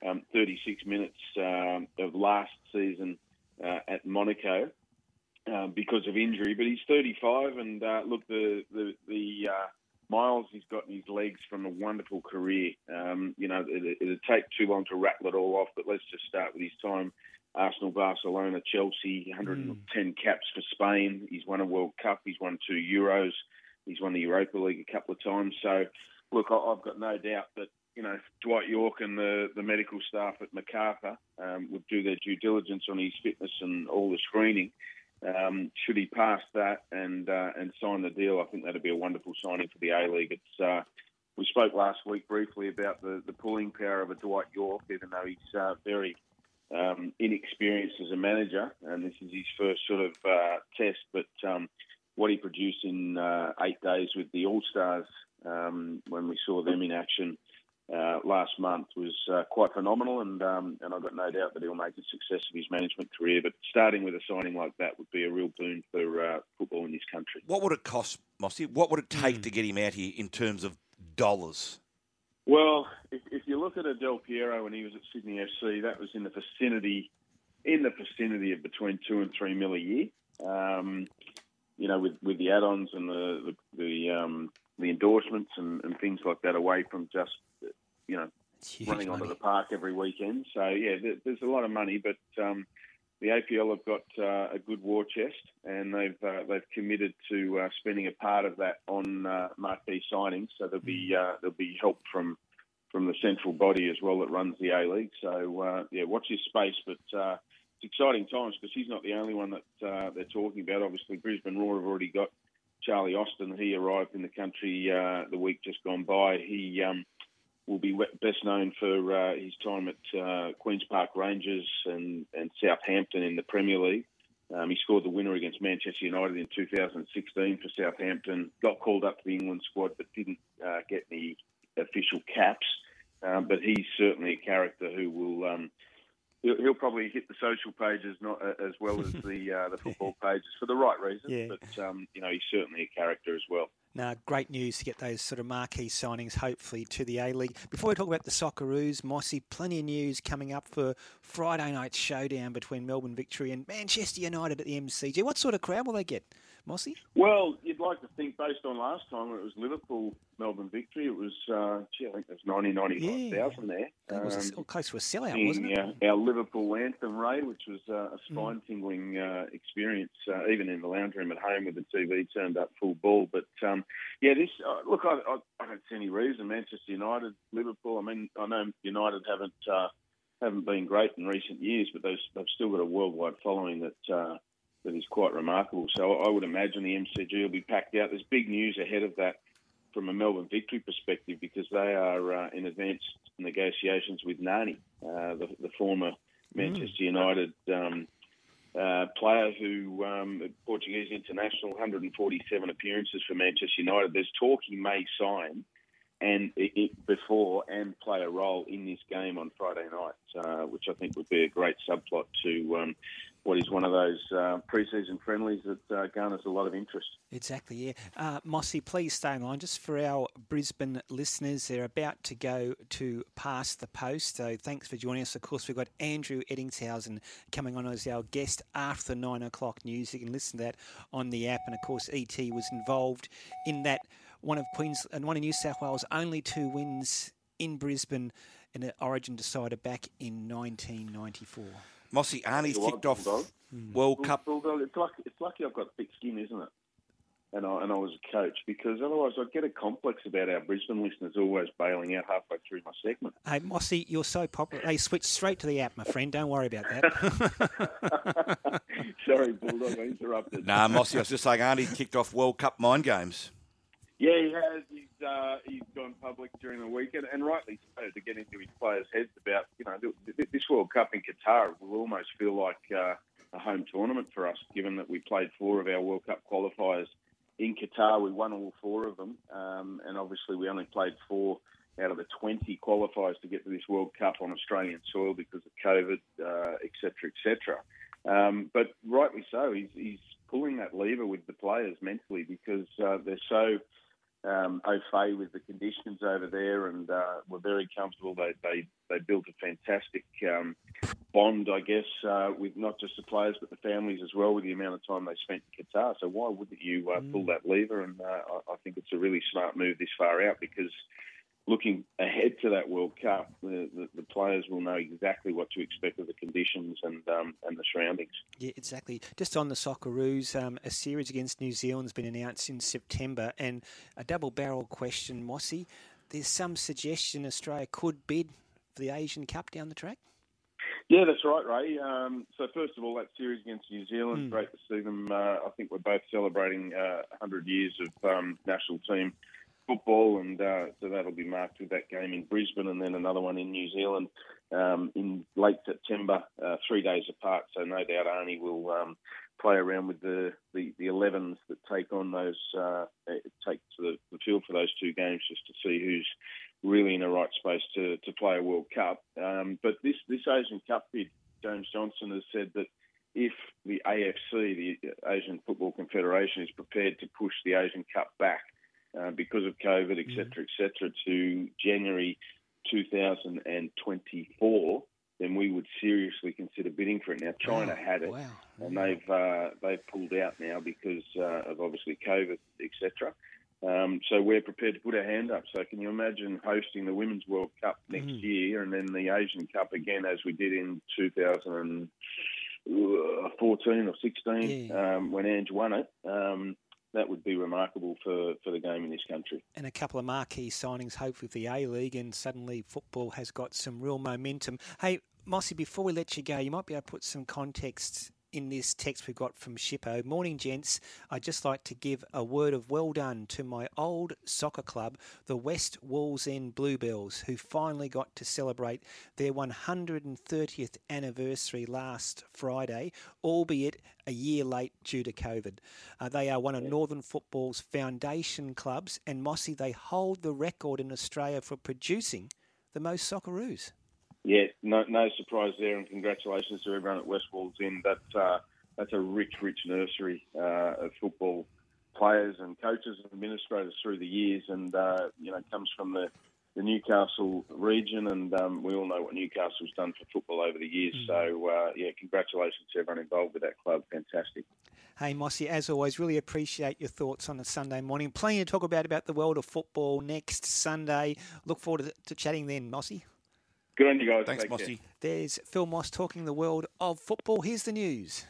um, 36 minutes um, of last season uh, at Monaco uh, because of injury. But he's 35, and uh, look, the the, the uh, miles he's got in his legs from a wonderful career. Um, you know, it, it'd take too long to rattle it all off, but let's just start with his time. Arsenal, Barcelona, Chelsea, 110 caps for Spain. He's won a World Cup. He's won two Euros. He's won the Europa League a couple of times. So, look, I've got no doubt that you know Dwight Yorke and the, the medical staff at Macarthur um, would do their due diligence on his fitness and all the screening. Um, should he pass that and uh, and sign the deal, I think that'd be a wonderful signing for the A League. It's uh, we spoke last week briefly about the, the pulling power of a Dwight Yorke, even though he's uh, very um, inexperienced as a manager, and this is his first sort of uh, test. But um, what he produced in uh, eight days with the All Stars um, when we saw them in action uh, last month was uh, quite phenomenal, and um, and I've got no doubt that he'll make a success of his management career. But starting with a signing like that would be a real boon for uh, football in this country. What would it cost, Mossy? What would it take to get him out here in terms of dollars? Well, if, if you look at a Del Piero when he was at Sydney FC, that was in the vicinity, in the vicinity of between two and three mil a year. Um, you know, with, with the add-ons and the the the, um, the endorsements and, and things like that, away from just you know running onto the park every weekend. So yeah, there, there's a lot of money, but um, the APL have got uh, a good war chest, and they've uh, they've committed to uh, spending a part of that on uh, marquee signings. So there'll be uh, there'll be help from from the central body as well that runs the A League. So uh, yeah, watch this space, but. Uh, it's exciting times because he's not the only one that uh, they're talking about. Obviously, Brisbane Roar have already got Charlie Austin. He arrived in the country uh, the week just gone by. He um, will be best known for uh, his time at uh, Queens Park Rangers and, and Southampton in the Premier League. Um, he scored the winner against Manchester United in 2016 for Southampton. Got called up to the England squad, but didn't uh, get any official caps. Um, but he's certainly a character who will. Um, He'll, he'll probably hit the social pages not uh, as well as the uh, the *laughs* football pages for the right reasons, Yeah. but um, you know he's certainly a character as well. Now, great news to get those sort of marquee signings, hopefully, to the A League. Before we talk about the Socceroos, Mossy, plenty of news coming up for Friday night showdown between Melbourne Victory and Manchester United at the MCG. What sort of crowd will they get, Mossy? Well, you'd like to think based on last time when it was Liverpool Melbourne victory, it was uh, gee, I think there's 90, 95,000 there. That was Um, close to a sellout, singing, wasn't it? uh, our Liverpool anthem, Ray, which was uh, a Mm. spine-tingling uh, experience, uh, even in the lounge room at home with the TV turned up full ball. But um, yeah, this uh, look, I, I, I don't see any reason. Manchester United, Liverpool. I mean, I know United haven't uh, haven't been great in recent years, but they've, they've still got a worldwide following that. Uh, that is quite remarkable. So I would imagine the MCG will be packed out. There's big news ahead of that from a Melbourne Victory perspective because they are uh, in advanced negotiations with Nani, uh, the, the former Manchester United um, uh, player who um, Portuguese international, 147 appearances for Manchester United. There's talk he may sign and it, it, before and play a role in this game on Friday night, uh, which I think would be a great subplot to um, what is one of those uh, pre-season friendlies that uh, garners a lot of interest. Exactly, yeah. Uh, Mossy, please stay line. Just for our Brisbane listeners, they're about to go to pass the post. So thanks for joining us. Of course, we've got Andrew Ettingshausen coming on as our guest after the nine o'clock news. You can listen to that on the app. And of course, ET was involved in that one of Queensland, one of New South Wales' only two wins in Brisbane in an Origin decider back in 1994. Mossy Arnie's You're kicked off Bulldog. World Bull- Cup. Bulldog, it's lucky, it's lucky I've got thick skin, isn't it? And I, and I was a coach because otherwise I'd get a complex about our Brisbane listeners always bailing out halfway through my segment. Hey, Mossy, you're so popular. They switched straight to the app, my friend. Don't worry about that. *laughs* Sorry, Bulldog, I interrupted. Nah, Mossy, I was just saying Arnie kicked off World Cup mind games. Yeah, he has. He's uh, he's gone public during the weekend, and rightly so, to get into his players' heads about you know th- th- this World Cup in Qatar will almost feel like uh, a home tournament for us, given that we played four of our World Cup qualifiers in Qatar. We won all four of them, um, and obviously we only played four out of the 20 qualifiers to get to this World Cup on Australian soil because of COVID, uh, et cetera, et cetera. Um, but rightly so, he's, he's pulling that lever with the players mentally because uh, they're so um, au fait with the conditions over there, and uh, were very comfortable. They they they built a fantastic um, bond, I guess, uh, with not just the players but the families as well, with the amount of time they spent in Qatar. So why wouldn't you uh, pull that lever? And uh, I, I think it's a really smart move this far out because looking ahead to that World Cup, the, the, the players will know exactly what to expect of the conditions and um, and the surroundings. Yeah, exactly. Just on the Socceroos, um, a series against New Zealand has been announced in September, and a double-barrel question, Mossy. There's some suggestion Australia could bid for the Asian Cup down the track. Yeah, that's right, Ray. Um, so first of all, that series against New Zealand, Mm. great to see them. Uh, I think we're both celebrating uh, 100 years of um, national team football, and uh, so that'll be marked with that game in Brisbane, and then another one in New Zealand um, in late September, uh, three days apart. So no doubt Arnie will um, play around with the, the, 11s that take on those, uh, take to the, the field for those two games, just to see who's really in the right space to, to play a World Cup. Um, but this this Asian Cup bid, James Johnson has said that if the AFC, the Asian Football Confederation, is prepared to push the Asian Cup back uh, because of COVID, et cetera, et cetera, to January 2024, then we would seriously consider bidding for it. Now, China had it, and they've uh, they've pulled out now because uh, of obviously COVID, etc. Um, so we're prepared to put our hand up. So can you imagine hosting the Women's World Cup next Mm. year and then the Asian Cup again as we did in 2014 or 16 um, when Ange won it? Um, that would be remarkable for, for the game in this country. and a couple of marquee signings, hopefully for the A League, and suddenly football has got some real momentum. Hey, Mossy, before we let you go, you might be able to put some context in this text we've got from Shippo. Morning, gents. I'd just like to give a word of well done to my old soccer club, the West Wallsend Bluebells, who finally got to celebrate their 130th anniversary last Friday, albeit a year late due to COVID. Uh, they are one of Northern Football's foundation clubs, and Mossy, they hold the record in Australia for producing the most Socceroos. Yeah, no, no surprise there, and congratulations to everyone at West Wallsend. That uh, that's a rich, rich nursery uh, of football players and coaches and administrators through the years, and uh, you know comes from the, the Newcastle region, and um, we all know what Newcastle's done for football over the years. So uh, yeah, congratulations to everyone involved with that club. Fantastic. Hey, Mossy, as always, really appreciate your thoughts on a Sunday morning. Plenty to talk about about the world of football next Sunday. Look forward to, to chatting then, Mossy. Good on you guys. Thanks. Mossy. There's Phil Moss talking the world of football. Here's the news.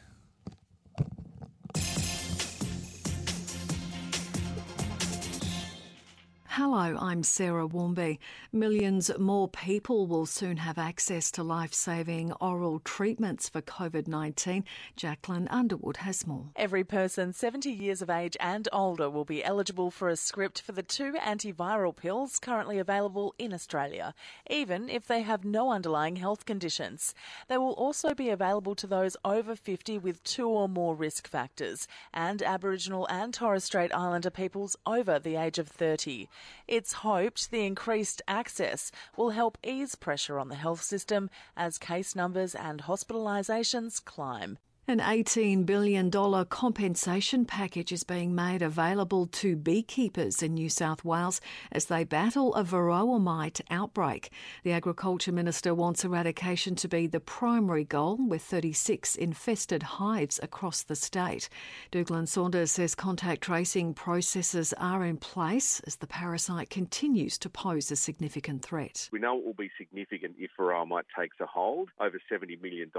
Hello, I'm Sarah Warmby. Millions more people will soon have access to life saving oral treatments for COVID 19. Jacqueline Underwood has more. Every person 70 years of age and older will be eligible for a script for the two antiviral pills currently available in Australia, even if they have no underlying health conditions. They will also be available to those over 50 with two or more risk factors, and Aboriginal and Torres Strait Islander peoples over the age of 30. It's hoped the increased access will help ease pressure on the health system as case numbers and hospitalisations climb. An $18 billion compensation package is being made available to beekeepers in New South Wales as they battle a varroa mite outbreak. The Agriculture Minister wants eradication to be the primary goal, with 36 infested hives across the state. Dugald Saunders says contact tracing processes are in place as the parasite continues to pose a significant threat. We know it will be significant if varroa mite takes a hold. Over $70 million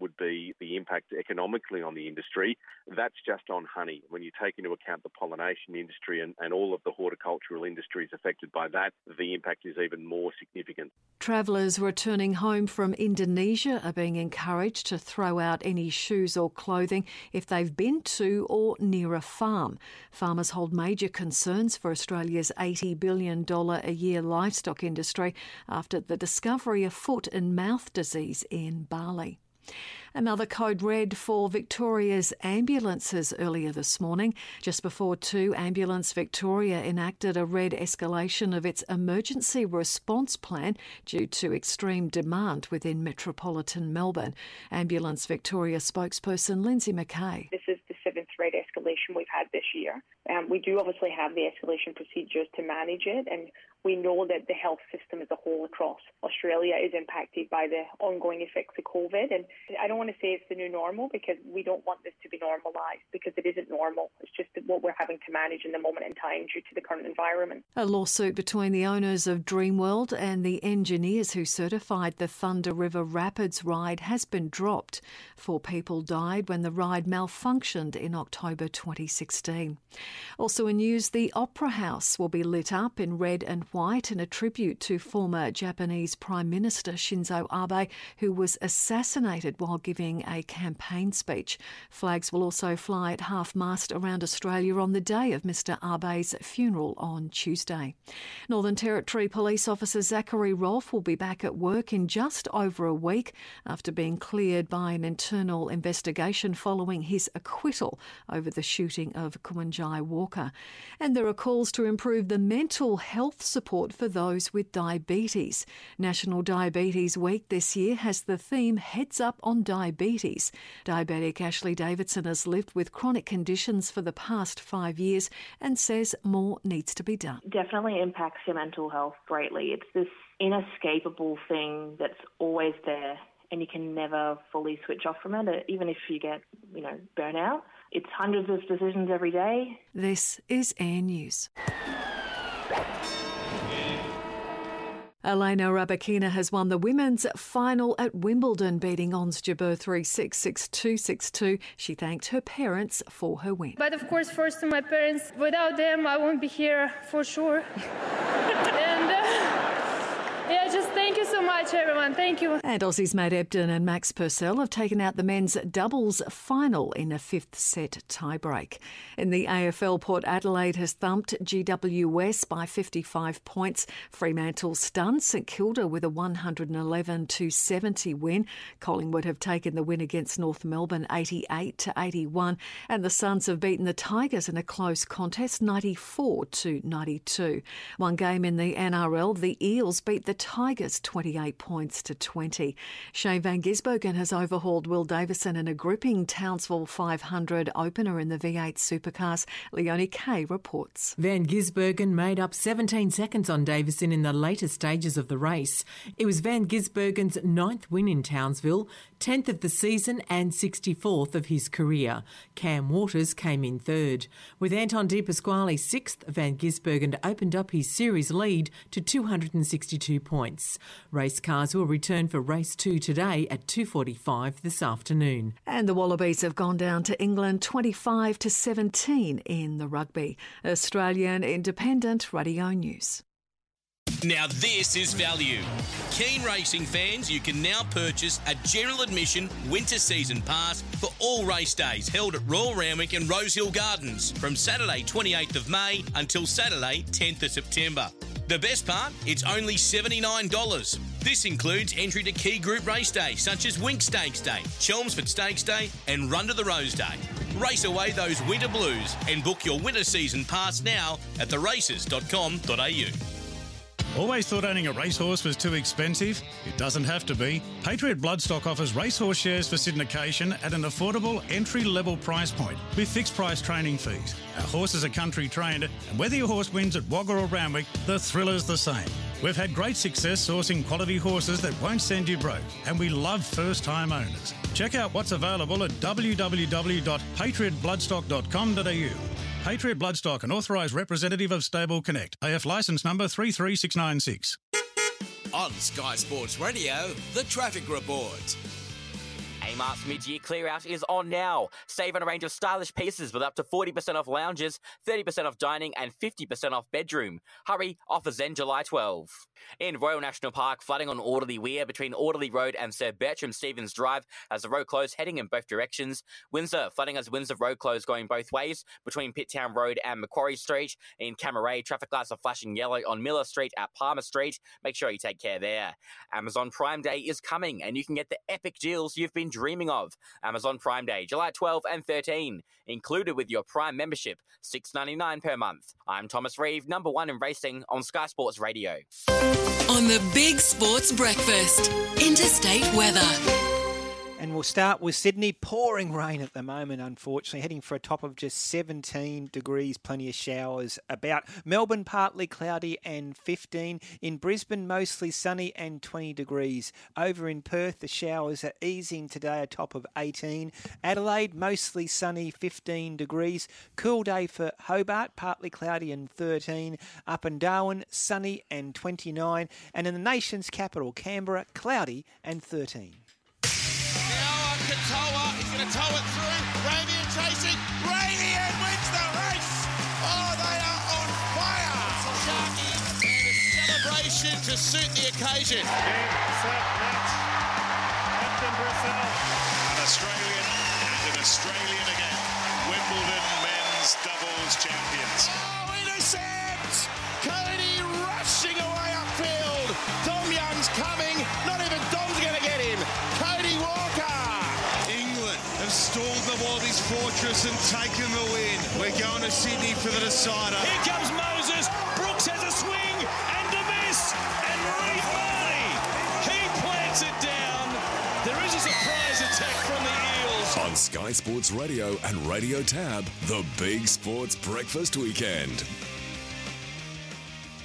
would be the impact economically on the industry. That's just on honey. When you take into account the pollination industry and, and all of the horticultural industries affected by that, the impact is even more significant. Travellers returning home from Indonesia are being encouraged to throw out any shoes or clothing if they've been to or near a farm. Farmers hold major concerns for Australia's $80 billion a year livestock industry after the discovery of foot and mouth disease in Bali. Another code red for Victoria's ambulances earlier this morning. Just before two, Ambulance Victoria enacted a red escalation of its emergency response plan due to extreme demand within metropolitan Melbourne. Ambulance Victoria spokesperson Lindsay McKay. This is the seventh red escalation we've had this year. Um, we do obviously have the escalation procedures to manage it, and we know that the health system as a whole across Australia is impacted by the ongoing effects of COVID. And I don't want to say it's the new normal because we don't want this to be normalised because it isn't normal. It's just what we're having to manage in the moment in time due to the current environment. A lawsuit between the owners of Dreamworld and the engineers who certified the Thunder River Rapids ride has been dropped. Four people died when the ride malfunctioned in October 2016. Also in news, the Opera House will be lit up in red and white in a tribute to former Japanese Prime Minister Shinzo Abe, who was assassinated while giving a campaign speech. Flags will also fly at half mast around Australia on the day of Mr Abe's funeral on Tuesday. Northern Territory Police Officer Zachary Rolfe will be back at work in just over a week after being cleared by an internal investigation following his acquittal over the shooting of Kumanjai Walker. And there are calls to improve the mental health support for those with diabetes. National Diabetes Week this year has the theme Heads Up on Diabetes. Diabetic Ashley Davidson has lived with chronic conditions for the past five years and says more needs to be done. Definitely impacts your mental health greatly. It's this inescapable thing that's always there and you can never fully switch off from it, uh, even if you get, you know, burnout. It's hundreds of decisions every day. This is Air News. Elena Rybakina has won the women's final at Wimbledon, beating Ons Jabeur 3 6 6 2 6 2. She thanked her parents for her win. But of course, first to my parents. Without them, I won't be here for sure. *laughs* and. Uh, yeah, just thank you so much, everyone. Thank you. And Aussies Matt Ebden and Max Purcell have taken out the men's doubles final in a fifth set tiebreak. In the AFL, Port Adelaide has thumped GWS by 55 points. Fremantle stunned St Kilda with a 111 to 70 win. Collingwood have taken the win against North Melbourne 88 to 81, and the Suns have beaten the Tigers in a close contest 94 to 92. One game in the NRL, the Eels beat the Tigers 28 points to 20. Shane Van Gisbergen has overhauled Will Davison in a gripping Townsville 500 opener in the V8 Supercars. Leonie Kay reports. Van Gisbergen made up 17 seconds on Davison in the later stages of the race. It was Van Gisbergen's ninth win in Townsville, 10th of the season and 64th of his career. Cam Waters came in third. With Anton De Pasquale sixth, Van Gisbergen opened up his series lead to 262 points. Race. Cars will return for race 2 today at 2:45 this afternoon. And the Wallabies have gone down to England 25 to 17 in the rugby. Australian Independent Radio News. Now, this is value. Keen racing fans, you can now purchase a general admission winter season pass for all race days held at Royal Randwick and Rosehill Gardens from Saturday 28th of May until Saturday 10th of September. The best part, it's only $79. This includes entry to key group race days such as Winx Stakes Day, Chelmsford Stakes Day, and Run to the Rose Day. Race away those winter blues and book your winter season pass now at theraces.com.au. Always thought owning a racehorse was too expensive? It doesn't have to be. Patriot Bloodstock offers racehorse shares for syndication at an affordable entry level price point with fixed price training fees. Our horses are country trained, and whether your horse wins at Wagga or Randwick, the thrill is the same. We've had great success sourcing quality horses that won't send you broke, and we love first time owners. Check out what's available at www.patriotbloodstock.com.au. Patriot Bloodstock, an authorised representative of Stable Connect. AF licence number 33696. On Sky Sports Radio, the traffic report. Amart's mid-year clear out is on now. Save on a range of stylish pieces with up to 40% off lounges, 30% off dining, and 50% off bedroom. Hurry, offers end July 12. In Royal National Park, flooding on Audley Weir between Audley Road and Sir Bertram Stevens Drive as the road closed heading in both directions. Windsor, flooding as Windsor Road closed going both ways between Pitttown Road and Macquarie Street. In Cammeray, traffic lights are flashing yellow on Miller Street at Palmer Street. Make sure you take care there. Amazon Prime Day is coming and you can get the epic deals you've been dreaming of. Amazon Prime Day, July 12 and 13, included with your Prime membership, $6.99 per month. I'm Thomas Reeve, number one in racing on Sky Sports Radio. On the Big Sports Breakfast, interstate weather. And we'll start with Sydney. Pouring rain at the moment, unfortunately. Heading for a top of just 17 degrees, plenty of showers about. Melbourne, partly cloudy and 15. In Brisbane, mostly sunny and 20 degrees. Over in Perth, the showers are easing today, a top of 18. Adelaide, mostly sunny, 15 degrees. Cool day for Hobart, partly cloudy and 13. Up in Darwin, sunny and 29. And in the nation's capital, Canberra, cloudy and 13. Katoa, he's going to tow it through. Ramian chasing. Ramian wins the race. Oh, they are on fire. Sharky and a celebration to suit the occasion. Game, set, match. Captain Brissell. An Australian and an Australian again. Wimbledon men's doubles champions. Oh, intercept! Cody rushing away upfield. Dom Wallabies fortress and taken the win. We're going to Sydney for the decider. Here comes Moses. Brooks has a swing and a miss. And Reed Marty, he plants it down. There is a surprise attack from the Eels. On Sky Sports Radio and Radio Tab, the Big Sports Breakfast Weekend.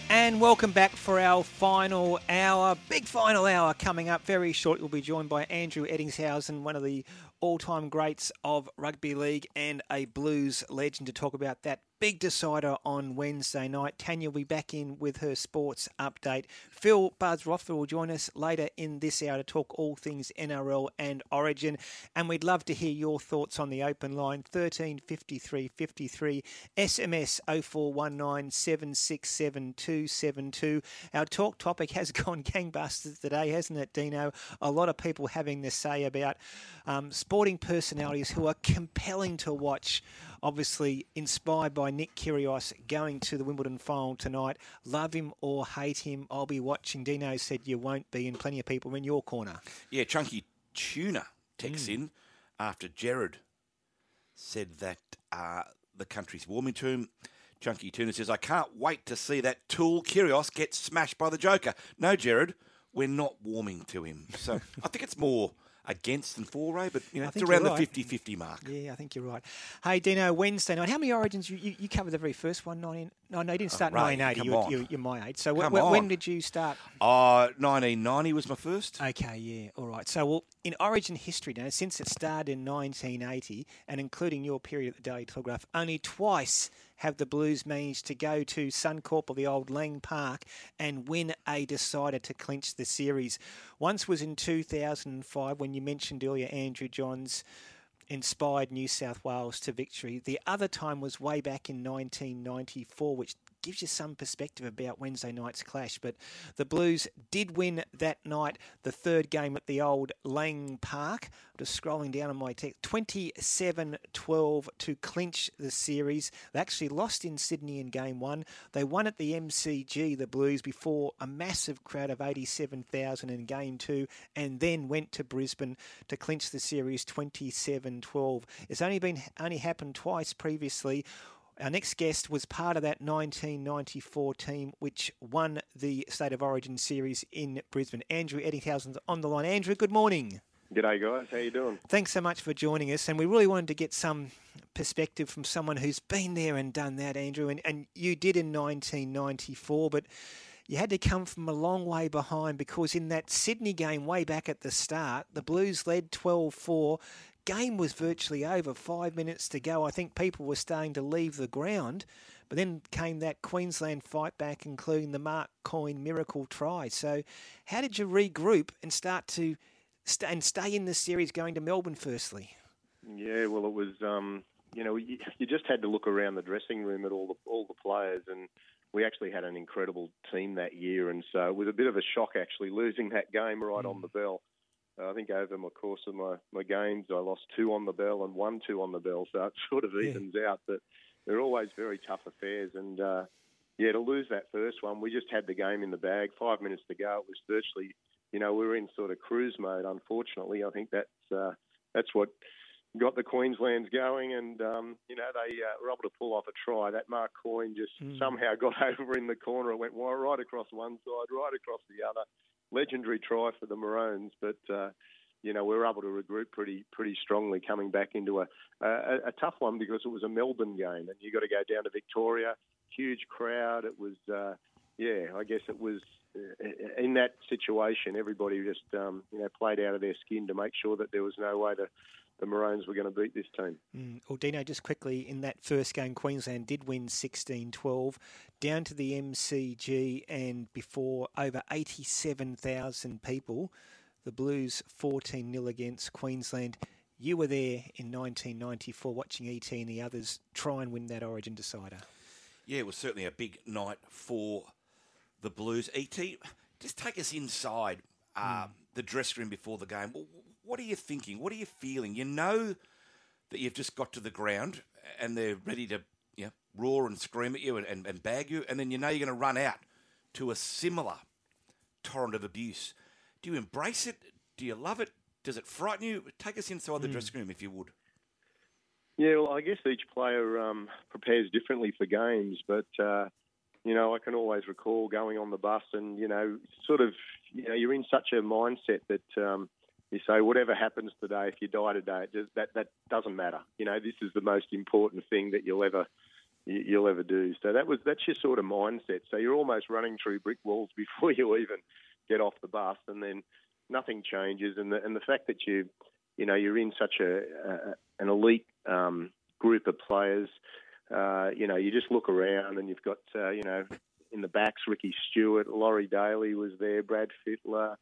And welcome back for our final hour, big final hour coming up very short. We'll be joined by Andrew Ettingshausen, one of the all-time greats of rugby league and a blues legend, to talk about that big decider on Wednesday night. Tanya will be back in with her sports update. Phil Rothfield will join us later in this hour to talk all things NRL and Origin. And we'd love to hear your thoughts on the open line 13 53 53 SMS 0419 767 272. Our talk topic has *laughs* gone gangbusters today, hasn't it, Dino? A lot of people having to say about um, sporting personalities who are compelling to watch obviously inspired by Nick Kyrgios going to the Wimbledon final tonight. Love him or hate him, I'll be watching. Dino said you won't be, and plenty of people in your corner. Yeah, Chunky Tuna texts in after Jared said that uh, the country's warming to him. Chunky Tuna says, I can't wait to see that tool Kyrgios get smashed by the Joker. No, Jared, we're not warming to him. So *laughs* I think it's more against than for Ray, but you know, it's around you're the right. 50-50 mark. Yeah, I think you're right. Hey, Dino, Wednesday night. How many origins? You, you, you covered the very first one. 19, no, no, you didn't Oh, start in Ray, 1980. come You, you're my age. So wh- Come wh- when did you start? Uh, 1990 was my first. Okay, yeah, all right. So, well, in Origin history now, since it started in 1980, and including your period at the Daily Telegraph, only twice have the Blues managed to go to Suncorp or the old Lang Park and win a decider to clinch the series. Once was in 2005 when you mentioned earlier Andrew Johns inspired New South Wales to victory. The other time was way back in 1994, which gives you some perspective about Wednesday night's clash. But the Blues did win that night, the third game at the old Lang Park. Just scrolling down on my text, 27 12 to clinch the series. They actually lost in Sydney in game one. They won at the MCG, the Blues, before a massive crowd of 87,000 in game two, and then went to Brisbane to clinch the series 27 12. It's only been only happened twice previously. Our next guest was part of that 1994 team which won the State of Origin series in Brisbane. Andrew Ettingshausen's on the line. Andrew, good morning. G'day, guys. How you doing? Thanks so much for joining us. And we really wanted to get some perspective from someone who's been there and done that, Andrew. And, and you did in 1994, but you had to come from a long way behind because in that Sydney game way back at the start, the Blues led 12 4 game was virtually over. Five minutes to go. I think people were starting to leave the ground. But then came that Queensland fight back, including the Mark Coyne miracle try. So, how did you regroup and start to st- and stay in the series going to Melbourne firstly? Yeah, well, it was um, you know you, you just had to look around the dressing room at all the all the players, and we actually had an incredible team that year, and so it was a bit of a shock actually losing that game right mm. on the bell. Uh, I think over my course of my, my games, I lost two on the bell and one two on the bell, so it *laughs* sort of evens yeah. out. But they're always very tough affairs, and uh, yeah, to lose that first one, we just had the game in the bag. Five minutes to go, it was virtually, you know, we were in sort of cruise mode. Unfortunately, I think that's uh, that's what got the Queenslands going, and um, you know they uh, were able to pull off a try. That Mark Coyne just mm. somehow *laughs* got over in the corner. It went right across one side, right across the other legendary try for the Maroons, but uh, you know we were able to regroup pretty pretty strongly coming back into a, a, a tough one because it was a Melbourne game and you got to go down to Victoria, huge crowd. It was uh, yeah, I guess it was uh, in that situation everybody just um, you know played out of their skin to make sure that there was no way to the Maroons were going to beat this team. Mm. Well, Dino, just quickly, in that first game, Queensland did win 16 12 down to the MCG and before over 87,000 people. The Blues 14 0 against Queensland. You were there in 1994 watching ET and the others try and win that Origin decider. Yeah, it was certainly a big night for the Blues. ET, just take us inside uh, mm. the dressing room before the game what are you thinking? What are you feeling? You know that you've just got to the ground and they're ready to you know, roar and scream at you and, and, and bag you, and then you know you're going to run out to a similar torrent of abuse. Do you embrace it? Do you love it? Does it frighten you? Take us inside the mm. dressing room if you would. Yeah, well, I guess each player um, prepares differently for games, but uh, you know, I can always recall going on the bus and you know, sort of, you know, you're in such a mindset that um, you say whatever happens today, if you die today, just, that that doesn't matter. You know, this is the most important thing that you'll ever you'll ever do. So that was that's your sort of mindset. So you're almost running through brick walls *laughs* before you even get off the bus, and then nothing changes. And the and the fact that you you know you're in such a, a an elite um, group of players. Uh, you know, you just look around and you've got uh, you know in the backs Ricky Stewart, Laurie Daley was there, Brad Fittler.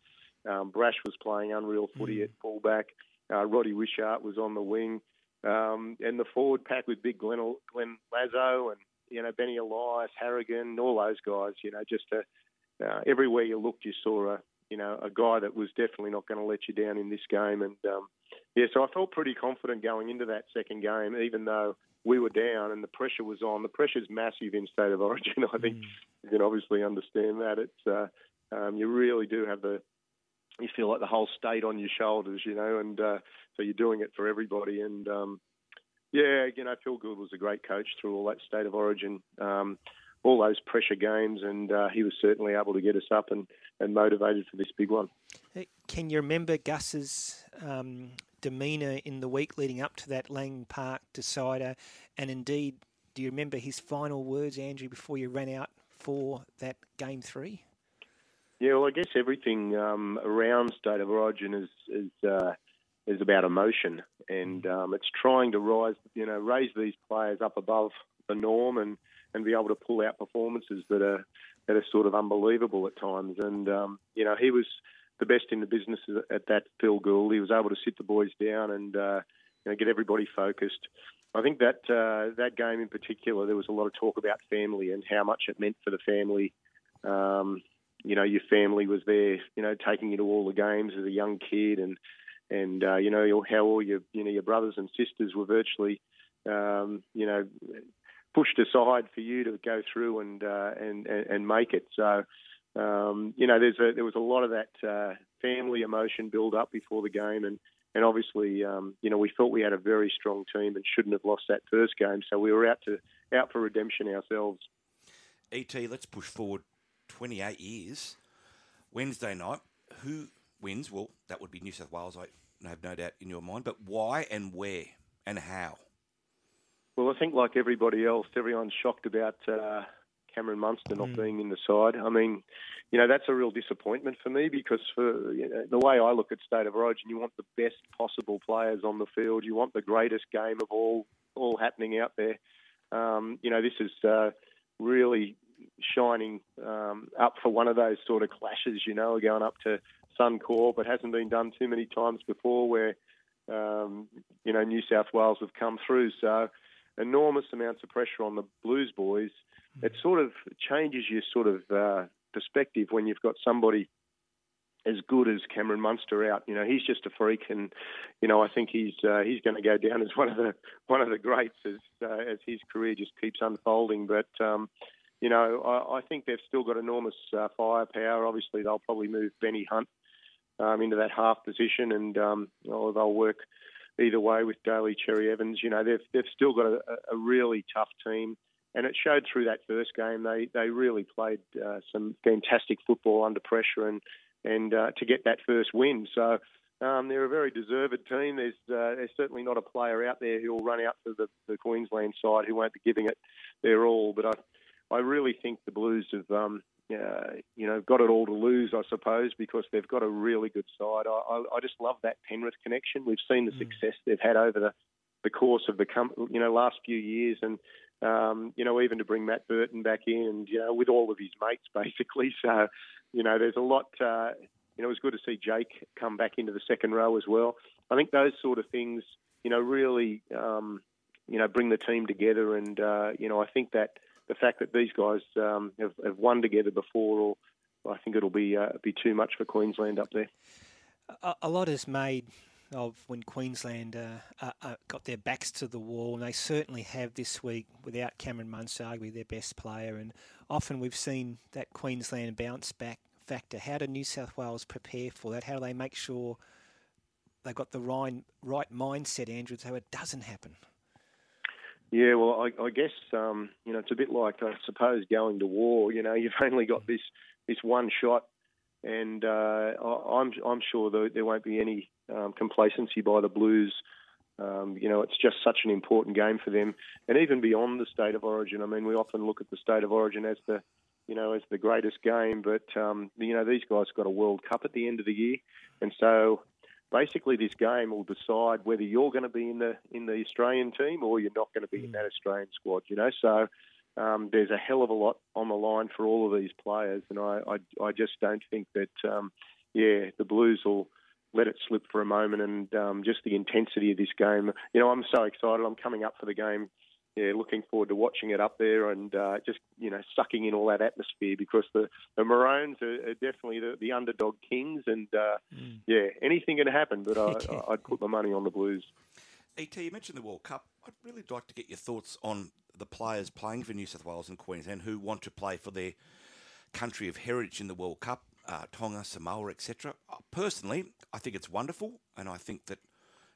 Um, Brash was playing unreal footy mm. at fullback. Uh, Roddy Wishart was on the wing. Um, and the forward pack with big Glenn, Glenn Lazo and, you know, Benny Elias, Harragon, all those guys, you know, just a, uh, everywhere you looked, you saw a, you know, a guy that was definitely not going to let you down in this game. And, um, yeah, so I felt pretty confident going into that second game, even though we were down and the pressure was on. The pressure's massive in State of Origin. *laughs* I think mm. you can obviously understand that. It's, uh, um, you really do have the, you feel like the whole state on your shoulders, you know, and uh, so you're doing it for everybody. And um, yeah, you know, Phil Gould was a great coach through all that state of origin, um, all those pressure games, and uh, he was certainly able to get us up and, and motivated for this big one. Can you remember Gus's um, demeanour in the week leading up to that Lang Park decider? And indeed, do you remember his final words, Andrew, before you ran out for that game three? Yeah, well, I guess everything um, around State of Origin is is uh, is about emotion, and um, it's trying to rise, you know, raise these players up above the norm and, and be able to pull out performances that are that are sort of unbelievable at times. And um, you know, he was the best in the business at that. Phil Gould. He was able to sit the boys down and uh, you know get everybody focused. I think that uh, that game in particular, there was a lot of talk about family and how much it meant for the family. Um, you know, your family was there, you know, taking you to all the games as a young kid, and and uh, you know how all your you know your brothers and sisters were virtually, um, you know, pushed aside for you to go through and uh, and, and make it. So, um, you know, there's a, there was a lot of that uh, family emotion build up before the game, and and obviously, um, you know, we thought we had a very strong team and shouldn't have lost that first game. So we were out to out for redemption ourselves. Et, let's push forward 28 years. Wednesday night, who wins? Well, that would be New South Wales. I have no doubt in your mind, but why and where and how? Well, I think like everybody else, everyone's shocked about uh, Cameron Munster not mm. being in the side. I mean, you know, that's a real disappointment for me because for you know, the way I look at state of origin, you want the best possible players on the field. You want the greatest game of all all happening out there. Um, you know, this is uh, really shining um, up for one of those sort of clashes. You know, going up to Suncorp. It hasn't been done too many times before where um, you know New South Wales have come through. So enormous amounts of pressure on the Blues boys. It sort of changes your sort of uh, perspective when you've got somebody as good as Cameron Munster out. You know, he's just a freak, and you know, I think he's uh, he's going to go down as one of the one of the greats as uh, as his career just keeps unfolding. But um, you know, I, I think they've still got enormous uh, firepower. Obviously, they'll probably move Benny Hunt um, into that half position, and um, well, they'll work either way with Daly Cherry Evans. You know, they've they've still got a, a really tough team, and it showed through that first game. They they really played uh, some fantastic football under pressure, and and uh, to get that first win. So. Um, they're a very deserved team. There's, uh, there's certainly not a player out there who will run out to the, the Queensland side who won't be giving it their all. But I, I really think the Blues have, um, uh, you know, got it all to lose, I suppose, because they've got a really good side. I, I, I just love that Penrith connection. We've seen the mm. success they've had over the, the course of the com- you know last few years, and um, you know even to bring Matt Burton back in, and you know with all of his mates *laughs* basically. So you know there's a lot. Uh, you know it was good to see Jake come back into the second row as well. I think those sort of things, you know, really, um, you know, bring the team together, and uh, you know I think that the fact that these guys um, have, have, won together before, or I think it'll be uh, be too much for Queensland up there. A, a lot is made of when Queensland uh, uh, uh, got their backs to the wall, and they certainly have this week without Cameron Munster, arguably their best player. And often we've seen that Queensland bounce back factor. How do New South Wales prepare for that? How do they make sure they've got the right, right mindset, Andrew, so it doesn't happen? Yeah, well, I, I guess um, you know it's a bit like I suppose going to war. You know, *laughs* you've only got this this one shot, and uh, I'm I'm sure there won't be any um, complacency by the Blues. Um, you know, it's just such an important game for them, and even beyond the state of origin. I mean, we often look at the state of origin as the you know as the greatest game, but um, you know these guys got a World Cup at the end of the year, and so basically this game will decide whether you're going to be in the in the Australian team or you're not going to be in that Australian squad. You know, so um, there's a hell of a lot on the line for all of these players, and I I, I just don't think that um, yeah the Blues will let it slip for a moment, and um, just the intensity of this game. You know, I'm so excited. I'm coming up for the game yeah, looking forward to watching it up there and uh, just you know sucking in all that atmosphere because the the Maroons are, are definitely the, the, underdog kings and uh, mm. yeah, anything can happen. But I, *laughs* would put my money on the Blues. Et, you mentioned the World Cup. I'd really like to get your thoughts on the players playing for New South Wales and Queensland who want to play for their country of heritage in the World Cup, uh, Tonga, Samoa, etc. Personally, I think it's wonderful, and I think that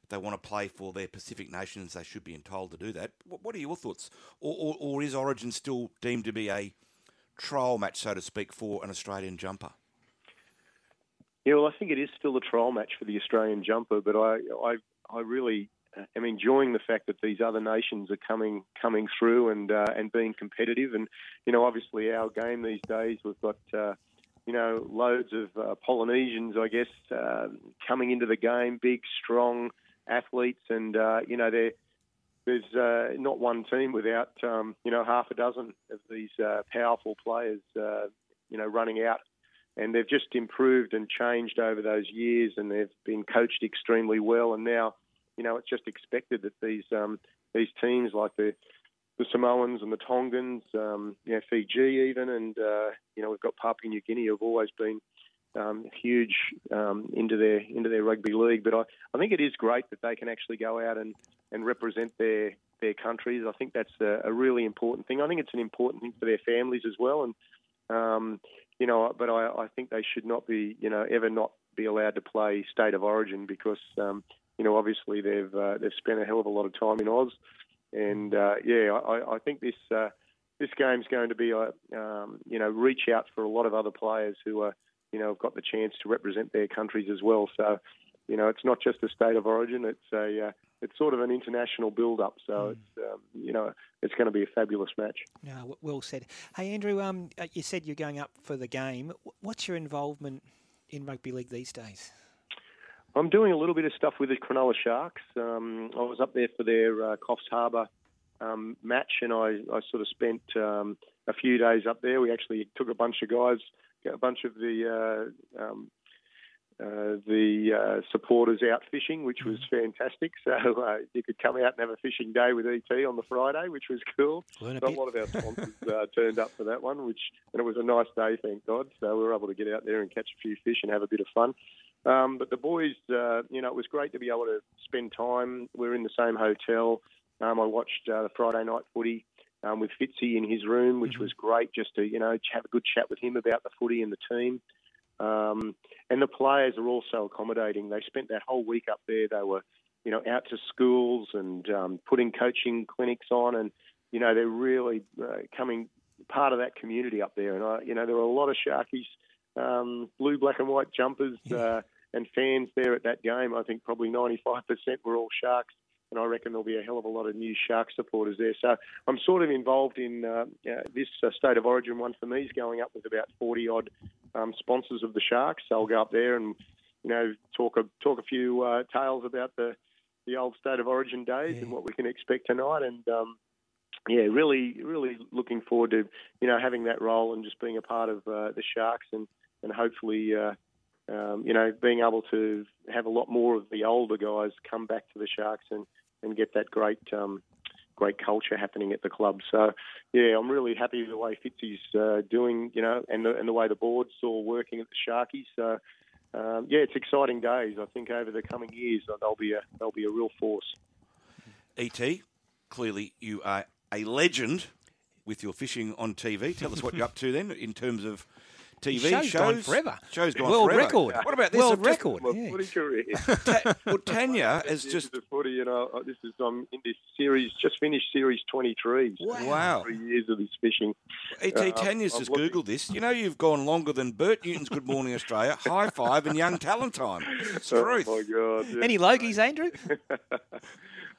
they want to play for their Pacific nations, they should be entitled to do that. What, are your thoughts? Or, or, or, is Origin still deemed to be a trial match, so to speak, for an Australian jumper? Yeah, well, I think it is still a trial match for the Australian jumper, but I, I, I really am enjoying the fact that these other nations are coming coming through and uh, and being competitive. And you know, obviously, our game these days we've got. Uh, you know, loads of uh, Polynesians, I guess, uh, coming into the game, big, strong, athletes, and uh, you know they're there's uh, not one team without um, you know half a dozen of these uh, powerful players, uh, you know, running out, and they've just improved and changed over those years, and they've been coached extremely well, and now, you know, it's just expected that these um, these teams like the the Samoans and the Tongans, um, you know, Fiji even, and uh, you know, we've got Papua New Guinea have always been um, huge um, into their into their rugby league. But I, I think it is great that they can actually go out and, and represent their their countries. I think that's a, a really important thing. I think it's an important thing for their families as well. And um, you know, but I, I think they should not be you know ever not be allowed to play state of origin because um, you know obviously they've uh, they've spent a hell of a lot of time in Oz, and uh, yeah, I, I think this. Uh, this game's going to be, a, um, you know, reach out for a lot of other players who are, you know, have got the chance to represent their countries as well. So, you know, it's not just a state of origin; it's a uh, it's sort of an international build-up. So mm. it's um, you know it's going to be a fabulous match. No, well said. Hey Andrew, um, uh, you said you're going up for the game. What's your involvement in rugby league these days? I'm doing a little bit of stuff with the Cronulla Sharks. Um, I was up there for their uh, Coffs Harbour um, match, and I, I sort of spent um, a few days up there. We actually took a bunch of guys, a bunch of the uh, um, uh, the uh, supporters out fishing, which was fantastic. *laughs* So uh, you could come out and have a fishing day with ET on the Friday, which was cool. A, a, lot of our *laughs* sponsors uh, turned up for that one, which and it was a nice day, thank God. So we were able to get out there and catch a few fish and have a bit of fun. Um, but the boys, uh, you know, it was great to be able to spend time. We are in the same hotel. Um, I watched uh, the Friday night footy um, with Fitzy in his room, which mm-hmm. was great just to, you know, have a good chat with him about the footy and the team. Um, and the players are also accommodating. They spent that whole week up there. They were, you know, out to schools and um, putting coaching clinics on, and you know, they're really uh, coming part of that community up there. And I, you know, there were a lot of Sharkies, um, blue, black, and white jumpers, yeah. uh, and fans there at that game. I think probably 95% were all Sharks and I reckon there'll be a hell of a lot of new Shark supporters there. So I'm sort of involved in uh, uh, this uh, state of origin one for me is going up with about 40 odd um, sponsors of the Sharks. So I'll go up there and you know talk a talk a few uh, tales about the the old state of origin days yeah. and what we can expect tonight. And um, yeah, really, really looking forward to you know having that role and just being a part of uh, the Sharks and and hopefully. Uh, um, you know, being able to have a lot more of the older guys come back to the Sharks and, and get that great um, great culture happening at the club. So, yeah, I'm really happy with the way Fitzy's uh, doing, you know, and the, and the way the board's all working at the Sharkies. So, um, yeah, it's exciting days. I think over the coming years they'll be a they'll be a real force. Et, clearly you are a legend with your fishing on TV. Tell us what you're up to then in terms of TV show's shows. gone forever. Show's gone World forever. record. What about this? World just- record. My yeah. footy career. *laughs* Ta- well, Tanya *laughs* has just the footy, you know. uh, This is I'm in this series, just finished series 23. So Wow. Three years of this fishing. Et Um, Tanya's I'm just looking- googled this. You know you've gone longer than Bert Newton's Good Morning Australia, *laughs* High Five, and Young Talent Time. It's Oh truth. my god! yeah. Any Logies, Andrew?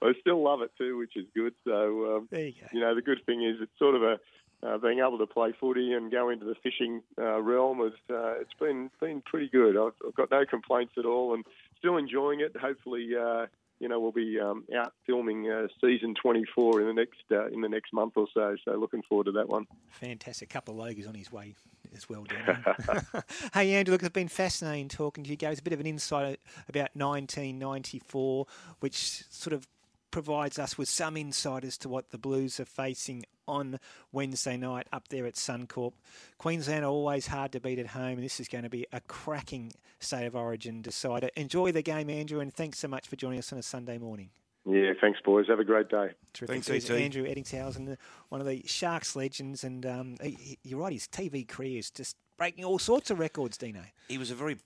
I still love it too, which is good. So um, There you go. you know, the good thing is it's sort of a uh, being able to play footy and go into the fishing uh, realm. Is, uh, it's been been pretty good. I've, I've got no complaints at all, and still enjoying it. Hopefully, uh, you know, we'll be um, out filming uh, season 24 in the next uh, in the next month or so. So looking forward to that one. Fantastic. couple of Logies on his way as well, Dan. *laughs* *laughs* hey, Andrew, look, it's been fascinating talking to you. Gave us a bit of an insight about 1994, which sort of provides us with some insight as to what the Blues are facing on Wednesday night up there at Suncorp. Queensland are always hard to beat at home, and this is going to be a cracking state of origin decider. Enjoy the game, Andrew, and thanks so much for joining us on a Sunday morning. Yeah, thanks, boys. Have a great day. Terrific. There's Andrew Ettingshausen, one of the Sharks legends, and um, he, he- you're right, his TV career is just breaking all sorts of records, Dino. He was a very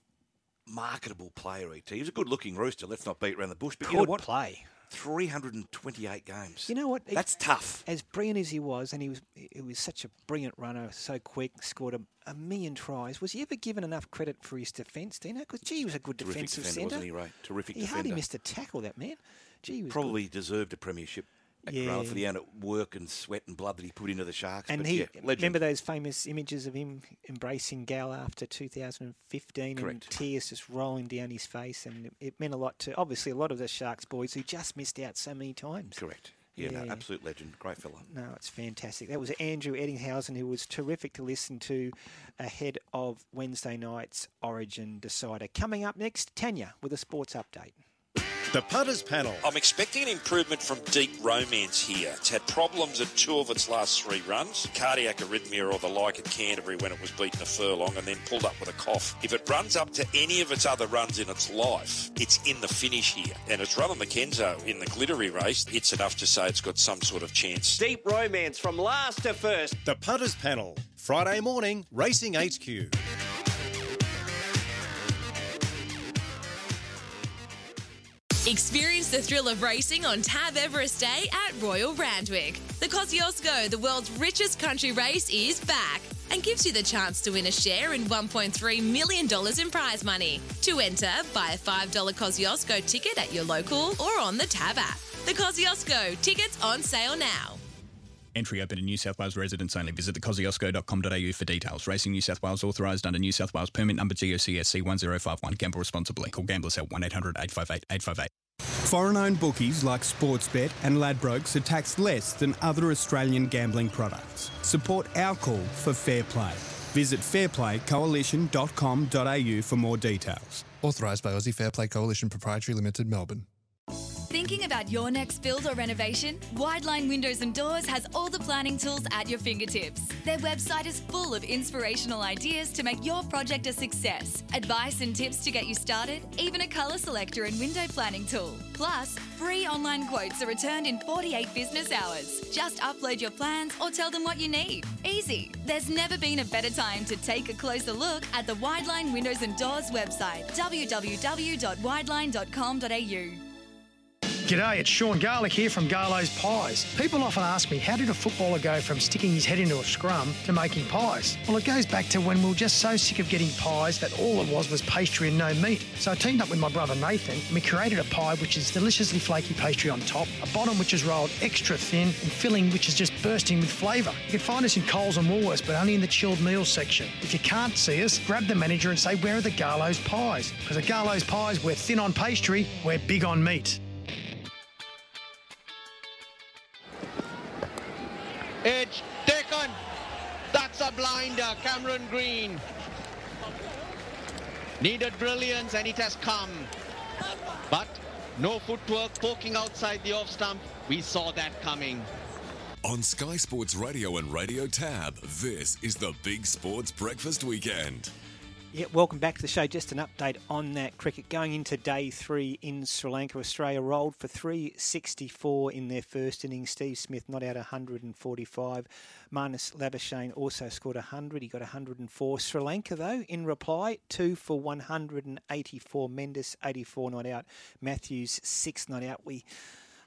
marketable player, Et. He was a good looking rooster, let's not beat around the bush. But you know Could what? play. 328 games. You know what? He- That's tough. As brilliant as he was, and he was he was such a brilliant runner, so quick, scored a, a million tries. Was he ever given enough credit for his defence, Dino? Because gee, he was a good Terrific defensive defender, centre. wasn't he, Ray? Terrific he defender. hardly missed a tackle, that man. Gee, he was Probably deserved a premiership at Yeah. Cronulla for the amount of work and sweat and blood that he put into the Sharks. And but he yeah, remember those famous images of him embracing Gal after 2015 and Correct. tears just rolling down his face, and it meant a lot to obviously a lot of the Sharks boys who just missed out so many times. Correct. Yeah, no, Yeah. absolute legend. Great fella. No, it's fantastic. That was Andrew Ettingshausen, who was terrific to listen to ahead of Wednesday night's Origin decider. Coming up next, Tanya with a sports update. The Punters Panel. I'm expecting an improvement from Deep Romance here. It's had problems at two of its last three runs, cardiac arrhythmia or the like at Canterbury when it was beaten a furlong and then pulled up with a cough. If it runs up to any of its other runs in its life, it's in the finish here. And it's run on the Kenzo in the glittery race. It's enough to say it's got some sort of chance. Deep Romance from last to first. The Punters Panel. Friday morning, Racing HQ. Experience the thrill of racing on Tab Everest Day at Royal Randwick. The Kosciuszko, the world's richest country race, is back and gives you the chance to win a share in $1.3 million in prize money. To enter, buy a $5 Kosciuszko ticket at your local or on the Tab app. The Kosciuszko, tickets on sale now. Entry open to New South Wales residents only. Visit thekosciuszko.com.au for details. Racing New South Wales authorised under New South Wales permit number GOCSC 1051. Gamble responsibly. Call Gamblers Help 1800 858 858. Foreign owned bookies like Sportsbet and Ladbrokes are taxed less than other Australian gambling products. Support our call for fair play. Visit fairplaycoalition.com.au for more details. Authorised by Aussie Fair Play Coalition Proprietary Limited, Melbourne. Thinking about your next build or renovation? Wideline Windows and Doors has all the planning tools at your fingertips. Their website is full of inspirational ideas to make your project a success, advice and tips to get you started, even a colour selector and window planning tool. Plus, free online quotes are returned in 48 business hours. Just upload your plans or tell them what you need. Easy. There's never been a better time to take a closer look at the Wideline Windows and Doors website www.wideline.com.au. G'day, it's Sean Garlick here from Garlo's Pies. People often ask me, how did a footballer go from sticking his head into a scrum to making pies? Well, it goes back to when we were just so sick of getting pies that all it was was pastry and no meat. So I teamed up with my brother Nathan and we created a pie which is deliciously flaky pastry on top, a bottom which is rolled extra thin, and filling which is just bursting with flavour. You can find us in Coles and Woolworths, but only in the chilled meals section. If you can't see us, grab the manager and say, where are the Garlo's Pies? Because at Garlo's Pies, we're thin on pastry, we're big on meat. Edge taken. That's a blinder, Cameron Green. Needed brilliance and it has come. But no footwork poking outside the off stump. We saw that coming. On Sky Sports Radio and Radio Tab, this is the Big Sports Breakfast Weekend. Yeah, welcome back to the show. Just an update on that cricket. Going into day three in Sri Lanka, Australia rolled for 364 in their first innings. Steve Smith not out 145. Marnus Labuschagne also scored 100. He got 104. Sri Lanka, though, in reply, two for 184. Mendes, 84 not out. Matthews, six not out. We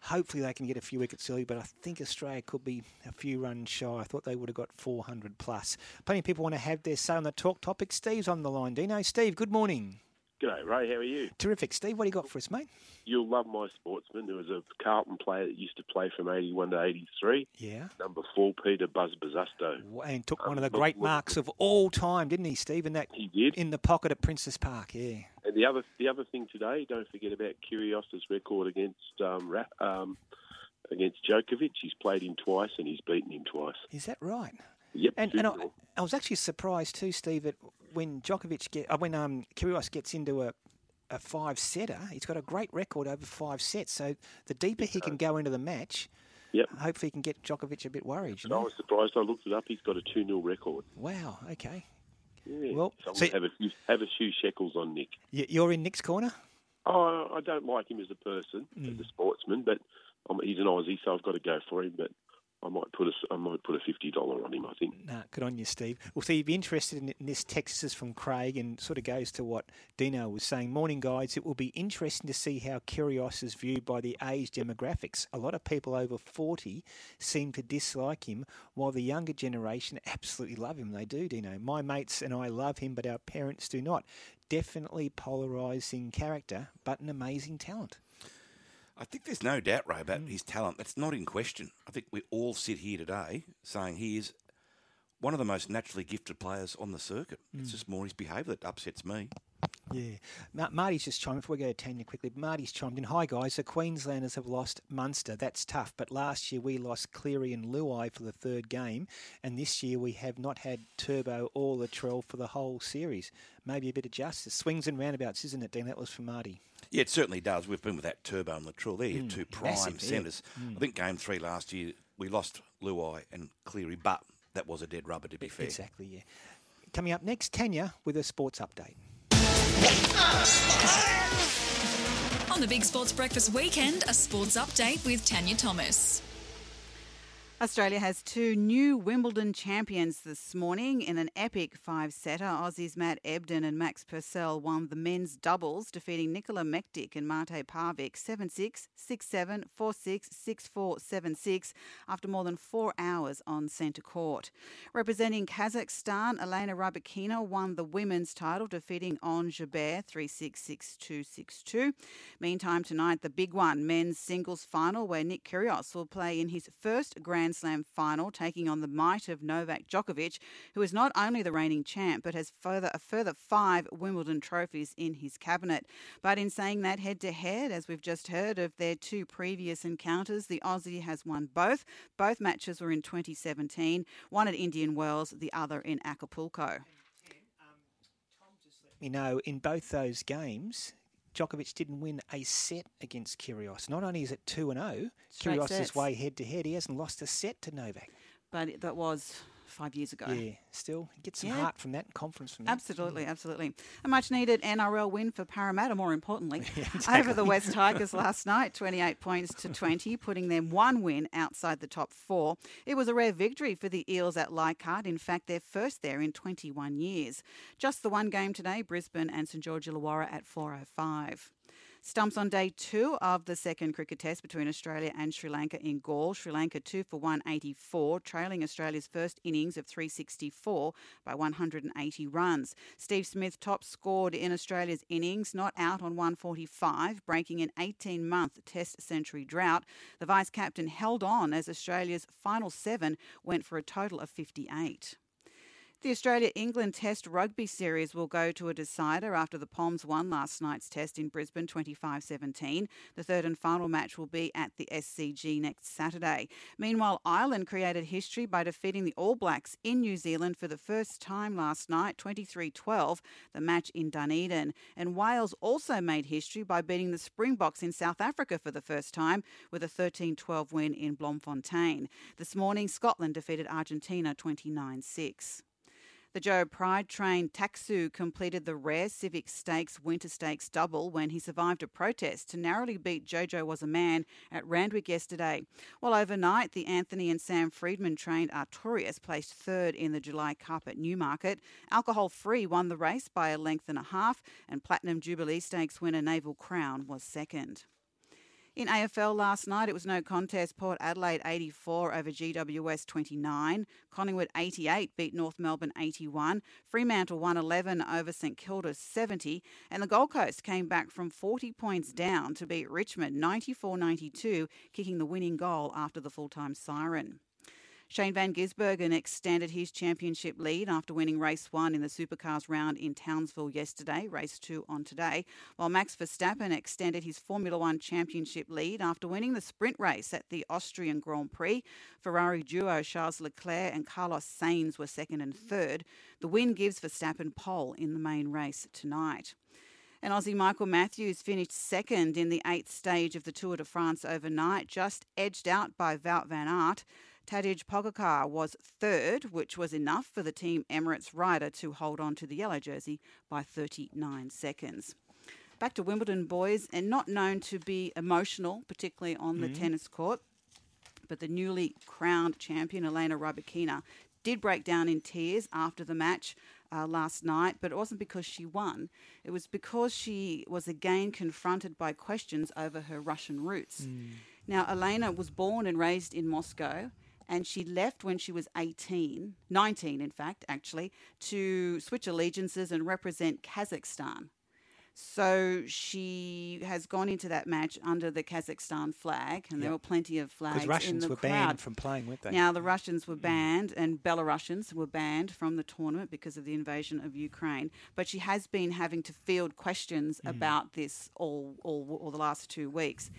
Hopefully they can get a few wickets early, but I think Australia could be a few runs shy. I thought they would have got 400 plus. Plenty of people want to have their say on the talk topic. Steve's on the line. Dino, Steve, good morning. G'day, Ray. How are you? Terrific. Steve, what do you got for us, mate? You'll love my sportsman. There was a Carlton player that used to play from 81 to 83. Yeah. Number four, Peter Buzz Bosustow. And took one of the great marks of all time, didn't he, Steve? In that he did. in the pocket at Princes Park. Yeah. And the other the other thing today, don't forget about Kyrgios's record against um, um, against Djokovic. He's played him twice and he's beaten him twice. Is that right? Yep. And, and I, I was actually surprised too, Steve, that when Djokovic get uh, when um, Kyrgios gets into a a five setter, he's got a great record over five sets. So the deeper he can go into the match, Yep. hopefully he can get Djokovic a bit worried. You And I was surprised. I looked it up. He's got a 2 0 record. Wow. Okay. Yeah. Well, so have a few have a few shekels on Nick. You're in Nick's corner. Oh, I don't like him as a person, Mm. as a sportsman, but he's an Aussie, so I've got to go for him. But I might put a I might put a fifty dollar on him. I think. Nah, good on you, Steve. Well, so you'd be interested in, in this text is from Craig and sort of goes to what Dino was saying. Morning, guys. It will be interesting to see how Kyrgios is viewed by the age demographics. A lot of people over 40 seem to dislike him, while the younger generation absolutely love him. They do, Dino. My mates and I love him, but our parents do not. Definitely polarising character, but an amazing talent. I think there's no doubt, Ray, about hmm. his talent. That's not in question. I think we all sit here today saying he is one of the most naturally gifted players on the circuit. It's Mm. just more his behaviour that upsets me. Yeah. Ma- Marty's just chimed, before we go to Tanya quickly, Marty's chimed in. Hi, guys. The Queenslanders have lost Munster. That's tough. But last year we lost Cleary and Luai for the third game. And this year we have not had Turbo or Latrell for the whole series. Maybe a bit of justice. Swings and roundabouts, isn't it, Dean? That was for Marty. Yeah, it certainly does. We've been with that Turbo and Latrell. They're Mm, two prime massive, yeah. centres. Mm. I think game three last year we lost Luai and Cleary, but that was a dead rubber to be fair. Exactly, yeah. Coming up next, Tanya with a sports update. On the Big Sports Breakfast weekend, a sports update with Tanya Thomas. Australia has two new Wimbledon champions this morning in an epic five setter. Aussies Matt Ebden and Max Purcell won the men's doubles, defeating Nikola Mektic and Mate Pavic 7 6, 6 7, 4 6, 6 4, 7 6 after more than four hours on centre court. Representing Kazakhstan, Elena Rybakina won the women's title, defeating Ons Jabeur 3 6, 6 2, 6 2. Meantime, tonight, the big one, men's singles final, where Nick Kyrgios will play in his first Grand Slam final, taking on the might of Novak Djokovic, who is not only the reigning champ, but has further a further five Wimbledon trophies in his cabinet. But in saying that head to head, as we've just heard of their two previous encounters, the Aussie has won both. Both matches were in 2017, one at Indian Wells, the other in Acapulco. You know, in both those games, Djokovic didn't win a set against Kyrgios. Not only is it 2 and 0, Straight Kyrgios' way head to head, he hasn't lost a set to Novak. But that was five years ago. Yeah, still, get some Yeah. heart from that conference from that. Absolutely, mm. absolutely. A much needed NRL win for Parramatta, more importantly, *laughs* exactly. over the West *laughs* Tigers last night, 28 points to 20, putting them one win outside the top four. It was a rare victory for the Eels at Leichhardt, in fact, their first there in 21 years. Just the one game today, Brisbane and St George Illawarra at 4.05. Stumps on day two of the second cricket test between Australia and Sri Lanka in Galle. Sri Lanka 2 for 184, trailing Australia's first innings of 364 by 180 runs. Steve Smith top scored in Australia's innings, not out on 145, breaking an 18 month test century drought. The vice captain held on as Australia's final seven went for a total of 58. The Australia England Test Rugby Series will go to a decider after the Poms won last night's test in Brisbane 25 17. The third and final match will be at the SCG next Saturday. Meanwhile, Ireland created history by defeating the All Blacks in New Zealand for the first time last night 23 12, the match in Dunedin. And Wales also made history by beating the Springboks in South Africa for the first time with a 13 12 win in Bloemfontein. This morning, Scotland defeated Argentina 29 6. The Joe Pride trained Taxu completed the rare Civic Stakes Winter Stakes double when he survived a protest to narrowly beat Jojo Was a Man at Randwick yesterday. While overnight, the Anthony and Sam Freedman trained Artorius placed third in the July Cup at Newmarket. Alcohol Free won the race by a length and a half, and Platinum Jubilee Stakes winner Naval Crown was second. In AFL last night, it was no contest. Port Adelaide 84 over GWS 29. Collingwood 88 beat North Melbourne 81. Fremantle 111 over St Kilda 70. And the Gold Coast came back from 40 points down to beat Richmond 94 92, kicking the winning goal after the full time siren. Shane Van Gisbergen extended his championship lead after winning race one in the Supercars round in Townsville yesterday, race two on today, while Max Verstappen extended his Formula One championship lead after winning the sprint race at the Austrian Grand Prix. Ferrari duo Charles Leclerc and Carlos Sainz were second and third. The win gives Verstappen pole in the main race tonight. And Aussie Michael Matthews finished second in the eighth stage of the Tour de France overnight, just edged out by Wout van Aert. Tadej Pogacar was third, which was enough for the Team Emirates rider to hold on to the yellow jersey by 39 seconds. Back to Wimbledon, boys, and not known to be emotional, particularly on the Mhm. tennis court, but the newly crowned champion, Elena Rybakina, did break down in tears after the match uh, last night, but it wasn't because she won. It was because she was again confronted by questions over her Russian roots. Now, Elena was born and raised in Moscow, and she left when she was 18, 19 in fact, actually, to switch allegiances and represent Kazakhstan. So she has gone into that match under the Kazakhstan flag, and there were plenty of flags Because Russians in the were crowd. banned from playing, weren't they? Now the Russians were banned, and Belarusians were banned from the tournament because of the invasion of Ukraine. But she has been having to field questions Mm. about this all, all, all the last two weeks.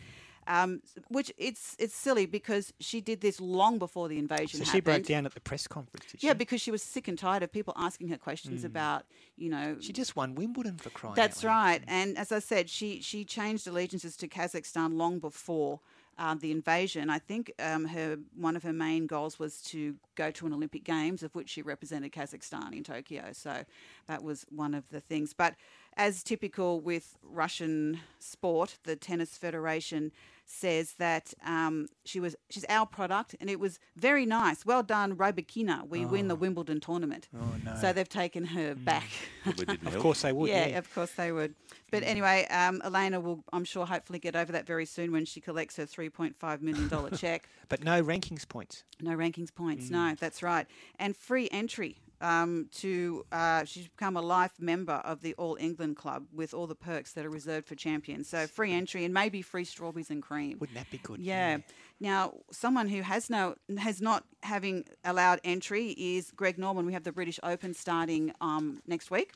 Um, which it's it's silly because she did this long before the invasion So happened. she broke down at the press conference. Did she? Yeah, because she was sick and tired of people asking her questions Mm. about, you know. She just won Wimbledon for crying. That's out loud. right. And as I said, she she changed allegiances to Kazakhstan long before uh, the invasion. I think um, her one of her main goals was to go to an Olympic Games, of which she represented Kazakhstan in Tokyo. So that was one of the things. But as typical with Russian sport, the Tennis Federation says that um, she was she's our product, and it was very nice. Well done, Rybakina. We win the Oh. Wimbledon tournament. Oh, no. So they've taken her back. *laughs* Of help. course they would. Yeah, Yeah. of course they would. But anyway, um, Elena will, I'm sure, hopefully get over that very soon when she collects her $3.5 million *laughs* check. But no rankings points. No rankings points. Mm. No, that's right. And free entry um, to, uh, she's become a life member of the All England Club with all the perks that are reserved for champions. So free entry and maybe free strawberries and cream. Wouldn't that be good? Yeah. Now, someone who has no has not having allowed entry is Greg Norman. We have the British Open starting um, next week.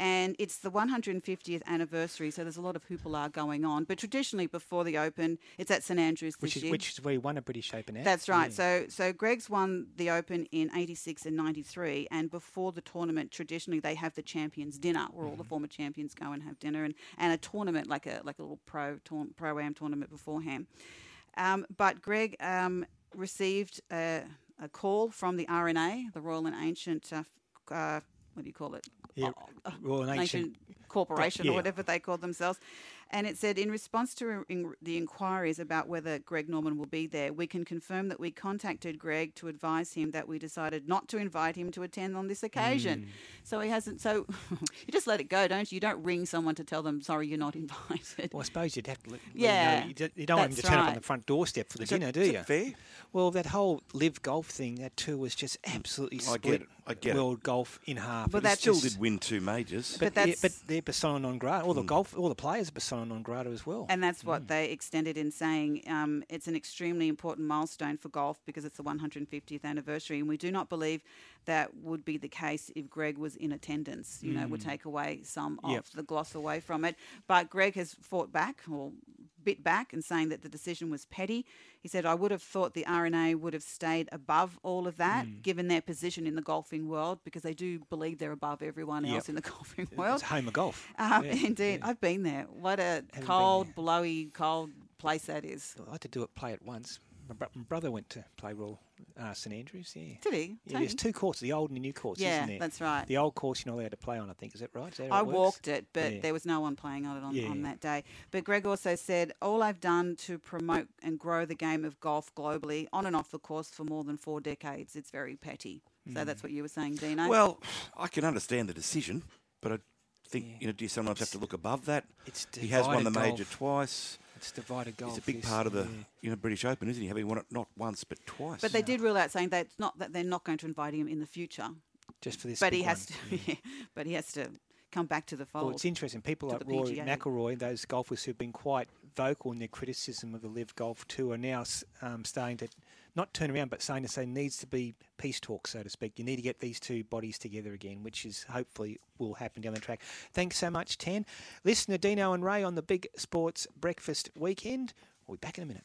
And it's the 150th anniversary, so there's a lot of hoopla going on. But traditionally, before the Open, it's at St Andrews this Which is year. which is where he won a British Open at. That's right. Yeah. So so Greg's won the Open in 86 and 93 and before the tournament traditionally they have the champions dinner where all Mm-hmm. the former champions go and have dinner and, and a tournament like a like a little pro tour, pro am tournament beforehand. Um, but Greg um, received a, a call from the R&A, the Royal and Ancient uh, uh, what do you call it? Yeah, Royal and Ancient Corporation yeah. or whatever they call themselves. And it said, in response to in, the inquiries about whether Greg Norman will be there, we can confirm that we contacted Greg to advise him that we decided not to invite him to attend on this occasion. Mm. So he hasn't. So *laughs* you just let it go, don't you? You don't ring someone to tell them, sorry, you're not *laughs* invited. Well, I suppose you'd have to. Let, let Yeah. You, d- you don't want him to that's turn up on the front doorstep for the Is that- dinner, do is you? that fair? Well, that whole live golf thing, that too was just absolutely I split get it. I get it. world golf in half. But It was Still just- did win two majors. But, But yeah, but they're persona non grata. All the golf, all the players are persona non grata as well. And that's what they extended in saying um, it's an extremely important milestone for golf because it's the 150th anniversary. And we do not believe that would be the case if Greg was in attendance. You know, it would Mm. take away some Yep. of the gloss away from it. But Greg has fought back or bit back and saying that the decision was petty. He said, I would have thought the R&A would have stayed above all of that, Mm. given their position in the golfing world, because they do believe they're above everyone Yep. else in the *laughs* golfing world. It's home of golf. Um, Yeah, indeed, I've been there. What a been cold, blowy, cold place that is. I had to do it, play it once. My, bro- my brother went to play Royal uh, St Andrews. Yeah. Did he? Yeah, there's two courses, the old and the new course, Yeah, isn't there? that's right. The old course you're not allowed to play on, I think. Is that right? Is that how I it walked it, but Yeah. there was no one playing on it on, Yeah. on that day. But Greg also said, All I've done to promote and grow the game of golf globally, on and off the course for more than four decades, it's very petty. So Mm. that's what you were saying, Dino. Well, I can understand the decision, but I think you know, do you sometimes have to look above that? It's he has won the divided major twice. It's divided golf. He's a big part of the yeah. you know British Open, isn't he? Having won it not once but twice. but they did rule out saying that it's not that they're not going to invite him in the future. Just for this But big he has one. to, *laughs* yeah, but he has to come back to the fold. Well, it's interesting. People like the Rory PGA. McIlroy, those golfers who've been quite vocal in their criticism of the Live Golf Tour, are now um, starting to not turn around, but saying to say needs to be peace talk, so to speak. You need to get these two bodies together again, which is hopefully will happen down the track. Thanks so much, Tan. Listen to Dino and Ray on the Big Sports Breakfast Weekend. We'll be back in a minute.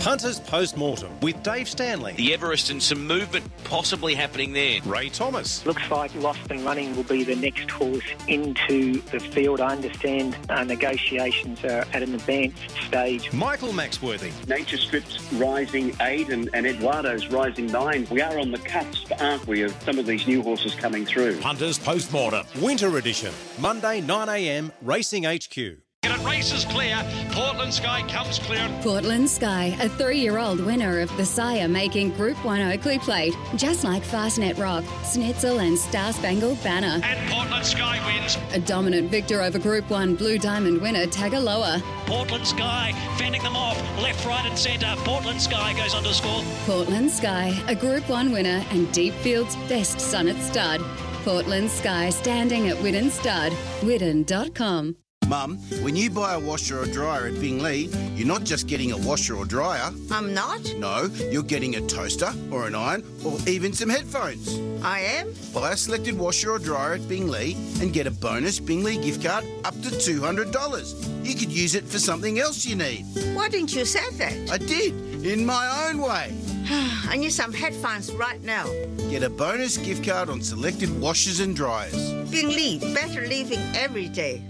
Punters Postmortem with Dave Stanley. The Everest and some movement possibly happening there. Ray Thomas. Looks like Lost and Running will be the next horse into the field. I understand uh, negotiations are at an advanced stage. Michael Maxworthy. Nature Strip's rising eight and, and Eduardo's rising nine. We are on the cusp, aren't we, of some of these new horses coming through. Punters Postmortem. Winter edition. Monday 9am Racing HQ. And it races clear. Portland Sky comes clear. Portland Sky, a three year old winner of the Sire making Group 1 Oakleigh Plate, just like Fastnet Rock, Snitzel and Star Spangled Banner. And Portland Sky wins. A dominant victor over Group 1 Blue Diamond winner Tagaloa. Portland Sky fending them off. Left, right, and centre. Portland Sky goes on to score. Portland Sky, a Group 1 winner and Deep Field's best son at stud. Portland Sky standing at Widden Stud. Widden.com. Mum, when you buy a washer or dryer at Bing Lee, you're not just getting a washer or dryer. I'm not? No, you're getting a toaster or an iron or even some headphones. I am? Buy a selected washer or dryer at Bing Lee and get a bonus Bing Lee gift card up to $200. You could use it for something else you need. Why didn't you say that? I did, in my own way. *sighs* I need some headphones right now. Get a bonus gift card on selected washers and dryers. Bing Lee, better living every day.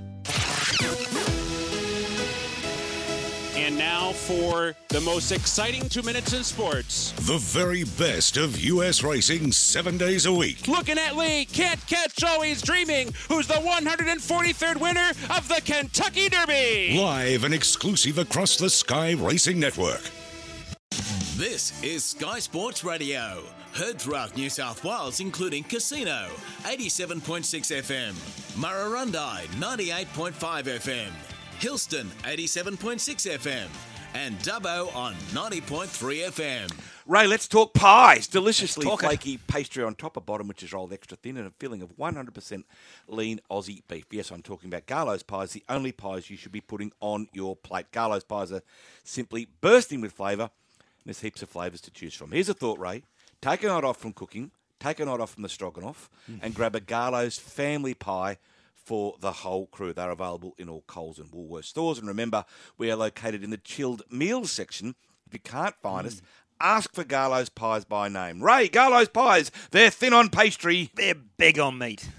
And now for the most exciting two minutes in sports. The very best of U.S. racing seven days a week. Looking at Lee, can't catch always dreaming, who's the 143rd winner of the Kentucky Derby. Live and exclusive across the Sky Racing Network. This is Sky Sports Radio. Heard throughout New South Wales, including Casino, 87.6 FM, Murrurundi, 98.5 FM, Hillston, 87.6 FM, and Dubbo on 90.3 FM. Ray, let's talk pies. Deliciously Let's it. flaky pastry on top of bottom, which is rolled extra thin, and a filling of 100% lean Aussie beef. Yes, I'm talking about Garlo's pies, the only pies you should be putting on your plate. Garlo's pies are simply bursting with flavour. and There's heaps of flavours to choose from. Here's a thought, Ray. Take a night off from cooking, take a night off from the stroganoff, mm. and grab a Garlo's family pie for the whole crew. They're available in all Coles and Woolworths stores. And remember, we are located in the chilled meals section. If you can't find us, mm. ask for Garlo's Pies by name. Ray, Garlo's Pies, they're thin on pastry. They're big on meat.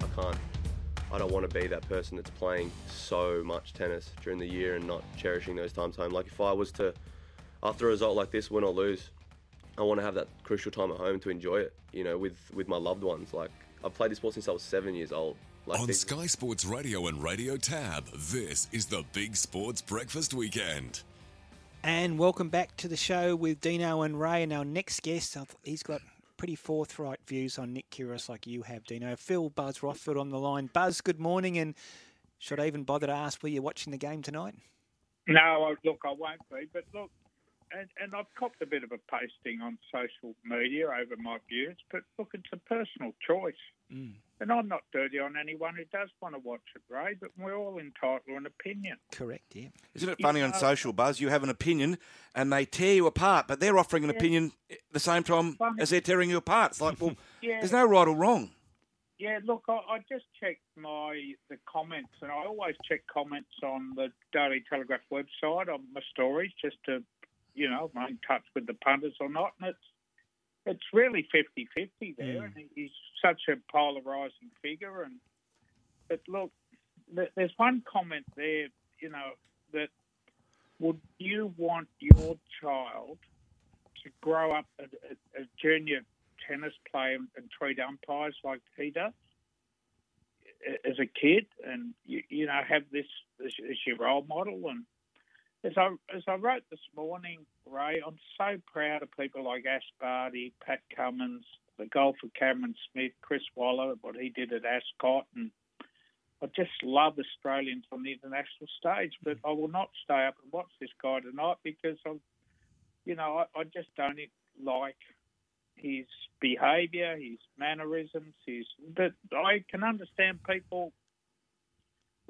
I can't. I don't want to be that person that's playing so much tennis during the year and not cherishing those times home. Like if I was to, after a result like this, win or lose, I want to have that crucial time at home to enjoy it. You know, with with my loved ones. Like I've played this sport since I was seven years old. Like On these- Sky Sports Radio and Radio Tab, this is the Big Sports Breakfast Weekend. And welcome back to the show with Dino and Ray. And our next guest, he's got pretty forthright views on Nick Kyrgios like you have, Dino. Phil Buzz Rothfield on the line. Buzz, good morning. And should I even bother to ask, were you watching the game tonight? No, I- look, I won't be. But look, and, and I've copped a bit of a pasting on social media over my views. But look, it's a personal choice. Mm. And I'm not dirty on anyone who does want to watch it, Ray, but we're all entitled to an opinion. Correct, yeah. Isn't it You funny on know- social, Buzz? You have an opinion and they tear you apart, but they're offering an Yeah. opinion at the same time as they're tearing you apart. It's like, well, *laughs* Yeah. there's no right or wrong. Yeah, look, I, I just checked my the comments, and I always check comments on the Daily Telegraph website on my stories just to, you know, am I in touch with the punters or not. And it's it's really 50-50 there, Mm. and he's such a polarising figure. And but look, there's one comment there, you know, that would you want your child to grow up a, a, a junior tennis player and, treat umpires like he does as a kid, and you, you know have this as, as your role model. And as I as I wrote this morning, Ray, I'm so proud of people like Ash Barty, Pat Cummins, the golfer Cameron Smith, Chris Waller, what he did at Ascot, and I just love Australians on the international stage. But I will not stay up and watch this guy tonight because I'm, you know, I, I just don't like his behaviour, his mannerisms, his. But I can understand people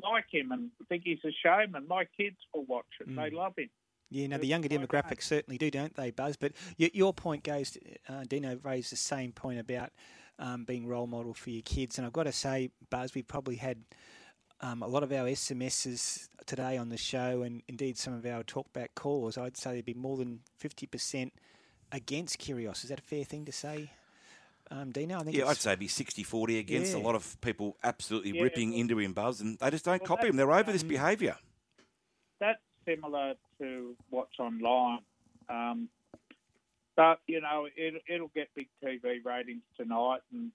like him and think he's a showman. My kids will watch it; they love him. Yeah, no, the younger demographics certainly do, don't they, Buzz? But your point goes, uh, Dino raised the same point about um, being role model for your kids. And I've got to say, Buzz, we probably had um, a lot of our SMSs today on the show, and indeed some of our talkback calls. I'd say there'd be more than 50% against Kyrgios. Is that a fair thing to say, um, Dino? I think Yeah, I'd say it'd be 60 40 against Yeah. a lot of people absolutely Yeah, ripping well- into him, Buzz, and they just don't Well, copy him. They're over this um, behaviour. That's similar to what's online. Um, but you know, it, it'll get big TV ratings tonight, and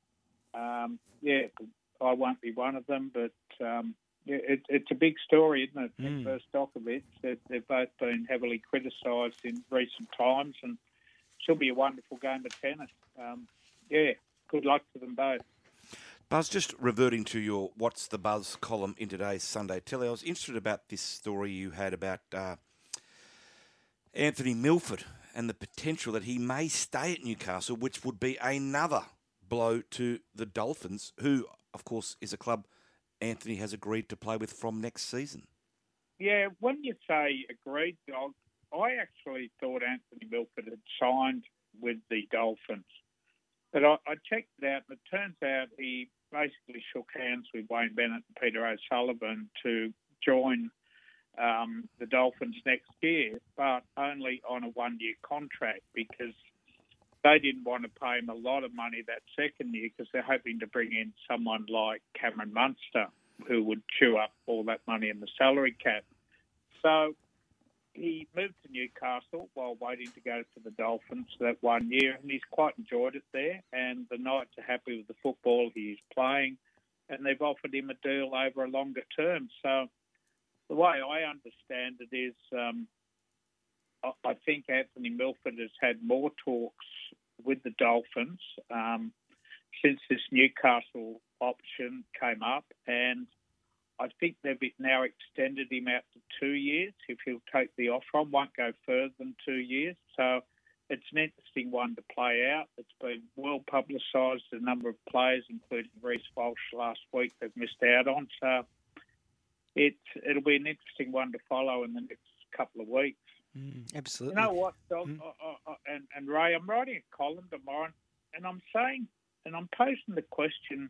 um, yeah, I won't be one of them. But um, it, it's a big story, isn't it? Mm. Nick versus Djokovic, they've, they've both been heavily criticised in recent times, and she'll be a wonderful game of tennis. Um, yeah, good luck to them both. Buzz, just reverting to your What's the Buzz column in today's Sunday Telly, I was interested about this story you had about uh, Anthony Milford and the potential that he may stay at Newcastle, which would be another blow to the Dolphins, who, of course, is a club Anthony has agreed to play with from next season. Yeah, when you say agreed, dog, I actually thought Anthony Milford had signed with the Dolphins. But I, I checked it out, and it turns out he basically shook hands with Wayne Bennett and Peter O'Sullivan to join um, the Dolphins next year, but only on a one year contract because they didn't want to pay him a lot of money that second year because they're hoping to bring in someone like Cameron Munster who would chew up all that money in the salary cap. So he moved to Newcastle while waiting to go to the Dolphins for that one year, and he's quite enjoyed it there. And the Knights are happy with the football he's playing, and they've offered him a deal over a longer term. So the way I understand it is, um, I, think Anthony Milford has had more talks with the Dolphins um, since this Newcastle option came up, and I think they've now extended him out to two years if he'll take the offer on, won't go further than two years. So it's an interesting one to play out. It's been well publicised. A number of players, including Reece Walsh last week, have missed out on. So it, it'll be an interesting one to follow in the next couple of weeks. Mm, absolutely. You know what, Doc? Mm. I, I, and, and Ray, I'm writing a column tomorrow, and I'm saying, and I'm posing the question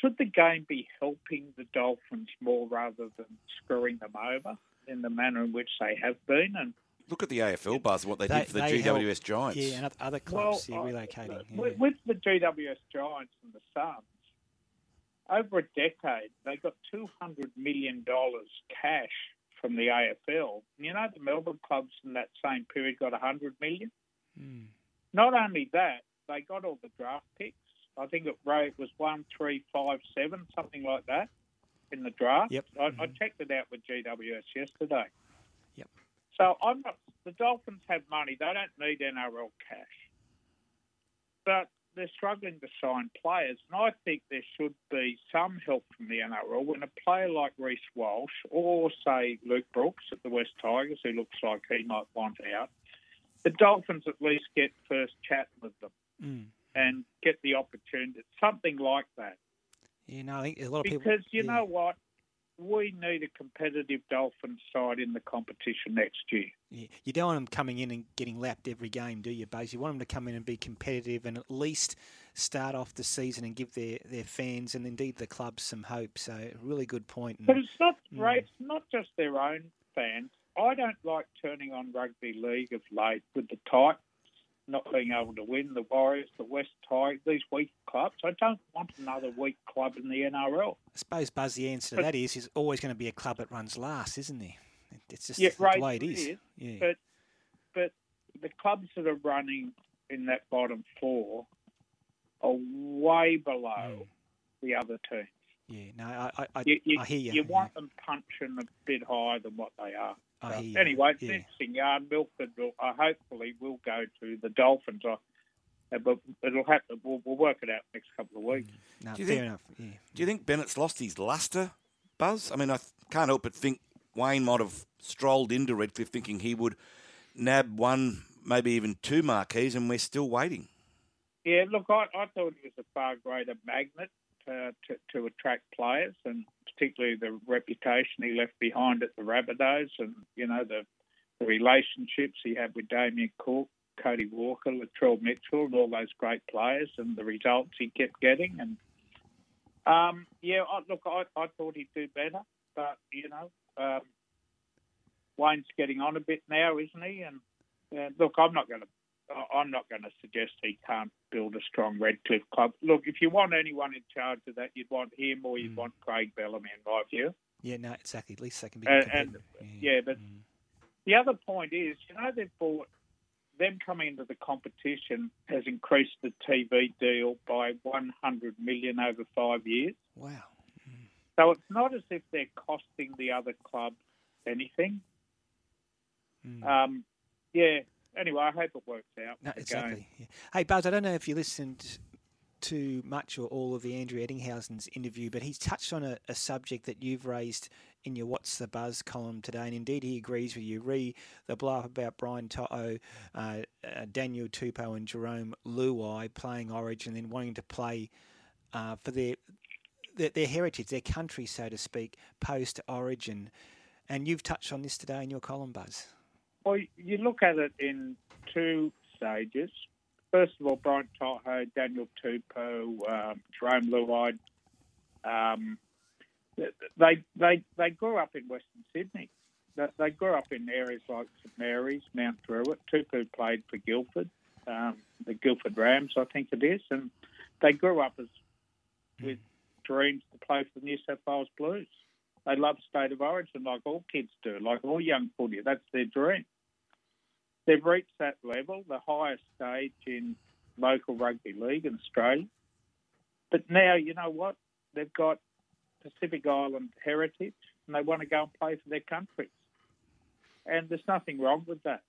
should the game be helping the Dolphins more rather than screwing them over in the manner in which they have been? And look at the AFL buzz, what they, they did for the GWS help, Giants. Yeah, and other clubs well, yeah, relocating. Yeah. With, with the GWS Giants and the Suns, over a decade, they got $200 million cash from the AFL. You know, the Melbourne clubs in that same period got a $100 million. Mm. Not only that, they got all the draft picks. I think it was one, three, five, seven, something like that in the draft. Yep. I, mm-hmm. I checked it out with GWS yesterday. Yep. So I'm not. The Dolphins have money. They don't need NRL cash, but they're struggling to sign players, and I think there should be some help from the NRL when a player like Reece Walsh or say Luke Brooks at the West Tigers, who looks like he might want out, the Dolphins at least get first chat with them. Mm and get the opportunity. Something like that. I think a lot of because people. Because you yeah. know what, we need a competitive Dolphins side in the competition next year. Yeah. You don't want them coming in and getting lapped every game, do you, Buzz? You want them to come in and be competitive and at least start off the season and give their, their fans and indeed the club some hope. So, really good point. But it's not mm. It's not just their own fans. I don't like turning on rugby league of late with the type not being able to win, the Warriors, the West Tigers, these weak clubs. I don't want another weak club in the NRL. I suppose, Buzz, the answer to that is is always going to be a club that runs last, isn't there? It's just yeah, the right, way it is. is. Yeah. But, but the clubs that are running in that bottom four are way below mm. the other teams. Yeah, no, I, I, you, you, I hear you. You want them punching a bit higher than what they are. I so, hear anyway, it's yeah. interesting. Yeah, Milford will, uh, hopefully will go to the Dolphins. Uh, but it'll happen. We'll, we'll, work it out next couple of weeks. No, do you fair think, enough. Yeah. Do you think Bennett's lost his lustre, Buzz? I mean, I can't help but think Wayne might have strolled into Redcliffe thinking he would nab one, maybe even two marquees, and we're still waiting. Yeah, look, I, I thought he was a far greater magnet uh, to, to attract players, and particularly the reputation he left behind at the Rabbitohs, and you know the, the relationships he had with Damien Cook, Cody Walker, Latrell Mitchell, and all those great players, and the results he kept getting. And um, yeah, I, look, I, I thought he'd do better, but you know, um, Wayne's getting on a bit now, isn't he? And uh, look, I'm not going to I'm not going to suggest he can't build a strong Redcliffe club. Look, if you want anyone in charge of that, you'd want him or you'd mm. want Craig Bellamy, in my view. Yeah, no, exactly. At least they can be. Uh, and yeah, yeah but mm. the other point is, you know, they've bought them coming into the competition has increased the TV deal by 100 million over five years. Wow. Mm. So it's not as if they're costing the other club anything. Mm. Um, yeah, anyway, I hope it works out. No, exactly. Yeah. Hey, Buzz, I don't know if you listened to much or all of the Andrew Ettingshausen's interview, but he's touched on a, a, subject that you've raised in your What's the Buzz column today, and indeed he agrees with you. Re the blow up about Brian To'o, uh, uh, Daniel Tupou, and Jarome Luai playing Origin and then wanting to play uh, for their, their, their heritage, their country, so to speak, post Origin. And you've touched on this today in your column, Buzz. Well, you look at it in two stages. First of all, Brian To'o, Daniel Tupou, um, Jarome Luai, um, they they they grew up in Western Sydney. They, grew up in areas like St Mary's, Mount Druitt. Tupou played for Guildford, um, the Guildford Rams, I think it is, and they grew up as with dreams to play for the New South Wales Blues. They love state of origin like all kids do, like all young footy. That's their dream. They've reached that level, the highest stage in local rugby league in Australia. But now, you know what? They've got Pacific Island heritage and they want to go and play for their countries. And there's nothing wrong with that.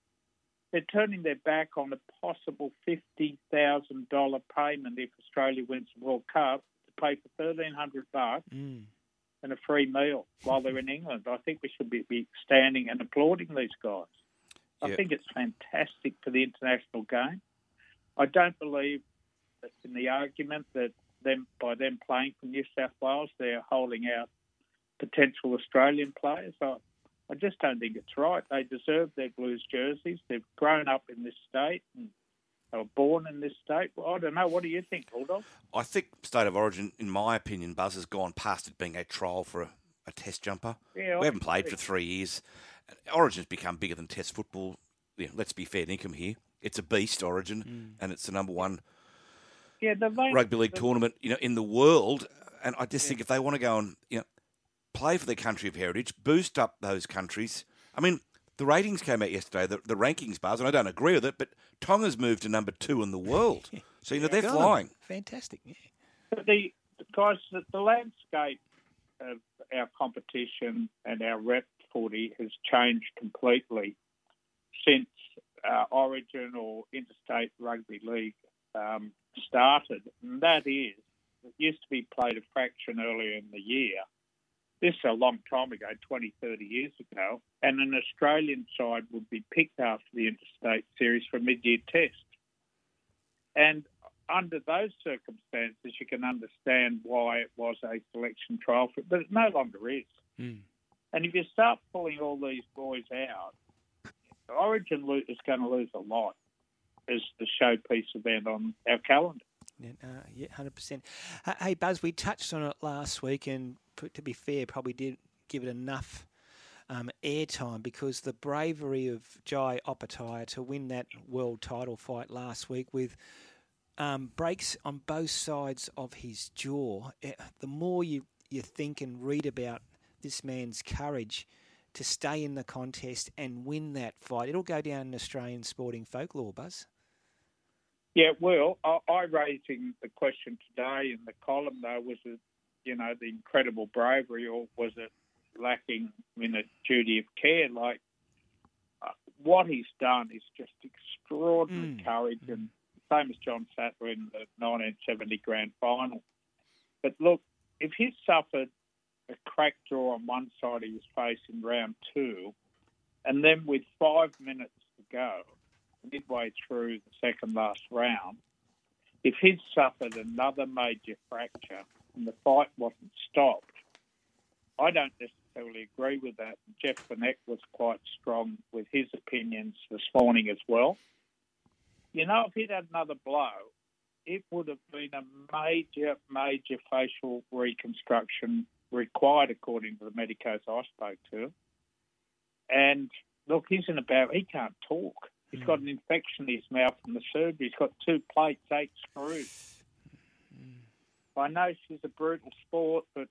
They're turning their back on a possible $50,000 payment if Australia wins the World Cup to pay for 1300 bucks mm. and a free meal while they're in England. I think we should be, be standing and applauding these guys. I think it's fantastic for the international game. I don't believe that's in the argument that them by them playing for New South Wales, they're holding out potential Australian players. I, I just don't think it's right. They deserve their Blues jerseys. They've grown up in this state and they were born in this state. Well, I don't know. What do you think, Bulldog? I think State of Origin, in my opinion, Buzz has gone past it being a trial for a, a test jumper. Yeah, we haven't played for three years. Origin's become bigger than Test football. Yeah, let's be fair income here. It's a beast, Origin, Mm. and it's the number one yeah, the main, rugby league the, tournament, you know, in the world. And I just yeah. think if they want to go and you know play for their country of heritage, boost up those countries. I mean, the ratings came out yesterday, the, the rankings bars, and I don't agree with it, but Tonga's moved to number two in the world. *laughs* So you know they're flying. Fantastic. Yeah. The, the guys, the, the landscape of our competition and our rep footy has changed completely since uh, Origin or Interstate Rugby League um, started. And that is, it used to be played a fraction earlier in the year. This is a long time ago, 20, 30 years ago. And an Australian side would be picked after the Interstate Series for mid-year test. And under those circumstances, you can understand why it was a selection trial, for, but it no longer is. Mm. And if you start pulling all these boys out, Origin is going to lose a lot as the showpiece event on our calendar. Yeah, uh, yeah, hundred percent. Hey, Buzz, we touched on it last week, and to be fair, probably did give it enough um, airtime because the bravery of Jai Opetaia to win that world title fight last week with um, breaks on both sides of his jaw. Eh, the more you you think and read about this man's courage to stay in the contest and win that fight, it'll go down in Australian sporting folklore, Buzz. Yeah, well, I, I raising the question today in the column though was it, you know, the incredible bravery, or was it lacking in a duty of care? Like uh, what he's done is just extraordinary mm. courage, and same as John Sattler in the 1970 Grand Final. But look, if he suffered a cracked jaw on one side of his face in round two, and then with five minutes to go, midway through the second last round, if he'd suffered another major fracture and the fight wasn't stopped, I don't necessarily agree with that. Jeff Burnett was quite strong with his opinions this morning as well. You know, if he'd had another blow, it would have been a major, major facial reconstruction required, according to the medicos I spoke to. And look, he's in about, he can't talk. He's got an infection in his mouth from the surgery. He's got two plates, eight screws. I know she's a brutal sport, but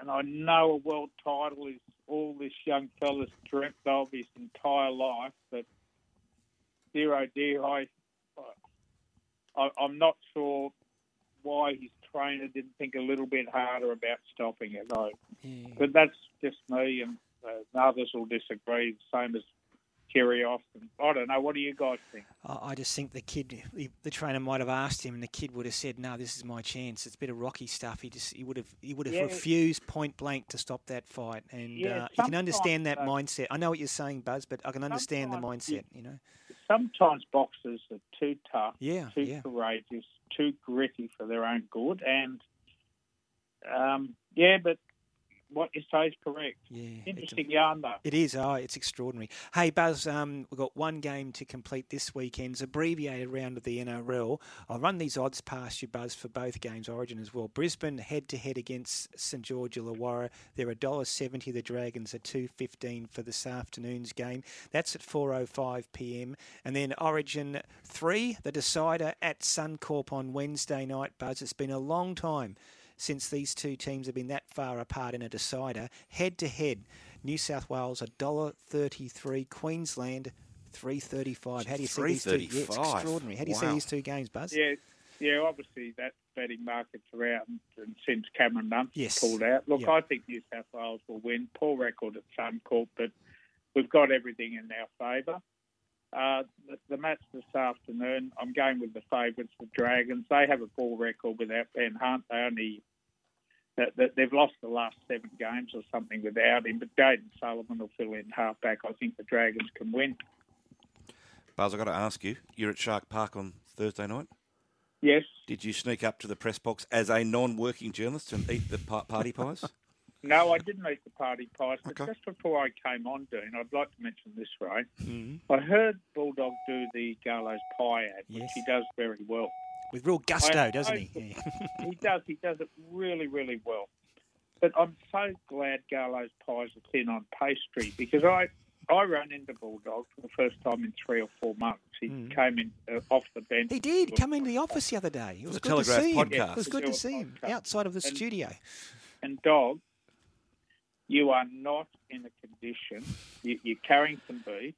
and I know a world title is all this young fella's dreamt of his entire life. But dear oh dear, I, I I'm not sure why his trainer didn't think a little bit harder about stopping it. I, yeah. But that's just me, and uh, others will disagree. Same as Kyrgios. Austin. I don't know. What do you guys think? I I just think the kid, the, trainer might have asked him, and the kid would have said, "No, this is my chance." It's a bit of rocky stuff. He just he would have he would have Yeah. refused point blank to stop that fight, and Yeah, uh, you can understand that uh, mindset. I know what you're saying, Buzz, but I can understand the mindset. You know, Sometimes boxers are too tough, Yeah, too yeah. courageous, too gritty for their own good, and um, yeah, but what you say is correct. Yeah, interesting yarn though. It is. Oh, it's extraordinary. Hey, Buzz, um, we've got one game to complete this weekend's abbreviated round of the NRL. I'll run these odds past you, Buzz, for both games, Origin as well. Brisbane head to head against St George Illawarra. They're $1.70. The Dragons are two fifteen for this afternoon's game. That's at 4:05 p.m. And then Origin three, the decider at Suncorp on Wednesday night. Buzz, it's been a long time since these two teams have been that far apart in a decider. Head to head, New South Wales $1.33, Queensland three thirty five. How do you see these two? Yeah, it's $3.35. extraordinary. How do you see these two games, Buzz? Yeah, yeah. Obviously, that betting markets are out, and, and since Cameron Nunn's Yes. pulled out, look, Yep. I think New South Wales will win. Poor record at Suncorp, but we've got everything in our favour. Uh, the, the match this afternoon, I'm going with the favourites, the Dragons. They have a poor record without Ben Hunt. They only that, that they've lost the last seven games or something without him. But Jayden Sullivan will fill in halfback. I think the Dragons can win. Buzz, I've got to ask you. You're at Shark Park on Thursday night. Yes. Did you sneak up to the press box as a non-working journalist and eat the party pies? *laughs* No, I didn't eat the party pies, but just before I came on, Dean, I'd like to mention this, right? Mm-hmm. I heard Bulldog do the Garlo's pie ad, which Yes. he does very well. With real gusto, I- doesn't I- he? he does. He does it really, really well. But I'm so glad Garlo's pies are thin on pastry because I I ran into Bulldog for the first time in three or four months. He came in uh, off the bench. Mm. He did come into the office the other day. It was a good to Telegraph see him. podcast. It was good to a see him outside of the And- studio. And dog, you are not in a condition. You, you're carrying some beef,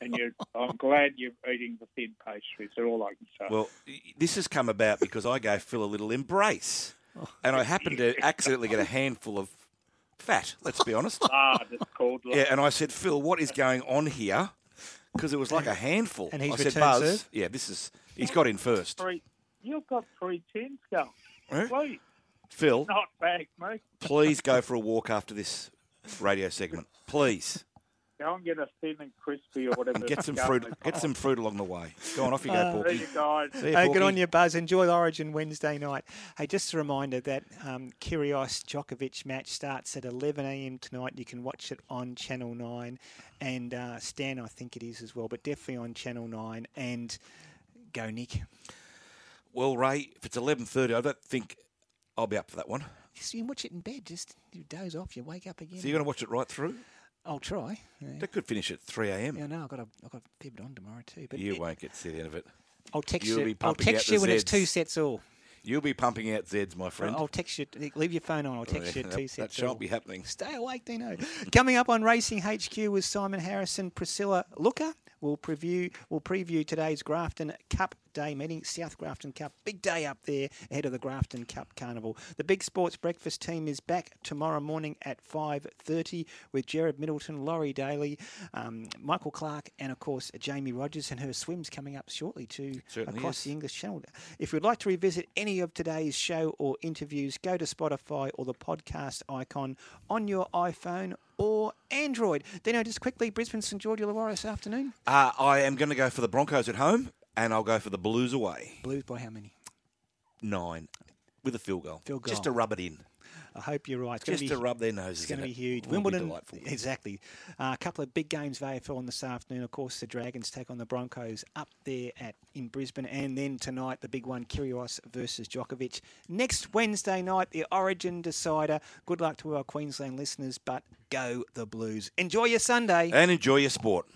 and you're. I'm glad you're eating the thin pastries. They're all I can say. Well, this has come about because I gave Phil a little embrace, and I happened to accidentally get a handful of fat. Let's be honest. *laughs* ah, that's called. Yeah, and I said, Phil, what is going on here? Because it was like a handful. And he's I said, returned Buzz, serve? yeah, this is. He's got in first. Three. You've got three tins going. Please, Phil, not bag mate. please go for a walk after this radio segment. Please. Go and get a thin and crispy or whatever. *laughs* Get some fruit. Get some fruit along the way. Go on, off you go, Uh, Porky. See you guys. See you, Hey, good on you, Buzz. Enjoy the Origin Wednesday night. Hey, just a reminder that um, Kyrgios Djokovic match starts at 11 a.m. tonight. You can watch it on Channel 9 and uh, Stan, I think it is as well, but definitely on Channel 9. And go, Nick. Well, Ray, if it's eleven thirty, I don't think I'll be up for that one. Just you can watch it in bed. Just you doze off. You wake up again. So you're going to watch it right through? I'll try. Yeah. That could finish at three a.m. Yeah, no, I've got a, I've got a fair bit on tomorrow too. But you it- won't get to the end of it. I'll text You'll you. I'll text you when it's two sets all. You'll be pumping out Zeds, my friend. I'll text you. Leave your phone on. I'll text oh, yeah, you that- two that shan't all. be happening. Stay awake, Dino. *laughs* Coming up on Racing HQ with Simon Harrison, Priscilla Looker. We'll preview. We'll preview today's Grafton Cup Day meeting, South Grafton Cup. Big day up there ahead of the Grafton Cup Carnival. The Big Sports Breakfast team is back tomorrow morning at five thirty with Jared Middleton, Laurie Daley, um, Michael Clarke, and of course Jamie Rogers and her swims coming up shortly too Certainly across is. the English Channel. If you'd like to revisit any of today's show or interviews, go to Spotify or the podcast icon on your iPhone or Android. Dino, just quickly, Brisbane St George Illawarra this afternoon. Uh, I am going to go for the Broncos at home, and I'll go for the Blues away. Blues by how many? Nine, with a field goal. Field goal. Just to rub it in. I hope you're right. It's Just be, to rub their noses It's going to be huge. Be Wimbledon, delightful. exactly. Uh, a couple of big games of AFL on this afternoon. Of course, the Dragons take on the Broncos up there at in Brisbane, and then tonight the big one, Kyrgios versus Djokovic. Next Wednesday night, the Origin decider. Good luck to our Queensland listeners, but go the Blues. Enjoy your Sunday. And enjoy your sport.